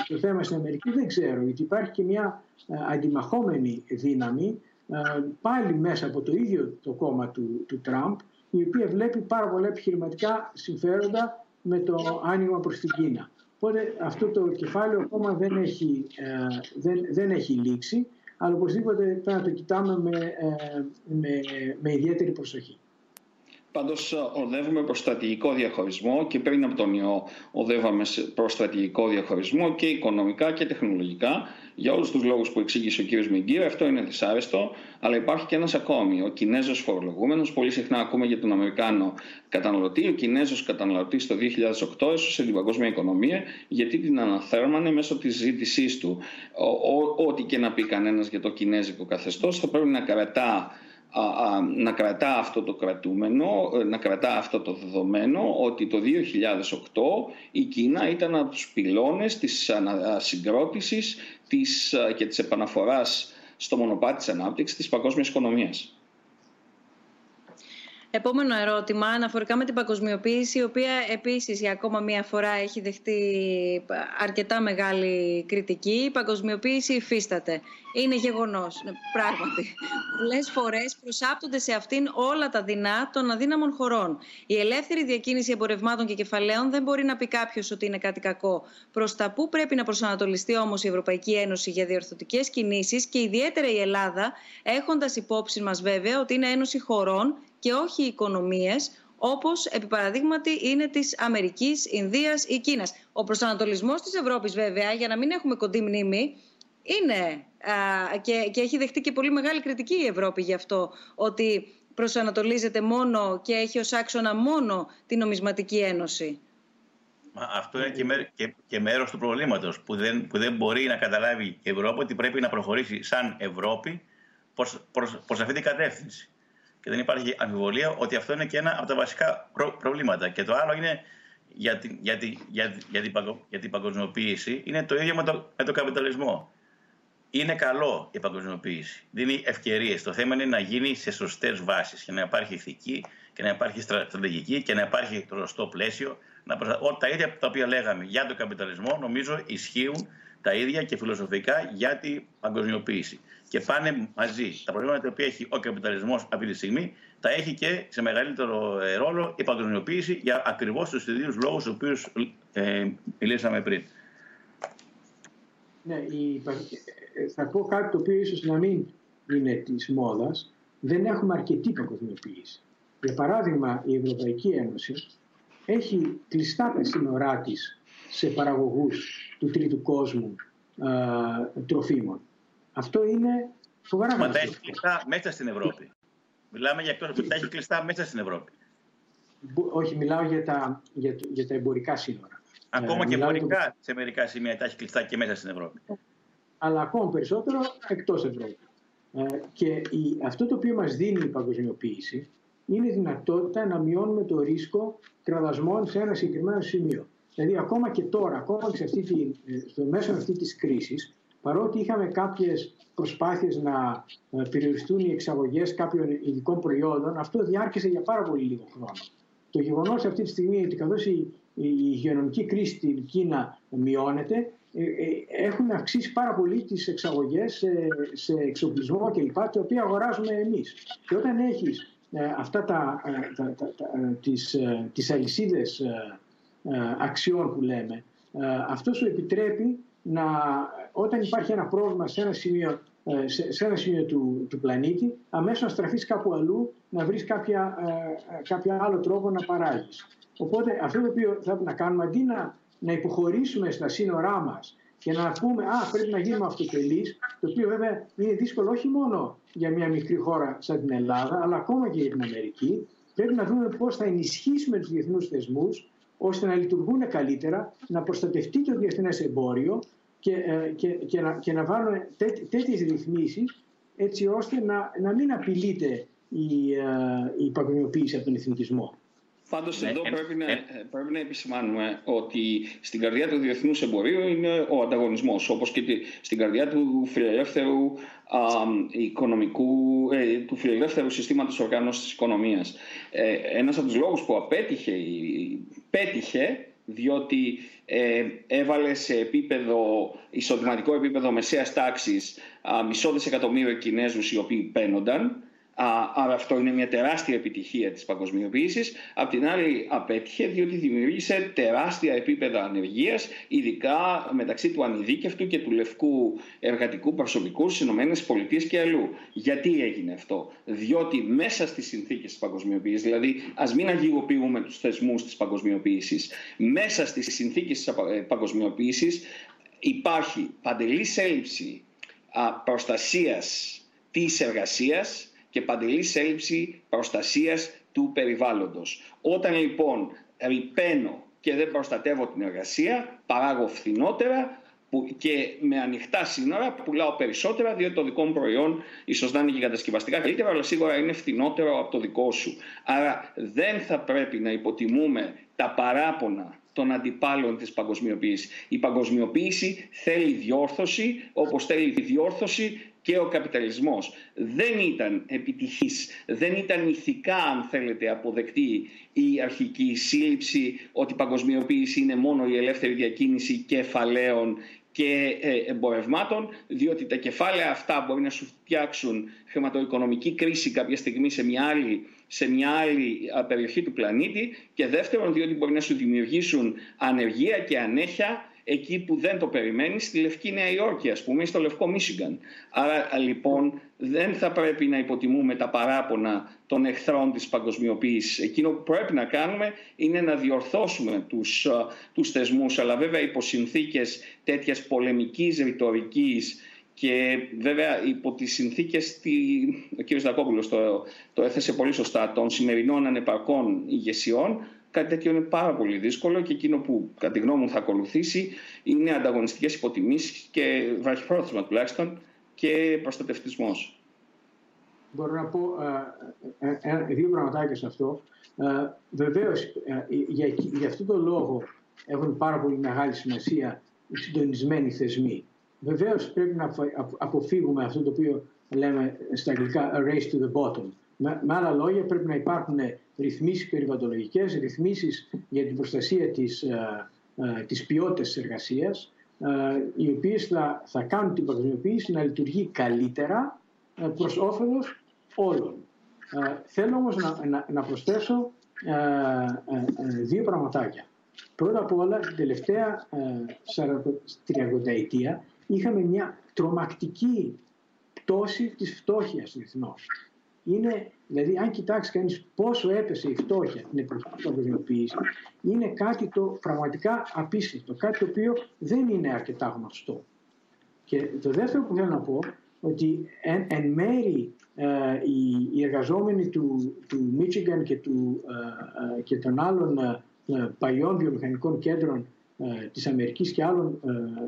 το θέμα στην Αμερική δεν ξέρω γιατί υπάρχει και μια ε, αντιμαχόμενη δύναμη ε, πάλι μέσα από το ίδιο το κόμμα του, του Τραμπ η οποία βλέπει πάρα πολλά επιχειρηματικά συμφέροντα με το άνοιγμα προς την Κίνα. Οπότε αυτό το κεφάλαιο ακόμα δεν έχει, δεν, δεν έχει λήξει αλλά οπωσδήποτε πρέπει να το κοιτάμε με, με, με ιδιαίτερη προσοχή.
Πάντως οδεύουμε προς στρατηγικό διαχωρισμό και πριν από τον ιό οδεύαμε προς στρατηγικό διαχωρισμό και οικονομικά και τεχνολογικά. Για όλους τους λόγους που εξήγησε ο κ. Μιγκύρ, αυτό είναι δυσάρεστο, αλλά υπάρχει και ένας ακόμη. Ο Κινέζος φορολογούμενος, πολύ συχνά ακούμε για τον Αμερικάνο καταναλωτή. Ο Κινέζος καταναλωτής το 2008 έσωσε την παγκόσμια οικονομία γιατί την αναθέρμανε μέσω της ζήτησής του. Ό,τι και να πει κανένας για το κινέζικο καθεστώς θα πρέπει να κρατά να κρατά αυτό το κρατούμενο, ε, να κρατά αυτό το δεδομένο ότι το 2008 η Κίνα ήταν από τους πυλώνες της συγκρότησης της, και της επαναφοράς στο μονοπάτι της ανάπτυξης της παγκόσμιας οικονομίας.
Επόμενο ερώτημα, αναφορικά με την παγκοσμιοποίηση, η οποία επίσης για ακόμα μία φορά έχει δεχτεί αρκετά μεγάλη κριτική. Η παγκοσμιοποίηση υφίσταται. Είναι γεγονός, ναι, πράγματι. Πολλές φορές προσάπτονται σε αυτήν όλα τα δεινά των αδύναμων χωρών. Η ελεύθερη διακίνηση εμπορευμάτων και κεφαλαίων δεν μπορεί να πει κάποιος ότι είναι κάτι κακό. Προς τα πού πρέπει να προσανατολιστεί όμως η Ευρωπαϊκή Ένωση για διορθωτικές κινήσεις και ιδιαίτερα η Ελλάδα, έχοντας υπόψη μας βέβαια ότι είναι ένωση χωρών και όχι οικονομίες όπως επί παραδείγματι είναι της Αμερικής, Ινδίας ή Κίνας. Ο προσανατολισμός της Ευρώπης βέβαια, για να μην έχουμε κοντή μνήμη, είναι και, και έχει δεχτεί και πολύ μεγάλη κριτική η Ευρώπη γι' αυτό, ότι προσανατολίζεται μόνο και έχει ως άξονα μόνο την νομισματική ένωση.
Αυτό είναι και, μέ, και, και μέρος του προβλήματος που δεν, που δεν μπορεί να καταλάβει η Ευρώπη ότι πρέπει να προχωρήσει σαν Ευρώπη προς, προς, προς αυτή την κατεύθυνση. Και δεν υπάρχει αμφιβολία ότι αυτό είναι και ένα από τα βασικά προβλήματα. Και το άλλο είναι για την, για, την, για, για, την, για την παγκοσμιοποίηση, είναι το ίδιο με το, με το καπιταλισμό. Είναι καλό η παγκοσμιοποίηση. Δίνει ευκαιρίες. Το θέμα είναι να γίνει σε σωστές βάσεις και να υπάρχει ηθική και να υπάρχει στρατηγική και να υπάρχει το σωστό πλαίσιο. Να προστα... Όλα τα ίδια τα οποία λέγαμε για τον καπιταλισμό νομίζω ισχύουν τα ίδια και φιλοσοφικά για την παγκοσμιοποίηση και πάνε μαζί. Τα προβλήματα τα οποία έχει ο καπιταλισμός αυτή τη στιγμή τα έχει και σε μεγαλύτερο ε, ρόλο η παγκοσμιοποίηση για ακριβώς τους ίδιου λόγους του οποίους ε, μιλήσαμε πριν.
Ναι, η, ε, θα πω κάτι το οποίο ίσως να μην είναι της μόδας. Δεν έχουμε αρκετή παγκοσμιοποίηση. Για παράδειγμα, η Ευρωπαϊκή Ένωση έχει κλειστά τα σύνορά της σε παραγωγούς του τρίτου κόσμου τροφίμων. Αυτό είναι φοβερά
Μα τα έχει κλειστά μέσα στην Ευρώπη. Μιλάμε για εκτός που τα έχει κλειστά μέσα στην Ευρώπη.
Όχι, μιλάω για τα, για, για τα εμπορικά σύνορα.
Ακόμα ε, και εμπορικά το... σε μερικά σημεία τα έχει κλειστά και μέσα στην Ευρώπη.
Αλλά ακόμα περισσότερο εκτός Ευρώπης. Ε, και η, αυτό το οποίο μας δίνει η παγκοσμιοποίηση είναι η δυνατότητα να μειώνουμε το ρίσκο κραδασμών σε ένα συγκεκριμένο σημείο. Δηλαδή ακόμα και τώρα, ακόμα και σε αυτή τη, στο μέσο αυτή της κρίσης, παρότι είχαμε κάποιες προσπάθειες να ε, περιοριστούν οι εξαγωγές κάποιων ειδικών προϊόντων, αυτό διάρκησε για πάρα πολύ λίγο χρόνο. Το γεγονός αυτή τη στιγμή ότι καθώς η, η υγειονομική κρίση στην Κίνα μειώνεται, ε, ε, έχουν αυξήσει πάρα πολύ τις εξαγωγές σε, σε εξοπλισμό κλπ. τα οποία αγοράζουμε εμείς. Και όταν έχεις αυτά τα, τα, τα, τα, τις, τις αλυσίδες αξιών που λέμε, αυτό σου επιτρέπει να, όταν υπάρχει ένα πρόβλημα σε ένα σημείο, ε, σε, ένα σημείο του, του πλανήτη, αμέσως να στραφείς κάπου αλλού, να βρεις κάποια, ε, κάποιο άλλο τρόπο να παράγεις. Οπότε αυτό το οποίο θα πρέπει να κάνουμε, αντί να, να υποχωρήσουμε στα σύνορά μας και να πούμε «Α, πρέπει να γίνουμε αυτοτελείς», το οποίο βέβαια είναι δύσκολο όχι μόνο για μια μικρή χώρα σαν την Ελλάδα, αλλά ακόμα και για την Αμερική, πρέπει να δούμε πώς θα ενισχύσουμε τους διεθνούς θεσμούς, ώστε να λειτουργούν καλύτερα, να προστατευτεί το διεθνές εμπόριο και, ε, και, και, να, και να βάλουν τέ, τέτοιες ρυθμίσεις έτσι ώστε να, να μην απειλείται η, ε, η παγκοσμιοποίηση από τον εθνικισμό.
Πάντως ναι, εδώ πρέπει, να, πρέπει να επισημάνουμε ότι στην καρδιά του διεθνούς εμπορίου είναι ο ανταγωνισμός, όπως και στην καρδιά του φιλελεύθερου α, οικονομικού, ε, του φιλελεύθερου συστήματος οργάνωσης της οικονομίας. Ε, ένας από τους λόγους που απέτυχε, πέτυχε, διότι ε, έβαλε σε επίπεδο, εισοδηματικό επίπεδο μεσαίας τάξης μισό δισεκατομμύριο Κινέζους οι οποίοι παίνονταν Άρα αυτό είναι μια τεράστια επιτυχία της παγκοσμιοποίησης. Απ' την άλλη απέτυχε διότι δημιούργησε τεράστια επίπεδα ανεργίας, ειδικά μεταξύ του ανειδίκευτου και του λευκού εργατικού προσωπικού στις ΗΠΑ και αλλού. Γιατί έγινε αυτό; Διότι μέσα στις συνθήκες της παγκοσμιοποίησης, δηλαδή ας μην αγιγοποιούμε τους θεσμούς της παγκοσμιοποίησης, μέσα στις συνθήκες της παγκοσμιοποίησης υπάρχει παντελής έλλειψη προστασίας της εργασίας και παντελής έλλειψη προστασίας του περιβάλλοντος. Όταν λοιπόν ρηπαίνω και δεν προστατεύω την εργασία, παράγω φθηνότερα και με ανοιχτά σύνορα πουλάω περισσότερα διότι το δικό μου προϊόν ίσως να είναι και κατασκευαστικά καλύτερα αλλά σίγουρα είναι φθηνότερο από το δικό σου. Άρα δεν θα πρέπει να υποτιμούμε τα παράπονα των αντιπάλων της παγκοσμιοποίησης. Η παγκοσμιοποίηση θέλει διόρθωση όπως θέλει διόρθωση και ο καπιταλισμός δεν ήταν επιτυχής, δεν ήταν ηθικά αν θέλετε αποδεκτή η αρχική σύλληψη ότι η παγκοσμιοποίηση είναι μόνο η ελεύθερη διακίνηση κεφαλαίων και ε, εμπορευμάτων, διότι τα κεφάλαια αυτά μπορεί να σου φτιάξουν χρηματοοικονομική κρίση κάποια στιγμή σε μια άλλη, σε μια άλλη περιοχή του πλανήτη και δεύτερον διότι μπορεί να σου δημιουργήσουν ανεργία και ανέχεια εκεί που δεν το περιμένεις, στη Λευκή Νέα Υόρκη, ας πούμε, ή στο Λευκό Μίσιγκαν. Άρα λοιπόν δεν θα πρέπει να υποτιμούμε τα παράπονα των εχθρών της παγκοσμιοποίησης. Εκείνο που πρέπει να κάνουμε είναι να διορθώσουμε τους, τους θεσμούς, αλλά βέβαια υπό συνθήκες τέτοιας πολεμικής ρητορικής και βέβαια υπό τις συνθήκες, ο κ. Δακόπουλος το, το έθεσε πολύ σωστά, των σημερινών ανεπαρκών ηγεσιών, Κάτι τέτοιο είναι πάρα πολύ δύσκολο και εκείνο που κατά τη γνώμη μου θα ακολουθήσει είναι ανταγωνιστικές υποτιμήσεις και βραχυπρόθεσμα τουλάχιστον και προστατευτισμός.
Μπορώ να πω ε, ε, ε, δύο πραγματάκια σε αυτό. Βεβαίως, για, για αυτόν τον λόγο έχουν πάρα πολύ μεγάλη σημασία οι συντονισμένοι θεσμοί. Βεβαίως πρέπει να αποφύγουμε αυτό το οποίο λέμε στα αγγλικά race to the bottom. Με, με άλλα λόγια πρέπει να υπάρχουν ρυθμίσεις περιβαλλοντολογικές, ρυθμίσεις για την προστασία της, ε, ε, της ποιότητας της εργασίας, ε, οι οποίες θα, θα κάνουν την παγκοσμιοποίηση να λειτουργεί καλύτερα προς όφελος όλων. Θέλω όμως να, να, να προσθέσω δύο πραγματάκια. Πρώτα απ' όλα, την τελευταία 30 ετία είχαμε μια τρομακτική πτώση της φτώχειας διεθνώς είναι, δηλαδή αν κοιτάξεις κανείς πόσο έπεσε η φτώχεια την εποχή παγκοσμιοποίησης, είναι κάτι το πραγματικά απίστευτο, κάτι το οποίο δεν είναι αρκετά γνωστό. Και το δεύτερο που θέλω να πω ότι εν, εν μέρη ε, οι, οι, εργαζόμενοι του, του Michigan και, του, ε, και των άλλων παλιών βιομηχανικών κέντρων της Αμερικής και άλλων,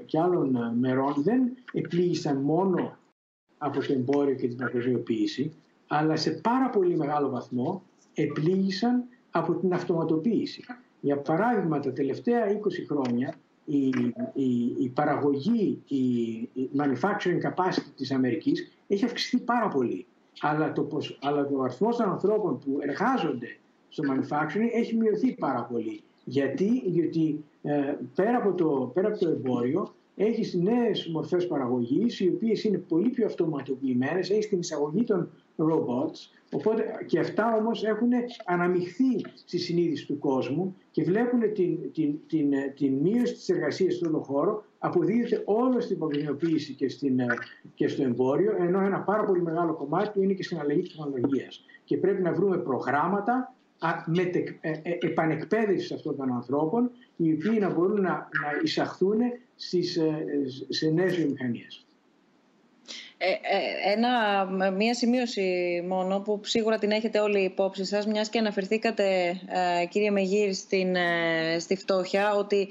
και άλλων μερών δεν επλήγησαν μόνο από το εμπόριο και την παγκοσμιοποίηση αλλά σε πάρα πολύ μεγάλο βαθμό επλήγησαν από την αυτοματοποίηση. Για παράδειγμα, τα τελευταία 20 χρόνια η, η, η παραγωγή, η, η manufacturing capacity της Αμερικής έχει αυξηθεί πάρα πολύ. Αλλά, το, αλλά το αριθμός των ανθρώπων που εργάζονται στο manufacturing έχει μειωθεί πάρα πολύ. Γιατί, γιατί ε, πέρα, από το, πέρα από το εμπόριο έχεις νέες μορφές παραγωγής, οι οποίες είναι πολύ πιο αυτοματοποιημένες, έχεις την εισαγωγή των robots, οπότε και αυτά όμως έχουν αναμειχθεί στη συνείδηση του κόσμου και βλέπουν την, την, την, την μείωση της εργασίας στον χώρο αποδίδεται όλο στην παγκοσμιοποίηση και, στην, και στο εμπόριο, ενώ ένα πάρα πολύ μεγάλο κομμάτι του είναι και στην αλλαγή τεχνολογίας. Και πρέπει να βρούμε προγράμματα με ε, ε, επανεκπαίδευσης αυτών των ανθρώπων, οι οποίοι να μπορούν να, να εισαχθούν στις, ε, σε νέες βιομηχανίες.
Ε, ε, ένα, μία σημείωση μόνο που σίγουρα την έχετε όλοι υπόψη σας μιας και αναφερθήκατε ε, κύριε Μεγύρη στην, ε, στη φτώχεια ότι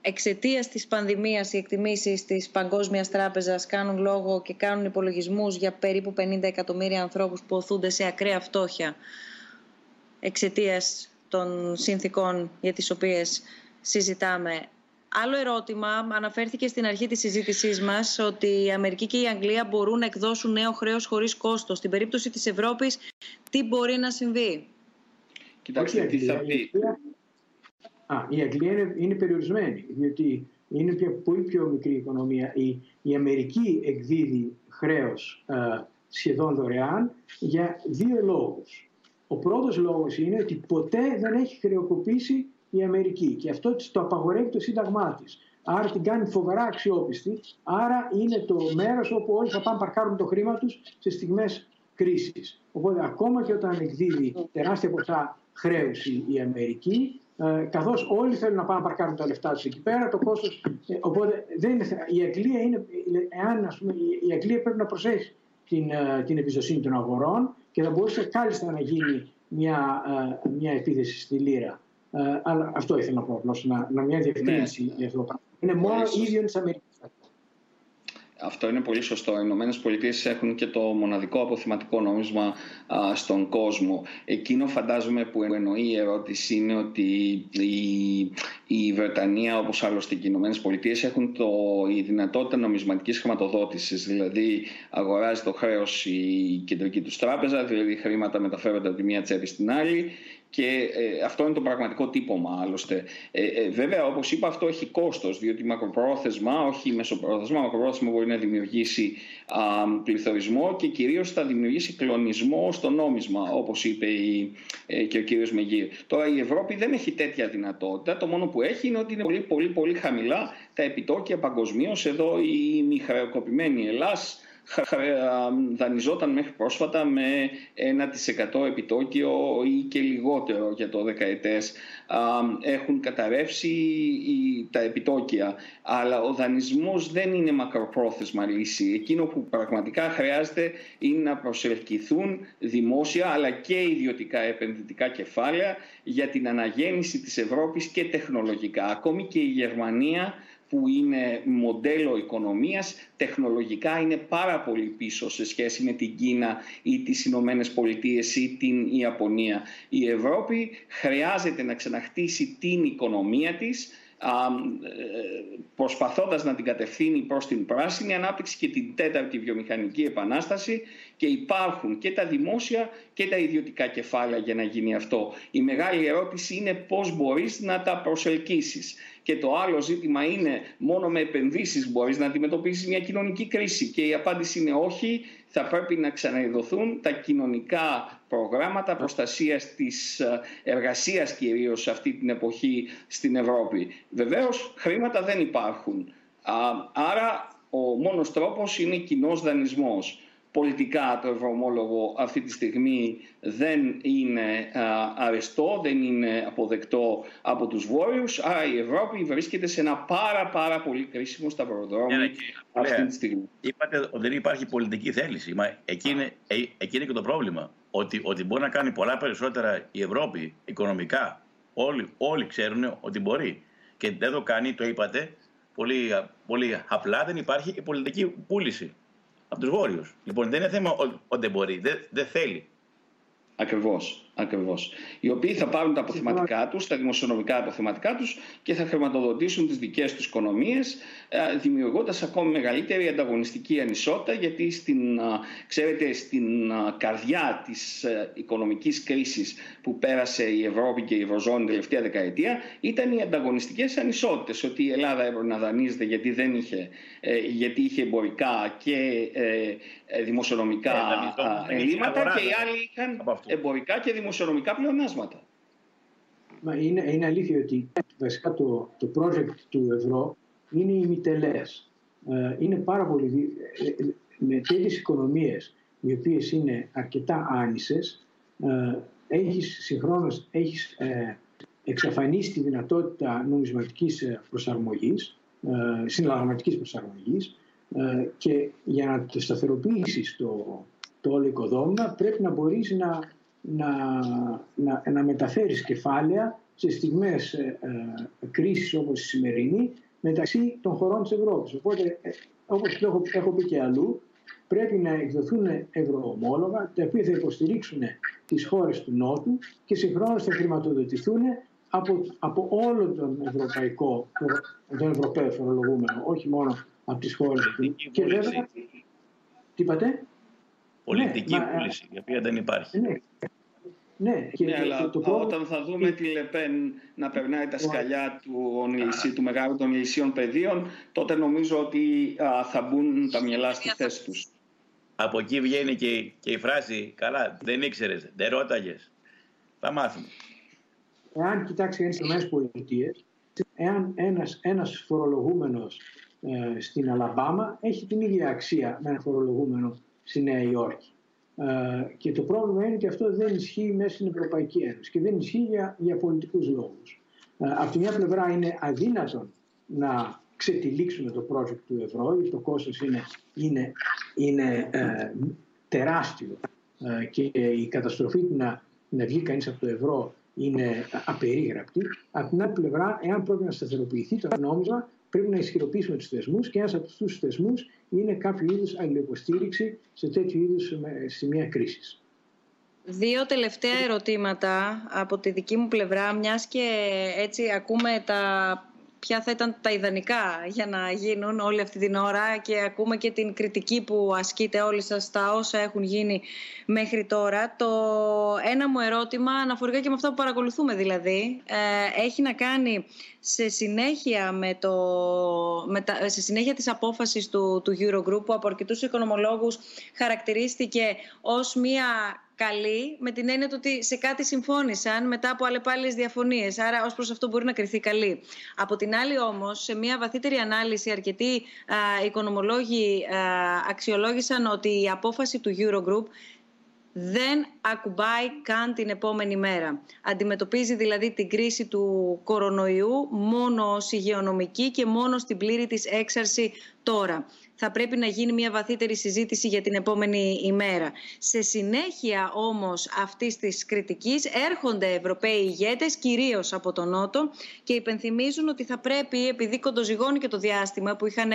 εξαιτίας της πανδημίας οι εκτιμήσεις της Παγκόσμιας Τράπεζας κάνουν λόγο και κάνουν υπολογισμούς για περίπου 50 εκατομμύρια ανθρώπους που οθούνται σε ακραία φτώχεια εξαιτίας των συνθήκων για τις οποίες συζητάμε. Άλλο ερώτημα, αναφέρθηκε στην αρχή της συζήτησής μας ότι η Αμερική και η Αγγλία μπορούν να εκδώσουν νέο χρέος χωρίς κόστος. Στην περίπτωση της Ευρώπης, τι μπορεί να συμβεί;
Κοιτάξτε, τι θα πει. Α, η Αγγλία είναι, είναι περιορισμένη, διότι είναι μια πολύ πιο μικρή οικονομία. Η, η Αμερική εκδίδει χρέος ε, σχεδόν δωρεάν για δύο λόγους. Ο πρώτος λόγος είναι ότι ποτέ δεν έχει χρεοκοπήσει η Αμερική και αυτό το απαγορεύει το Σύνταγμά της. Άρα την κάνει φοβερά αξιόπιστη. Άρα είναι το μέρος όπου όλοι θα πάνε παρκάρουν το χρήμα τους σε στιγμές κρίσης. Οπότε ακόμα και όταν εκδίδει τεράστια ποσά χρέωση η Αμερική, ε, καθώς όλοι θέλουν να πάνε να παρκάρουν τα λεφτά τους εκεί πέρα, το κόστος. Ε, οπότε δεν είναι, η, Αγγλία είναι, εάν, ας πούμε, η Αγγλία πρέπει να προσέχει την, ε, την εμπιστοσύνη των αγορών και θα μπορούσε κάλλιστα να γίνει μια, ε, μια επίθεση στη λίρα. Ε, αλλά αυτό ήθελα να πω απλώς, να, να μια διευκρίνηση ναι. για αυτό το πράγμα. Είναι μόνο ναι, ίδιο της Αμερικής.
Αυτό είναι πολύ σωστό. Οι Ηνωμένες Πολιτείες έχουν και το μοναδικό αποθυματικό νόμισμα α, στον κόσμο. Εκείνο φαντάζομαι που εννοεί η ερώτηση είναι ότι η, η Βρετανία, όπως άλλωστε και οι Ηνωμένες Πολιτείες, έχουν το, η δυνατότητα νομισματικής χρηματοδότησης. Δηλαδή, αγοράζει το χρέος η κεντρική τους τράπεζα, δηλαδή χρήματα μεταφέρονται από τη μία τσέπη στην άλλη και ε, αυτό είναι το πραγματικό τύπομα άλλωστε. Ε, ε, βέβαια, όπως είπα, αυτό έχει κόστος, διότι μακροπρόθεσμα, όχι μεσοπρόθεσμα, μακροπρόθεσμα μπορεί να δημιουργήσει α, πληθωρισμό και κυρίως θα δημιουργήσει κλονισμό στο νόμισμα, όπως είπε η, ε, και ο κύριος Μεγύρ. Τώρα, η Ευρώπη δεν έχει τέτοια δυνατότητα. Το μόνο που έχει είναι ότι είναι πολύ, πολύ, πολύ χαμηλά τα επιτόκια παγκοσμίως. Εδώ η μη χρεοκοπημένη Ελλάδα δανειζόταν μέχρι πρόσφατα με 1% επιτόκιο ή και λιγότερο για το δεκαετές. Έχουν καταρρεύσει τα επιτόκια, αλλά ο δανεισμός δεν είναι μακροπρόθεσμα λύση. Εκείνο που πραγματικά χρειάζεται είναι να προσελκυθούν δημόσια αλλά και ιδιωτικά επενδυτικά κεφάλαια για την αναγέννηση της Ευρώπης και τεχνολογικά. Ακόμη και η Γερμανία που είναι μοντέλο οικονομίας, τεχνολογικά είναι πάρα πολύ πίσω σε σχέση με την Κίνα ή τις Ηνωμένες Πολιτείες ή την Ιαπωνία. Η Ευρώπη χρειάζεται να ξαναχτίσει την οικονομία της ε, προσπαθώντας να την κατευθύνει προς την πράσινη ανάπτυξη και την τέταρτη βιομηχανική επανάσταση και υπάρχουν και τα δημόσια και τα ιδιωτικά κεφάλαια για να γίνει αυτό. Η μεγάλη ερώτηση είναι πώς μπορείς να τα προσελκύσεις. Και το άλλο ζήτημα είναι μόνο με επενδύσεις μπορείς να αντιμετωπίσεις μια κοινωνική κρίση. Και η απάντηση είναι όχι, θα πρέπει να ξαναειδωθούν τα κοινωνικά προγράμματα προστασίας της ε, εργασίας κυρίως σε αυτή την εποχή στην Ευρώπη. Βεβαίως χρήματα δεν υπάρχουν. Άρα ο μόνος τρόπος είναι κοινός δανεισμός. Πολιτικά το ευρωομόλογο αυτή τη στιγμή δεν είναι αρεστό, δεν είναι αποδεκτό από τους Βόρειους, άρα η Ευρώπη βρίσκεται σε ένα πάρα πάρα πολύ κρίσιμο σταυροδρόμι ναι, αυτή τη στιγμή.
Είπατε ότι δεν υπάρχει πολιτική θέληση, μα εκεί είναι, ε, εκεί είναι και το πρόβλημα, ότι, ότι μπορεί να κάνει πολλά περισσότερα η Ευρώπη οικονομικά, όλοι, όλοι ξέρουν ότι μπορεί. Και δεν το κάνει, το είπατε, πολύ, πολύ απλά. Δεν υπάρχει η πολιτική πούληση από τους Βόρειους. Λοιπόν, δεν είναι θέμα ότι δεν μπορεί, δεν, δεν θέλει.
Ακριβώς, ακριβώς. Οι οποίοι θα πάρουν τα αποθεματικά τους, τα δημοσιονομικά αποθεματικά τους και θα χρηματοδοτήσουν τις δικές τους οικονομίες ε, δημιουργώντας ακόμη μεγαλύτερη ανταγωνιστική ανισότητα γιατί στην, ε, ξέρετε, στην ε, καρδιά της οικονομικής κρίσης που πέρασε η Ευρώπη και η Ευρωζώνη την τελευταία δεκαετία ήταν οι ανταγωνιστικές ανισότητες ότι η Ελλάδα έπρεπε να δανείζεται γιατί, δεν είχε, γιατί είχε εμπορικά και δημοσιονομικά ελλείμματα και οι άλλοι είχαν εμπορικά και δημοσιονομικά πλεονάσματα.
Μα είναι, είναι αλήθεια ότι βασικά το, το project του ευρώ είναι οι μητελές. Ε, είναι πάρα πολύ... Ε, ε, με τέτοιες οικονομίες οι οποίες είναι αρκετά άνισες έχεις συγχρόνως έχεις εξαφανίσει τη δυνατότητα νομισματικής προσαρμογής, συναλλαγματικής προσαρμογής και για να το σταθεροποιήσεις το, το όλο οικοδόμημα πρέπει να μπορείς να, να, να, να μεταφέρεις κεφάλαια σε στιγμές ε, ε, κρίσης όπως η σημερινή μεταξύ των χωρών της Ευρώπης. Οπότε, ε, όπως το έχω, έχω πει και αλλού, πρέπει να εκδοθούν ευρωομόλογα τα οποία θα υποστηρίξουν τις χώρες του Νότου και συγχρόνως θα χρηματοδοτηθούν από, από όλο τον ευρωπαϊκό, τον ευρωπαίο φορολογούμενο, όχι μόνο από τις χώρες του.
Και βέβαια, τι είπατε; Πολιτική ναι, βούληση, η οποία δεν υπάρχει.
Ναι, ναι, και, ναι αλλά το όταν θα δούμε τη Λεπέν να περνάει τα σκαλιά του, ονειλισί, του μεγάλου των ηλισίων πεδίων, τότε νομίζω ότι θα μπουν τα μυαλά στη θέση τους.
Από εκεί βγαίνει και, και η φράση «Καλά, δεν ήξερες, δεν ρώταγες». Θα μάθουμε.
Εάν κοιτάξει κανείς τις ΗΠΑ, εάν ένας, ένας φορολογούμενος ε, στην Αλαμπάμα έχει την ίδια αξία με ένα φορολογούμενο στη Νέα Υόρκη. Ε, και το πρόβλημα είναι ότι αυτό δεν ισχύει μέσα στην Ευρωπαϊκή Ένωση και δεν ισχύει για, για πολιτικούς λόγους. Ε, από τη μια πλευρά είναι αδύνατον να ξετυλίξουμε το project του ευρώ, γιατί το κόστος είναι, είναι, είναι ε, τεράστιο και η καταστροφή να, να βγει κανείς από το ευρώ είναι απερίγραπτη. Από την άλλη πλευρά, εάν πρέπει να σταθεροποιηθεί το νόμισμα, πρέπει να ισχυροποιήσουμε τους θεσμούς και ένας από αυτούς τους θεσμούς είναι κάποιο είδους αλληλοποστήριξη σε τέτοιου είδους σημεία κρίσης.
Δύο τελευταία ερωτήματα από τη δική μου πλευρά, μιας και έτσι ακούμε τα ποια θα ήταν τα ιδανικά για να γίνουν όλη αυτή την ώρα και ακούμε και την κριτική που ασκείτε όλοι σας στα όσα έχουν γίνει μέχρι τώρα. Το ένα μου ερώτημα αναφορικά και με αυτά που παρακολουθούμε δηλαδή ε, έχει να κάνει σε συνέχεια, με το, με τα, σε συνέχεια της απόφασης του, του Eurogroup που από αρκετούς οικονομολόγους χαρακτηρίστηκε ως μια καλή με την έννοια ότι σε κάτι συμφώνησαν μετά από αλλεπάλληλες διαφωνίες. Άρα ως προς αυτό μπορεί να κριθεί καλή. Από την άλλη όμως, σε μια βαθύτερη ανάλυση αρκετοί α, οικονομολόγοι α, αξιολόγησαν ότι η απόφαση του Eurogroup δεν ακουμπάει καν την επόμενη μέρα. Αντιμετωπίζει δηλαδή την κρίση του κορονοϊού μόνο ως υγειονομική και μόνο στην πλήρη της έξαρση τώρα θα πρέπει να γίνει μια βαθύτερη συζήτηση για την επόμενη ημέρα. Σε συνέχεια όμως αυτής της κριτικής έρχονται Ευρωπαίοι ηγέτες, κυρίως από τον Νότο και υπενθυμίζουν ότι θα πρέπει, επειδή κοντοζυγώνει και το διάστημα που είχαν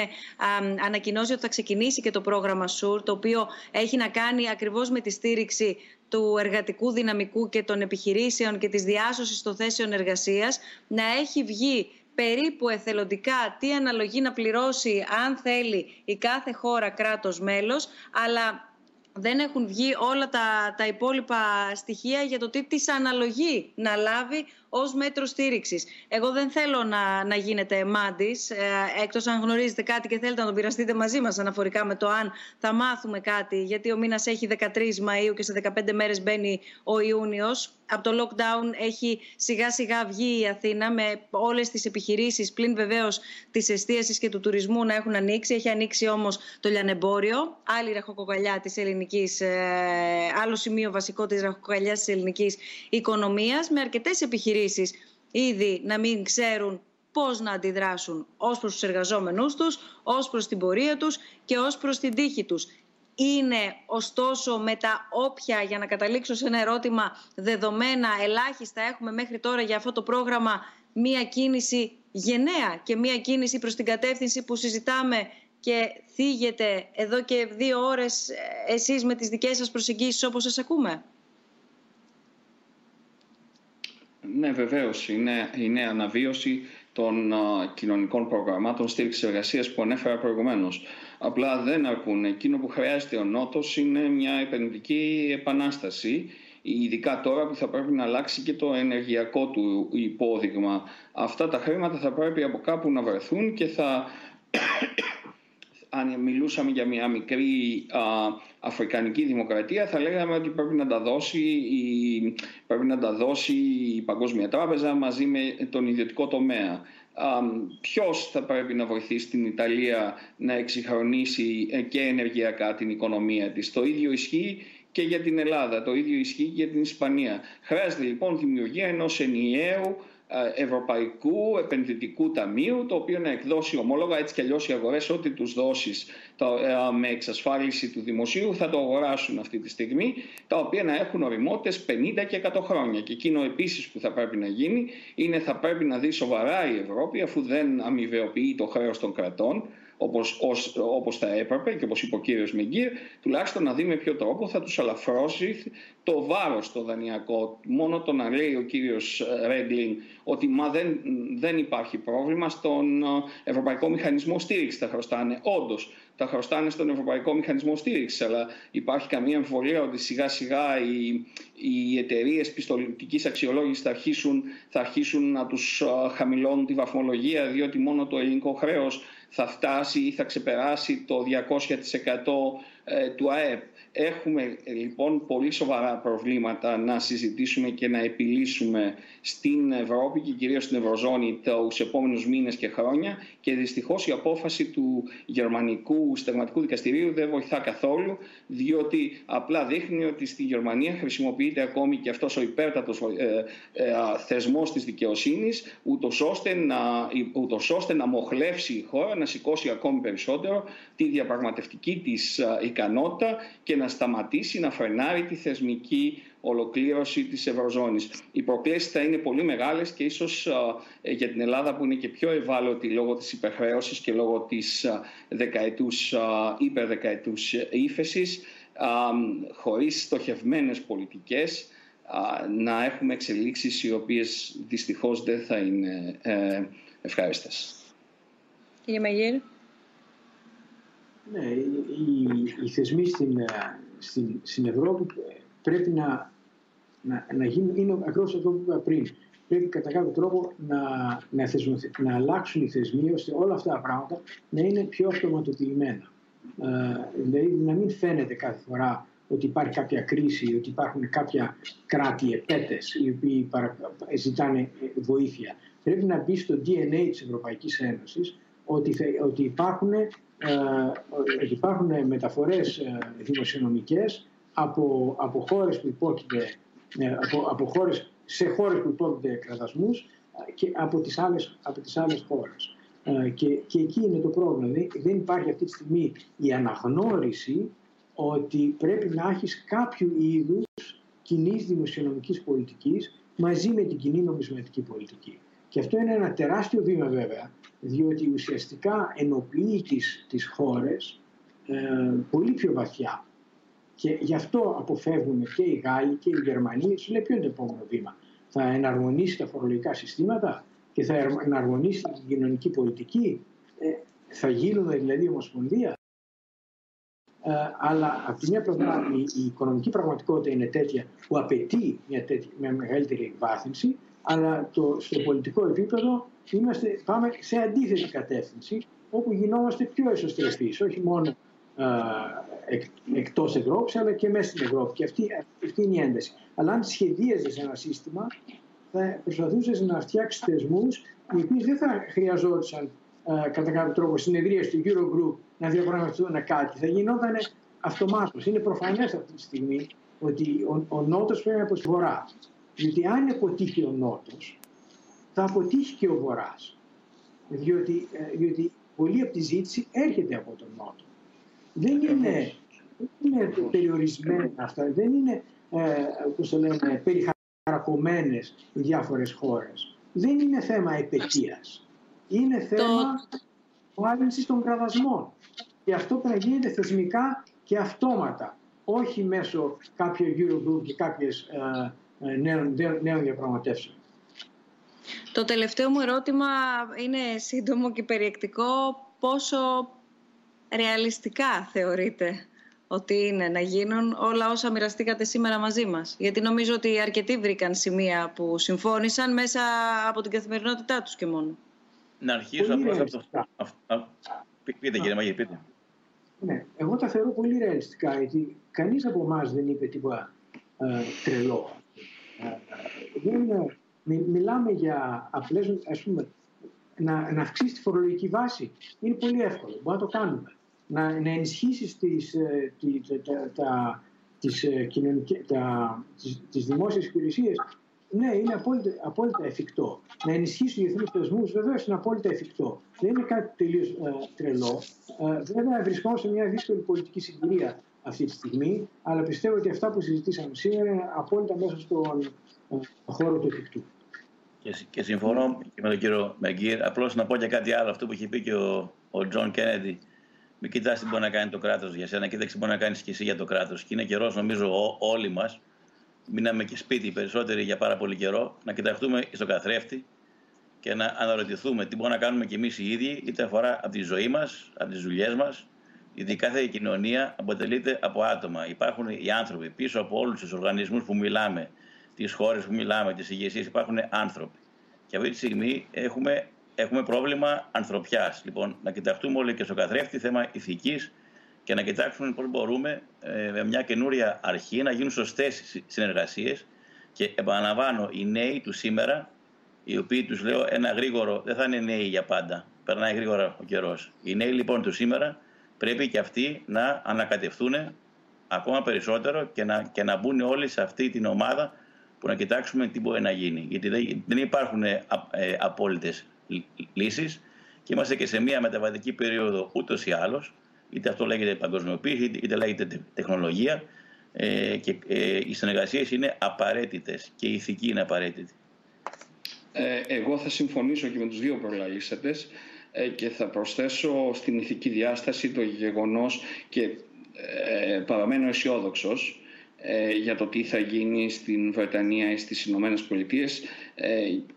ανακοινώσει ότι θα ξεκινήσει και το πρόγραμμα ΣΟΥΡ, το οποίο έχει να κάνει ακριβώς με τη στήριξη του εργατικού δυναμικού και των επιχειρήσεων και της διάσωσης των θέσεων εργασίας, να έχει βγει περίπου εθελοντικά τι αναλογεί να πληρώσει αν θέλει η κάθε χώρα κράτος μέλος, αλλά δεν έχουν βγει όλα τα, τα υπόλοιπα στοιχεία για το τι της αναλογεί να λάβει ως μέτρο στήριξης. Εγώ δεν θέλω να, να γίνετε μάντης, ε, εκτός αν γνωρίζετε κάτι και θέλετε να τον πειραστείτε μαζί μας αναφορικά με το αν θα μάθουμε κάτι, γιατί ο μήνας έχει 13 Μαΐου και σε 15 μέρες μπαίνει ο Ιούνιος. Από το lockdown έχει σιγά σιγά βγει η Αθήνα με όλες τις επιχειρήσεις πλην βεβαίως της εστίασης και του τουρισμού να έχουν ανοίξει. Έχει ανοίξει όμως το λιανεμπόριο, άλλη ραχοκοκαλιά της ελληνικής, ε, άλλο σημείο βασικό της ραχοκοκαλιάς της ελληνικής οικονομίας με αρκετές επιχειρήσεις ήδη να μην ξέρουν πώς να αντιδράσουν ως προς τους εργαζόμενούς τους, ως προς την πορεία τους και ως προς την τύχη τους. Είναι ωστόσο με τα όποια, για να καταλήξω σε ένα ερώτημα, δεδομένα ελάχιστα έχουμε μέχρι τώρα για αυτό το πρόγραμμα μία κίνηση γενναία και μία κίνηση προς την κατεύθυνση που συζητάμε και θίγεται εδώ και δύο ώρες ε, εσείς με τις δικές σας προσεγγίσεις όπως σας ακούμε;
Ναι, βεβαίως. Είναι, είναι αναβίωση των κοινωνικών προγραμμάτων στήριξης εργασίας που ανέφερα προηγουμένως. Απλά δεν αρκούν. Εκείνο που χρειάζεται ο Νότος είναι μια επενδυτική επανάσταση ειδικά τώρα που θα πρέπει να αλλάξει και το ενεργειακό του υπόδειγμα. Αυτά τα χρήματα θα πρέπει από κάπου να βρεθούν και θα αν μιλούσαμε για μια μικρή α, αφρικανική δημοκρατία θα λέγαμε ότι πρέπει να τα δώσει η, πρέπει να τα δώσει η Παγκόσμια Τράπεζα μαζί με τον ιδιωτικό τομέα. Α, ποιος θα πρέπει να βοηθήσει την Ιταλία να εξυγχρονίσει ε, και ενεργειακά την οικονομία της. Το ίδιο ισχύει και για την Ελλάδα, το ίδιο ισχύει και για την Ισπανία. Χρειάζεται λοιπόν δημιουργία ενός ενιαίου ε, Ευρωπαϊκού Επενδυτικού Ταμείου το οποίο να εκδώσει ομόλογα έτσι κι αλλιώς οι αγορές ό,τι τους δώσεις ε, με εξασφάλιση του δημοσίου θα το αγοράσουν αυτή τη στιγμή τα οποία να έχουν οριμότητες 50 και 100 χρόνια. Και εκείνο επίσης που θα πρέπει να γίνει είναι θα πρέπει να δει σοβαρά η Ευρώπη αφού δεν αμοιβεοποιεί το χρέος των κρατών όπως, ως, όπως θα έπρεπε και όπως είπε ο κύριος Μεγκύρ, τουλάχιστον να δει με ποιο τρόπο θα τους αλαφρώσει το βάρος το δανειακό. Μόνο το να λέει ο κύριος ε, Ρέντλινγκ ότι μα δεν, δεν υπάρχει πρόβλημα στον ε, Ευρωπαϊκό Μηχανισμό Στήριξης θα χρωστάνε. Όντως, τα χρωστάνε στον Ευρωπαϊκό Μηχανισμό Στήριξης, αλλά υπάρχει καμία εμφολία ότι σιγά σιγά οι, οι εταιρείες πιστοληπτικής αξιολόγησης θα αρχίσουν, θα αρχίσουν να τους ε, χαμηλώνουν τη βαθμολογία, διότι μόνο το ελληνικό χρέος θα φτάσει ή θα ξεπεράσει το 200% ε, του ΑΕΠ. Έχουμε λοιπόν πολύ σοβαρά προβλήματα να συζητήσουμε και να επιλύσουμε στην Ευρώπη και κυρίως στην Ευρωζώνη τους επόμενους μήνες και χρόνια και δυστυχώς η απόφαση του Γερμανικού Συνταγματικού Δικαστηρίου δεν βοηθά καθόλου διότι απλά δείχνει ότι στη Γερμανία χρησιμοποιείται ακόμη και αυτός ο υπέρτατος ε, ε, θεσμός της δικαιοσύνης ούτως ώστε, να, ούτως ώστε να μοχλεύσει η χώρα, να σηκώσει ακόμη περισσότερο τη διαπραγματευτική της ικανότητα και να σταματήσει να φρενάρει τη θεσμική ολοκλήρωση της Ευρωζώνης. Οι προκλήσεις θα είναι πολύ μεγάλες και ίσως ε, για την Ελλάδα που είναι και πιο ευάλωτη λόγω της υπερχρέωσης και λόγω της δεκαετούς, υπερδεκαετούς ύφεσης χωρίς στοχευμένες πολιτικές να έχουμε εξελίξεις οι οποίες δυστυχώς δεν θα είναι ε, ευχάριστες.
Κύριε Μαγύρ.
Ναι, οι, οι θεσμοί στην, ε, στην, στην Ευρώπη πρέπει να, να, να γίνουν, είναι ακριβώς αυτό που είπα πριν. Πρέπει κατά κάποιο τρόπο να, να, να αλλάξουν οι θεσμοί ώστε όλα αυτά τα πράγματα να είναι πιο αυτοματοποιημένα. Ε, δηλαδή να μην φαίνεται κάθε φορά ότι υπάρχει κάποια κρίση, ότι υπάρχουν κάποια κράτη επέτες οι οποίοι ζητάνε βοήθεια. Πρέπει να μπει στο DNA της Ευρωπαϊκής Ένωσης ότι, ότι υπάρχουν ε, υπάρχουν μεταφορές ε, δημοσιονομικές από, από χώρες που υπόκειται ε, από, από χώρες, σε χώρες που υπόκειται κρατασμούς και από τις άλλες, από τις άλλες χώρες. Και, και εκεί είναι το πρόβλημα. Δεν υπάρχει αυτή τη στιγμή η αναγνώριση ότι πρέπει να έχεις κάποιο είδους κοινής δημοσιονομικής πολιτικής μαζί με την κοινή νομισματική πολιτική. Και αυτό είναι ένα τεράστιο βήμα βέβαια, διότι ουσιαστικά ενοποιεί τις, τις χώρες ε, πολύ πιο βαθιά. Και γι' αυτό αποφεύγουν και οι Γάλλοι και οι Γερμανοί. Σου λέει ποιο είναι το επόμενο βήμα. Θα εναρμονίσει τα φορολογικά συστήματα και θα εναρμονίσει την κοινωνική πολιτική; Ε, θα γίνουμε δηλαδή ομοσπονδία; Ε, αλλά από τη μια πλευρά η, η οικονομική πραγματικότητα είναι τέτοια που απαιτεί μια, τέτοια, μια μεγαλύτερη εκβάθυνση αλλά το, στο πολιτικό επίπεδο είμαστε, πάμε σε αντίθετη κατεύθυνση όπου γινόμαστε πιο εσωστρεφείς, όχι μόνο ε, εκ, εκτός Ευρώπης αλλά και μέσα στην Ευρώπη και αυτή, αυτή είναι η ένταση. Αλλά αν σχεδίαζες ένα σύστημα θα προσπαθούσες να φτιάξεις θεσμούς οι οποίοι δεν θα χρειαζόντουσαν ε, κατά κάποιο τρόπο συνεδρίε του Eurogroup να διαπραγματευτούν κάτι. Θα γινόταν αυτομάτως. Είναι προφανές αυτή τη στιγμή ότι ο, ο Νότος πρέπει να από τη Βορρά. Γιατί αν αποτύχει ο Νότος, θα αποτύχει και ο Βορράς. Διότι, ε, διότι πολλή από τη ζήτηση έρχεται από τον Νότο. Δεν είναι, είναι περιορισμένα αυτά, δεν είναι ε, το λέμε, περιχαρακωμένες οι διάφορες χώρες. Δεν είναι θέμα επαιτίας. Είναι θέμα το... των κραδασμών. Και αυτό πρέπει να γίνεται θεσμικά και αυτόματα όχι μέσω κάποιου Eurogroup και κάποιες ε, ε, νέων, νέων διαπραγματεύσεων.
Το τελευταίο μου ερώτημα είναι σύντομο και περιεκτικό. Πόσο ρεαλιστικά θεωρείτε ότι είναι να γίνουν όλα όσα μοιραστήκατε σήμερα μαζί μας; Γιατί νομίζω ότι αρκετοί βρήκαν σημεία που συμφώνησαν μέσα από την καθημερινότητά τους και μόνο.
Να αρχίσω απλώς από το... Πείτε κύριε Μαγή, πείτε.
Ναι, εγώ τα θεωρώ πολύ ρεαλιστικά, γιατί κανείς από εμάς δεν είπε τίποτα ε, τρελό. Ε, δεν, ε, μιλάμε για απλές, ας πούμε, να, να αυξήσεις τη φορολογική βάση είναι πολύ εύκολο, μπορεί να το κάνουμε. Να, να ενισχύσεις τις, ε, τις, τα, τα, τις, ε, τα, τις, τις δημόσιες υπηρεσίες ναι, είναι απόλυτα, απόλυτα εφικτό. Να ενισχύσει του διεθνείς θεσμούς βεβαίως είναι απόλυτα εφικτό. Δεν είναι κάτι τελείως ε, τρελό. Ε, βέβαια, βρισκόμαστε σε μια δύσκολη πολιτική συγκυρία αυτή τη στιγμή, αλλά πιστεύω ότι αυτά που συζητήσαμε σήμερα είναι απόλυτα μέσα στον ε, χώρο του εφικτού.
Και, και συμφωνώ και με τον κύριο Μεγκύρ. Απλώς να πω και κάτι άλλο, αυτό που είχε πει και ο Τζον Κέννεντι. Μην κοιτάς τι μπορεί να κάνει το κράτος για σένα, κοίταξε τι μπορεί να κάνεις και εσύ για το κράτος. Και είναι καιρός, νομίζω, ό, όλοι μας μείναμε και σπίτι περισσότεροι για πάρα πολύ καιρό, να κοιταχτούμε στο καθρέφτη και να αναρωτηθούμε τι μπορούμε να κάνουμε κι εμείς οι ίδιοι, είτε αφορά από τη ζωή μας, από τις δουλειές μας. Γιατί κάθε κοινωνία αποτελείται από άτομα. Υπάρχουν οι άνθρωποι πίσω από όλους τους οργανισμούς που μιλάμε, τις χώρες που μιλάμε, τις ηγεσίες, υπάρχουν άνθρωποι. Και αυτή τη στιγμή έχουμε, έχουμε πρόβλημα ανθρωπιάς. Λοιπόν, να κοιταχτούμε όλοι και στο καθρέφτη θέμα ηθικής και να κοιτάξουμε πώς μπορούμε ε, με μια καινούρια αρχή να γίνουν σωστές συνεργασίες και επαναλαμβάνω οι νέοι του σήμερα οι οποίοι τους λέω ένα γρήγορο δεν θα είναι νέοι για πάντα περνάει γρήγορα ο καιρός. Οι νέοι λοιπόν του σήμερα πρέπει και αυτοί να ανακατευτούν ακόμα περισσότερο και να, και να μπουν όλοι σε αυτή την ομάδα που να κοιτάξουμε τι μπορεί να γίνει. Γιατί δεν υπάρχουν ε, ε, απόλυτες λύσεις και είμαστε και σε μια μεταβατική περίοδο ούτως ή άλλως είτε αυτό λέγεται παγκοσμιοποίηση, είτε λέγεται τεχνολογία ε, και ε, οι συνεργασίες είναι απαραίτητες και η ηθική είναι απαραίτητη.
Ε, εγώ θα συμφωνήσω και με τους δύο προλαλήσατες ε, και θα προσθέσω στην ηθική διάσταση το γεγονός και ε, παραμένω αισιόδοξος ε, για το τι θα γίνει στην Βρετανία ή στις Ηνωμένες Πολιτείες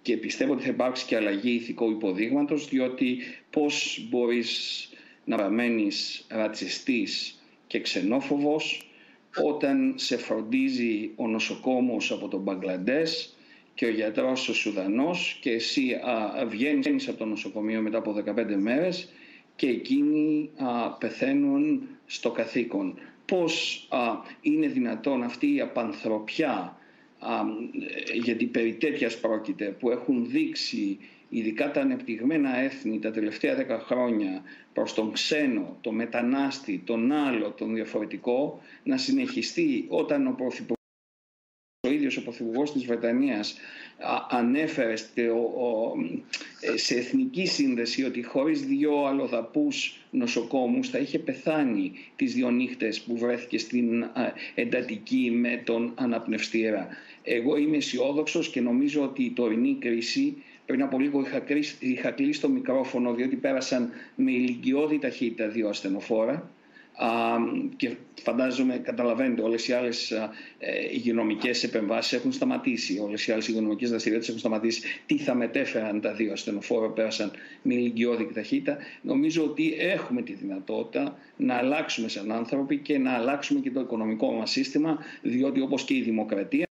και πιστεύω ότι θα υπάρξει και αλλαγή ηθικού υποδείγματος διότι πώς μπορείς να παραμένεις ρατσιστής και ξενόφοβος όταν σε φροντίζει ο νοσοκόμος από τον Μπαγκλαντές και ο γιατρός ο Σουδανός και εσύ α, βγαίνεις από το νοσοκομείο μετά από 15 μέρες και εκείνοι α, πεθαίνουν στο καθήκον. Πώς α, είναι δυνατόν αυτή η απανθρωπιά γιατί περί τέτοιας πρόκειται που έχουν δείξει ειδικά τα ανεπτυγμένα έθνη τα τελευταία δέκα χρόνια προς τον ξένο, τον μετανάστη, τον άλλο, τον διαφορετικό να συνεχιστεί όταν ο Πρωθυπουργός ο ίδιος ο Πρωθυπουργός της Βρετανίας ανέφερε ε, σε εθνική σύνδεση ότι χωρίς δύο αλλοδαπούς νοσοκόμους θα είχε πεθάνει τις δύο νύχτες που βρέθηκε στην εντατική με τον αναπνευστήρα. Εγώ είμαι αισιόδοξος και νομίζω ότι η τωρινή κρίση πριν από λίγο είχα, είχα κλείσει το μικρόφωνο διότι πέρασαν με ηλικιώδη ταχύτητα δύο ασθενοφόρα και φαντάζομαι, καταλαβαίνετε, όλες οι άλλες ε, υγειονομικές επεμβάσεις έχουν σταματήσει. Όλες οι άλλες υγειονομικές δραστηριότητες έχουν σταματήσει. Τι θα μετέφεραν τα δύο ασθενοφόρα πέρασαν με ηλικιώδη ταχύτητα. Νομίζω ότι έχουμε τη δυνατότητα να αλλάξουμε σαν άνθρωποι και να αλλάξουμε και το οικονομικό μας σύστημα, διότι όπως και η δημοκρατία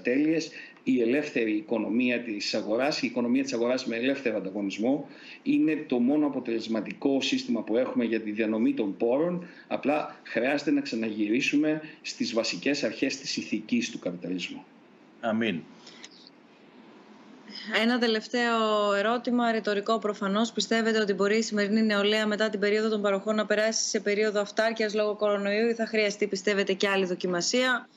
τέλειες, η ελεύθερη οικονομία της αγοράς, η οικονομία της αγοράς με ελεύθερο ανταγωνισμό είναι το μόνο αποτελεσματικό σύστημα που έχουμε για τη διανομή των πόρων. Απλά χρειάζεται να ξαναγυρίσουμε στις βασικές αρχές της ηθικής του καπιταλισμού.
Αμήν.
Ένα τελευταίο ερώτημα, ρητορικό προφανώς. Πιστεύετε ότι μπορεί η σημερινή νεολαία μετά την περίοδο των παροχών να περάσει σε περίοδο αυτάρκειας λόγω κορονοϊού ή θα χρειαστεί, πιστεύετε, και άλλη δοκιμασία;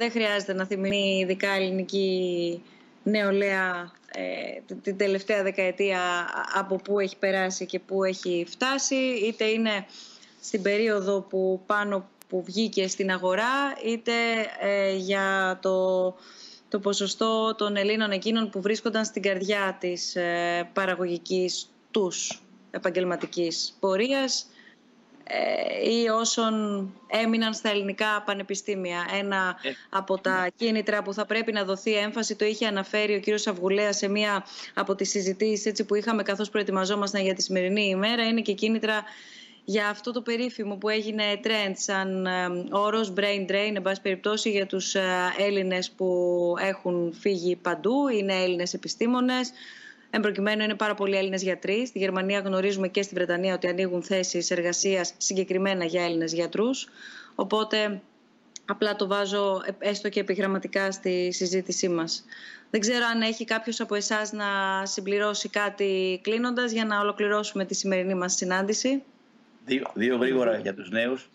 Δεν χρειάζεται να θυμηθεί ειδικά ελληνική νεολαία ε, την τελευταία δεκαετία από πού έχει περάσει και πού έχει φτάσει. Είτε είναι στην περίοδο που πάνω που βγήκε στην αγορά, είτε ε, για το το ποσοστό των Ελλήνων εκείνων που βρίσκονταν στην καρδιά της ε, παραγωγικής τους επαγγελματικής πορείας ε, ή όσων έμειναν στα ελληνικά πανεπιστήμια. Ένα ε. από τα κίνητρα που θα πρέπει να δοθεί έμφαση το είχε αναφέρει ο κύριος Αυγουλέας σε μία από τις συζητήσεις έτσι, που είχαμε καθώς προετοιμαζόμασταν για τη σημερινή ημέρα. Είναι και κίνητρα για αυτό το περίφημο που έγινε trend σαν όρος brain drain, εν πάση περιπτώσει για τους ε, Έλληνες που έχουν φύγει παντού, είναι Έλληνες επιστήμονες, Εν προκειμένου είναι πάρα πολλοί Έλληνες γιατροί. Στη Γερμανία γνωρίζουμε και στη Βρετανία ότι ανοίγουν θέσεις εργασίας συγκεκριμένα για Έλληνες γιατρούς. Οπότε απλά το βάζω ε, έστω και επιγραμματικά στη συζήτησή μας. Δεν ξέρω αν έχει κάποιος από εσάς να συμπληρώσει κάτι κλείνοντας για να ολοκληρώσουμε τη σημερινή μας συνάντηση.
Δύο, δύο γρήγορα για τους νέους.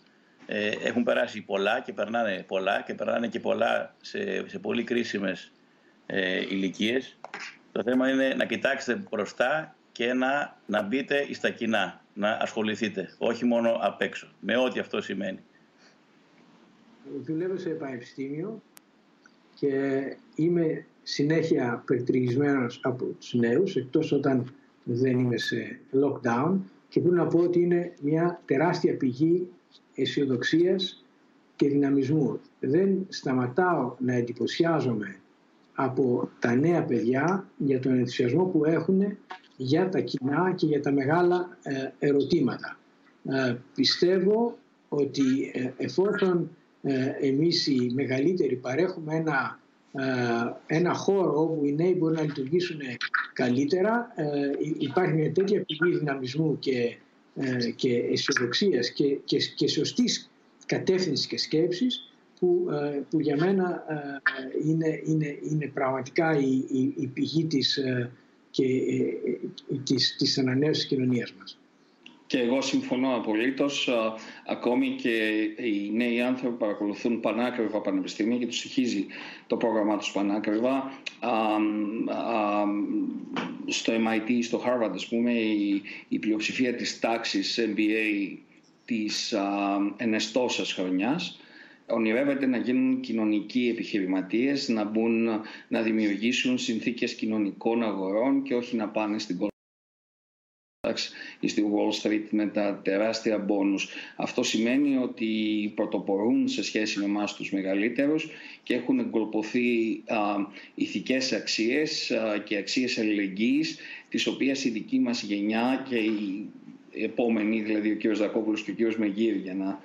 Ε, έχουν περάσει πολλά και περνάνε πολλά και περνάνε και πολλά σε, σε πολύ κρίσιμες ε, ηλικίες. Το θέμα είναι να κοιτάξετε μπροστά και να, να μπείτε στα κοινά, να ασχοληθείτε, όχι μόνο απ' έξω, με ό,τι αυτό σημαίνει.
Δουλεύω σε πανεπιστήμιο και είμαι συνέχεια περιτριγισμένος από τους νέους, εκτός όταν δεν είμαι σε lockdown και πρέπει να πω ότι είναι μια τεράστια πηγή αισιοδοξίας και δυναμισμού. Δεν σταματάω να εντυπωσιάζομαι από τα νέα παιδιά για τον ενθουσιασμό που έχουν για τα κοινά και για τα μεγάλα ε, ερωτήματα. Ε, πιστεύω ότι ε, εφόσον εμείς οι μεγαλύτεροι παρέχουμε ένα ε, ένα χώρο όπου οι νέοι μπορούν να λειτουργήσουν καλύτερα ε, υπάρχει μια τέτοια πηγή δυναμισμού και, ε, και αισιοδοξίας και, και, και σωστής κατεύθυνσης και σκέψης που, που για μένα είναι, είναι, είναι πραγματικά η, η, πηγή της, και, της, της ανανέωσης της κοινωνίας μας.
Και εγώ συμφωνώ απολύτως. Ακόμη και οι νέοι άνθρωποι παρακολουθούν πανάκριβα πανεπιστήμια και τους στοιχίζει το πρόγραμμά τους πανάκριβα. Στο MIT, στο Harvard, ας πούμε, η, πλειοψηφία της τάξης MBA της ενεστώσας χρονιάς ονειρεύεται να γίνουν κοινωνικοί επιχειρηματίες, να, μπουν, να δημιουργήσουν συνθήκες κοινωνικών αγορών και όχι να πάνε στην ή στη Wall Street με τα τεράστια μπόνους. Αυτό σημαίνει ότι πρωτοπορούν σε σχέση με εμάς τους μεγαλύτερους και έχουν εγκολποθεί α, ηθικές αξίες και αξίες αλληλεγγύης τις οποίες η δική μας γενιά και η επόμενη, δηλαδή ο κ. Δακόπουλος και ο κ. Μεγύρ για να α,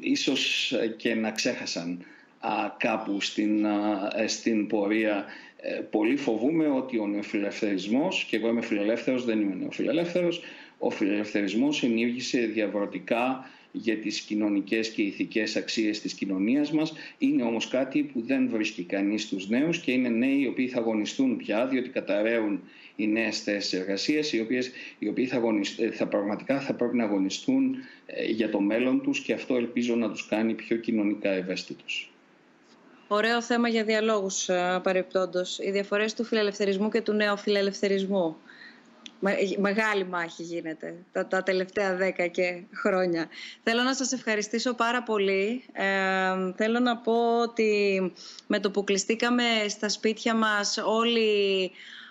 ίσως και να ξέχασαν κάπου στην, στην πορεία ε, πολύ φοβούμε ότι ο νεοφιλελευθερισμός, και εγώ είμαι φιλελεύθερος, δεν είμαι νεοφιλελεύθερος, ο φιλελευθερισμός ενήργησε διαφορετικά για τις κοινωνικές και ηθικές αξίες της κοινωνίας μας. Είναι όμως κάτι που δεν βρίσκει κανείς στους νέους και είναι νέοι οι οποίοι θα αγωνιστούν πια διότι καταραίουν οι νέες θέσεις εργασίας οι, οποίες, οι οποίοι θα, θα πραγματικά θα πρέπει να αγωνιστούν ε, για το μέλλον τους και αυτό ελπίζω να τους κάνει πιο κοινωνικά ευαίσθητους.
Ωραίο θέμα για διαλόγους ε, παρεπτόντως. Οι διαφορές του φιλελευθερισμού και του νέου φιλελευθερισμού. Μεγάλη μάχη γίνεται τα, τα τελευταία δέκα και χρόνια. Θέλω να σας ευχαριστήσω πάρα πολύ. Ε, θέλω να πω ότι με το που κλειστήκαμε στα σπίτια μας όλοι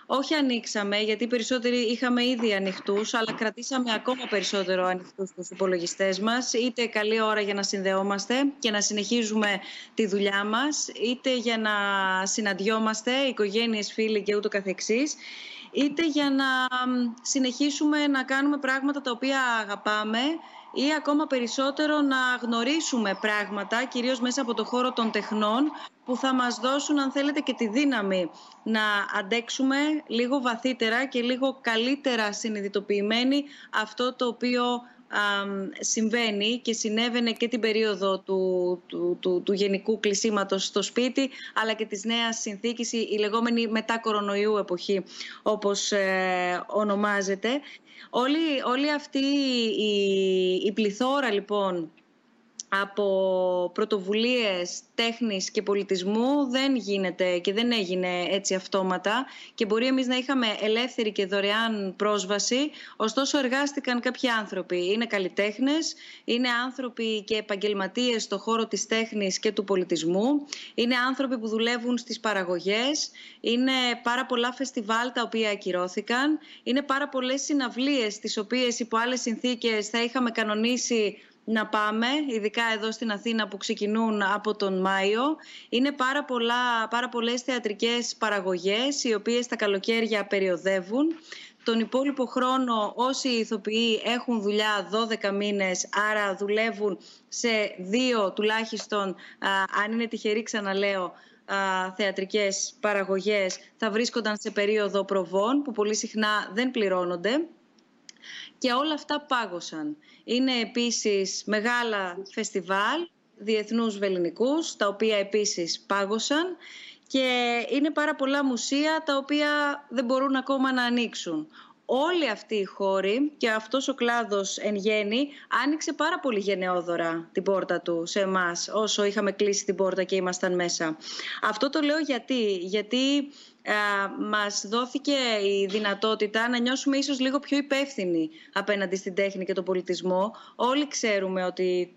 όχι ανοίξαμε, γιατί περισσότεροι είχαμε ήδη ανοιχτούς, αλλά κρατήσαμε ακόμα περισσότερο ανοιχτούς τους υπολογιστές μας. Είτε καλή ώρα για να συνδεόμαστε και να συνεχίζουμε τη δουλειά μας, είτε για να συναντιόμαστε, οικογένειες, φίλοι και ούτω καθεξής, είτε για να συνεχίσουμε να κάνουμε πράγματα τα οποία αγαπάμε ή ακόμα περισσότερο να γνωρίσουμε πράγματα, κυρίως μέσα από το χώρο των τεχνών, που θα μας δώσουν αν θέλετε και τη δύναμη να αντέξουμε λίγο βαθύτερα και λίγο καλύτερα συνειδητοποιημένοι αυτό το οποίο συμβαίνει και συνέβαινε και την περίοδο του, του, του, του γενικού κλεισίματος στο σπίτι αλλά και της νέας συνθήκης, η λεγόμενη μετά κορονοϊού εποχή όπως ε, ονομάζεται. Όλη, όλη αυτή η, η πληθώρα λοιπόν από πρωτοβουλίες τέχνης και πολιτισμού δεν γίνεται και δεν έγινε έτσι αυτόματα και μπορεί εμείς να είχαμε ελεύθερη και δωρεάν πρόσβαση. Ωστόσο εργάστηκαν κάποιοι άνθρωποι. Είναι καλλιτέχνες, είναι άνθρωποι και επαγγελματίες στο χώρο της τέχνης και του πολιτισμού είναι άνθρωποι που δουλεύουν στις παραγωγές είναι πάρα πολλά φεστιβάλ τα οποία ακυρώθηκαν είναι πάρα πολλές συναυλίες τις οποίες υπό άλλες συνθήκες θα είχαμε κανονίσει να πάμε, ειδικά εδώ στην Αθήνα που ξεκινούν από τον Μάιο. Είναι πάρα, πολλά, πάρα πολλές θεατρικές παραγωγές οι οποίες τα καλοκαίρια περιοδεύουν. Τον υπόλοιπο χρόνο όσοι ηθοποιοί έχουν δουλειά 12 μήνες, άρα δουλεύουν σε δύο τουλάχιστον, αν είναι τυχεροί ξαναλέω, α, θεατρικές παραγωγές, θα βρίσκονταν σε περίοδο προβών που πολύ συχνά δεν πληρώνονται και όλα αυτά πάγωσαν. Είναι επίσης μεγάλα φεστιβάλ διεθνούς βεληνικούς, τα οποία επίσης πάγωσαν και είναι πάρα πολλά μουσεία τα οποία δεν μπορούν ακόμα να ανοίξουν. Όλοι αυτοί οι χώροι και αυτός ο κλάδος εν γέννη άνοιξε πάρα πολύ γενναιόδωρα την πόρτα του σε εμάς όσο είχαμε κλείσει την πόρτα και ήμασταν μέσα. Αυτό το λέω γιατί, γιατί μας δόθηκε η δυνατότητα να νιώσουμε ίσως λίγο πιο υπεύθυνοι απέναντι στην τέχνη και τον πολιτισμό. Όλοι ξέρουμε ότι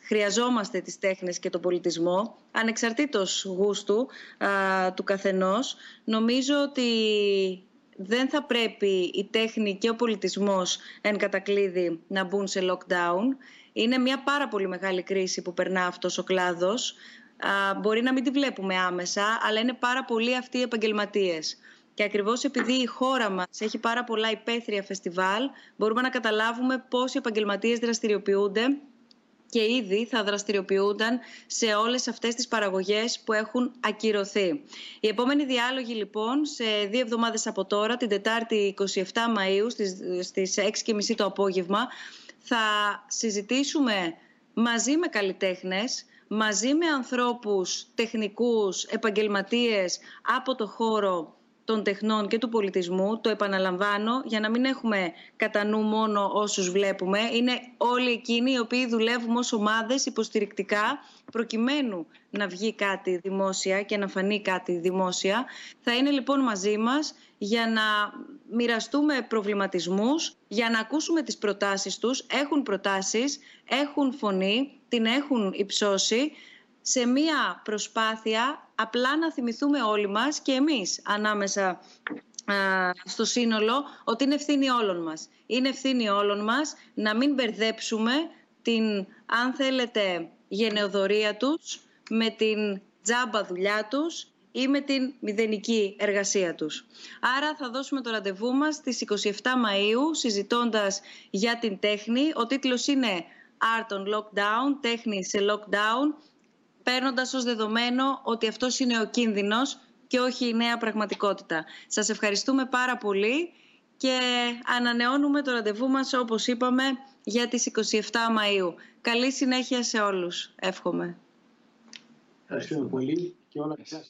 χρειαζόμαστε τις τέχνες και τον πολιτισμό, ανεξαρτήτως γούστου του καθενός. Νομίζω ότι δεν θα πρέπει η τέχνη και ο πολιτισμός εν κατακλείδη να μπουν σε lockdown. Είναι μια πάρα πολύ μεγάλη κρίση που περνά αυτός ο κλάδος μπορεί να μην τη βλέπουμε άμεσα, αλλά είναι πάρα πολλοί αυτοί οι επαγγελματίες. Και ακριβώς επειδή η χώρα μας έχει πάρα πολλά υπαίθρια φεστιβάλ, μπορούμε να καταλάβουμε πόσοι επαγγελματίες δραστηριοποιούνται και ήδη θα δραστηριοποιούνταν σε όλες αυτές τις παραγωγές που έχουν ακυρωθεί. Η επόμενη διάλογη λοιπόν σε δύο εβδομάδες από τώρα, την Τετάρτη 27 Μαΐου στις 6.30 το απόγευμα, θα συζητήσουμε μαζί με καλλιτέχνες μαζί με ανθρώπους τεχνικούς, επαγγελματίες από το χώρο των τεχνών και του πολιτισμού, το επαναλαμβάνω, για να μην έχουμε κατά νου μόνο όσους βλέπουμε. Είναι όλοι εκείνοι οι οποίοι δουλεύουν ως ομάδες υποστηρικτικά, προκειμένου να βγει κάτι δημόσια και να φανεί κάτι δημόσια. Θα είναι λοιπόν μαζί μας για να μοιραστούμε προβληματισμούς, για να ακούσουμε τις προτάσεις τους. Έχουν προτάσεις, έχουν φωνή, την έχουν υψώσει σε μία προσπάθεια απλά να θυμηθούμε όλοι μας και εμείς ανάμεσα στο σύνολο ότι είναι ευθύνη όλων μας. Είναι ευθύνη όλων μας να μην μπερδέψουμε την, αν θέλετε, γενεοδορία τους με την τζάμπα δουλειά τους ή με την μηδενική εργασία τους. Άρα θα δώσουμε το ραντεβού μας στις 27 Μαΐου συζητώντας για την τέχνη. Ο τίτλος είναι Art on Lockdown, τέχνη σε lockdown, παίρνοντας ως δεδομένο ότι αυτός είναι ο κίνδυνος και όχι η νέα πραγματικότητα. Σας ευχαριστούμε πάρα πολύ και ανανεώνουμε το ραντεβού μας όπως είπαμε για τις 27 Μαΐου. Καλή συνέχεια σε όλους, εύχομαι.
Ευχαριστούμε πολύ και όλα καλά.